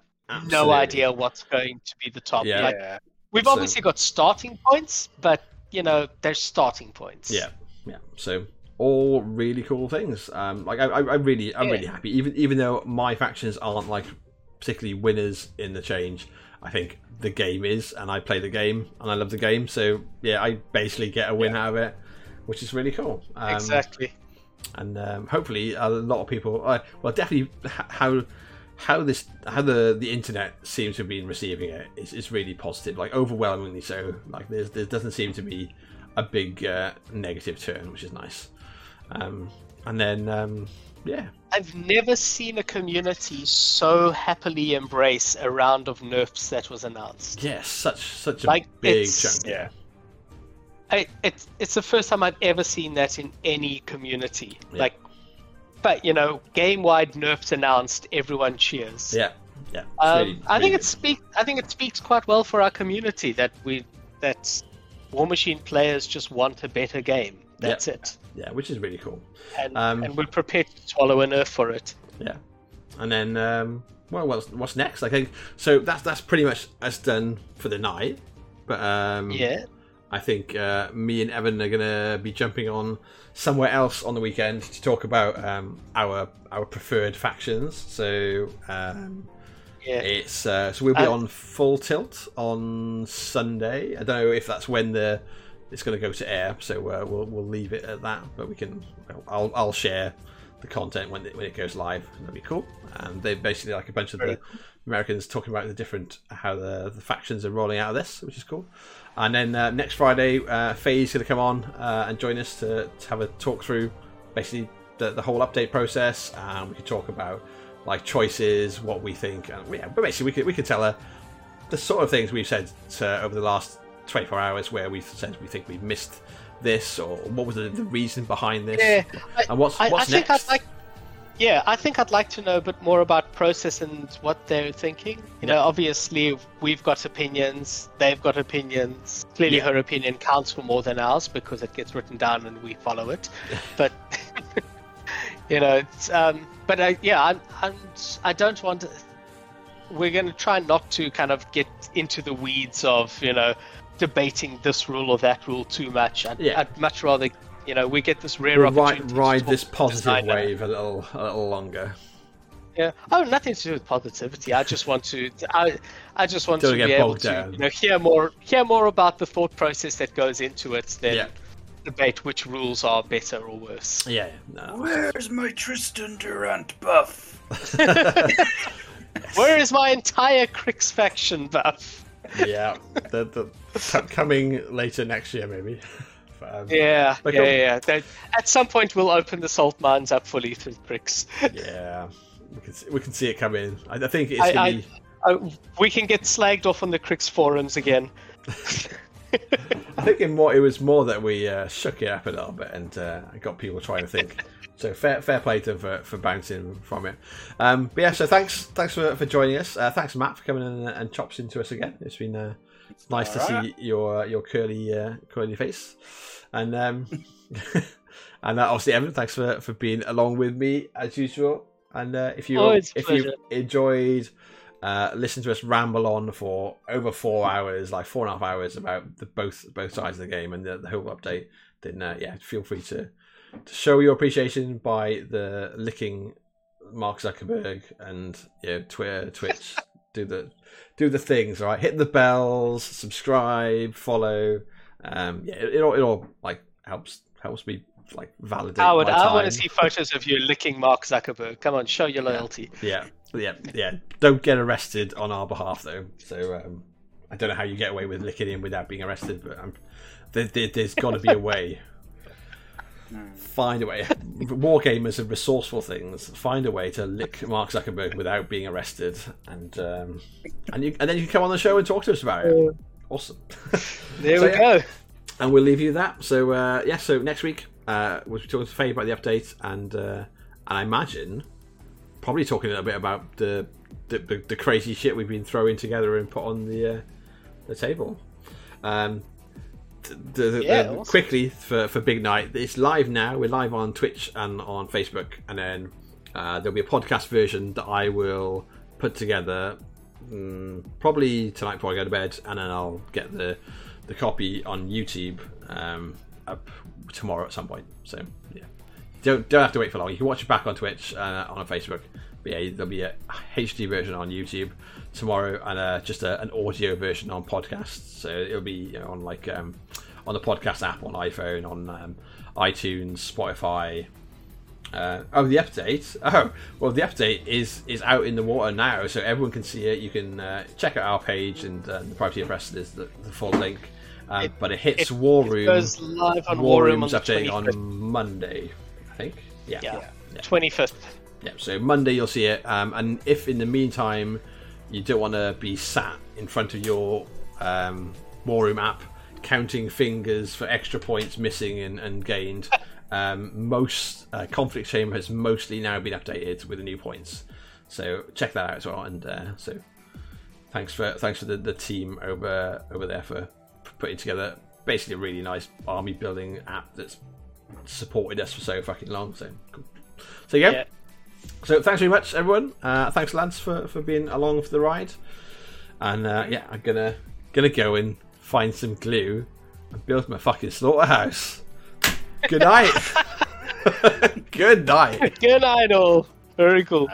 B: no idea what's going to be the top.
A: Yeah.
B: Like,
C: yeah.
B: we've
A: So-
B: obviously got starting points, but you know, there's starting points.
A: Yeah, yeah. So all really cool things. Um, like I, I, I'm really, I'm
B: Yeah.
A: really happy. Even even though my factions aren't like particularly winners in the change, I think the game is, and I play the game, and I love the game. So yeah, I basically get a win out of it, which is really cool. Um,
B: Exactly.
A: and um, hopefully a lot of people uh, well definitely how how this how the the internet seems to have been receiving it is, is really positive like overwhelmingly so like there's there doesn't seem to be a big uh, negative turn which is nice um, and then um, yeah
B: I've never seen a community so happily embrace a round of nerfs that was announced.
A: yes such such a
B: Like,
A: big
B: it's-
A: chunk
C: Yeah.
B: I, it's it's the first time I've ever seen that in any community.
A: Yeah.
B: Like, but you know, game wide nerfs announced, everyone cheers.
A: Yeah, yeah.
B: Um,
A: really-
B: I think
A: really
B: it speaks. I think it speaks quite well for our community that we that Warmachine players just want a better game. That's it,
A: yeah, which is really cool.
B: and
A: Um,
B: and we're prepared to swallow an earth for it.
A: Yeah, and then um, well, what's, what's next? I think so. That's that's pretty much us done for the night. But um,
B: Yeah,
A: I think uh, me and Evan are gonna be jumping on somewhere else on the weekend to talk about um, our our preferred factions. So um,
B: yeah.
A: it's uh, so we'll be
B: Uh,
A: on full tilt on Sunday. I don't know if that's when the it's going to go to air, so uh, we'll we'll leave it at that. But we can I'll I'll share the content when it, when it goes live. And That'd be cool. And they basically like a bunch of the Americans talking about the different how the, the factions are rolling out of this, which is cool. And then uh, next Friday, uh, Faye's going to come on uh, and join us to, to have a talk through basically the, the whole update process. And we could talk about like choices, what we think, and yeah, but basically we could we could tell her the sort of things we've said uh, over the last 24 hours where we've said we think we've missed this or what was the, the reason behind this
B: Yeah, I-
A: and what's
B: I, I
A: what's
B: think
A: next
B: I'd like. Yeah, I think I'd like to know a bit more about process and what they're thinking. You know, obviously we've got opinions, they've got opinions. Clearly,
A: Yeah.
B: her opinion counts for more than ours because it gets written down and we follow it. but you know, it's, um, but I, yeah, I'm, I'm, I don't want. To, we're going to try not to kind of get into the weeds of you know debating this rule or that rule too much. I'd,
A: Yeah.
B: I'd much rather you know we get this rare
A: We'll
B: opportunity
A: ride,
B: to
A: ride
B: talk
A: this positive
B: designer.
A: wave a little a little longer
B: Yeah. Oh, nothing to do with positivity. I just want to. I, I just want
A: Don't
B: to
A: get
B: be able
A: bogged
B: to,
A: down.
B: you know, hear more, hear more about the thought process that goes into it than
A: Yeah.
B: debate which rules are better or worse.
A: yeah no.
C: Where's my Tristan Durant buff?
B: Where is my entire Cryx faction buff?
A: Yeah the, the, co- coming later next year maybe um,
B: Yeah, yeah, yeah. That, at some point, we'll open the salt mines up fully through Cryx.
A: yeah we can see, we can see it coming I, I think it's
B: I- I-
A: be
B: Uh, we can get slagged off on the Cryx forums again.
A: I think in more, it was more that we uh, shook it up a little bit and uh, got people trying to think. So fair, fair play to for, for bouncing from it. Um, but yeah, so thanks, thanks for, for joining us. Uh, thanks Matt for coming in and, and chops into us again. It's been uh, nice to
C: Alright.
A: see your your curly uh, curly face, and um, and uh, obviously Evan, thanks for, for being along with me as usual. And uh, if you
B: a
A: if you enjoyed uh, listen to us ramble on for over four hours, like four and a half hours about the both both sides of the game and the, the whole update, then uh, yeah, feel free to to show your appreciation by the licking Mark Zuckerberg and yeah, Twitter, Twitch, do the do the things, right? Hit the bells, subscribe, follow. Um, yeah, it, it all it all like helps helps me like validate. My
B: I want to see photos of you licking Mark Zuckerberg. Come on, show your loyalty.
A: Yeah, yeah, yeah. Don't get arrested on our behalf, though. So um, I don't know how you get away with licking him without being arrested, but um, there, there, there's got to be a way. Find a way. War gamers are resourceful things. Find a way to lick Mark Zuckerberg without being arrested, and um, and you, and then you can come on the show and talk to us about it. Awesome.
B: There
A: So,
B: we
A: yeah.
B: go.
A: and we'll leave you that. So uh, yeah, so next week uh, we'll be talking to Faye about the update, and uh, and I imagine probably talking a little bit about the the, the the crazy shit we've been throwing together and put on the uh, the table. Um, the,
B: Yeah,
A: the-
B: awesome.
A: quickly for for big night. It's live now. We're live on Twitch and on Facebook, and then uh, there'll be a podcast version that I will put together mm, probably tonight before I go to bed, and then I'll get the the copy on YouTube um, up tomorrow at some point. So yeah, don't don't have to wait for long. You can watch it back on Twitch uh, on Facebook. But yeah, there'll be a HD version on YouTube tomorrow, and uh, just a, an audio version on podcasts. So it'll be you know, on like um, on the podcast app on iPhone, on um, iTunes, Spotify, uh, oh, the update. Oh, well, the update is is out in the water now, so everyone can see it. You can uh, check out our page, and uh, the Privateer Press is the, the full link. Um,
B: It-
A: but it hits
B: it-
A: War
B: It
A: Room.
B: goes live on
A: War
B: War Room
A: Room's
B: on the
A: updating on Monday, I think. Yeah.
B: Yeah.
A: Yeah.
B: 25th.
A: Yeah, so Monday you'll see it. Um, and if in the meantime you don't want to be sat in front of your um, War Room app, counting fingers for extra points missing and, and gained. Um, most uh, conflict chamber has mostly now been updated with the new points, so check that out as well. And uh, so thanks for thanks for the, the team over over there for putting together basically a really nice army building app that's supported us for so fucking long. So cool. So yeah. yeah. So thanks very much, everyone. Uh, thanks, Lance, for, for being along for the ride. And uh, yeah, I'm gonna gonna go and find some glue and build my fucking slaughterhouse. Good night. Good night.
B: Good night, all. Very cool.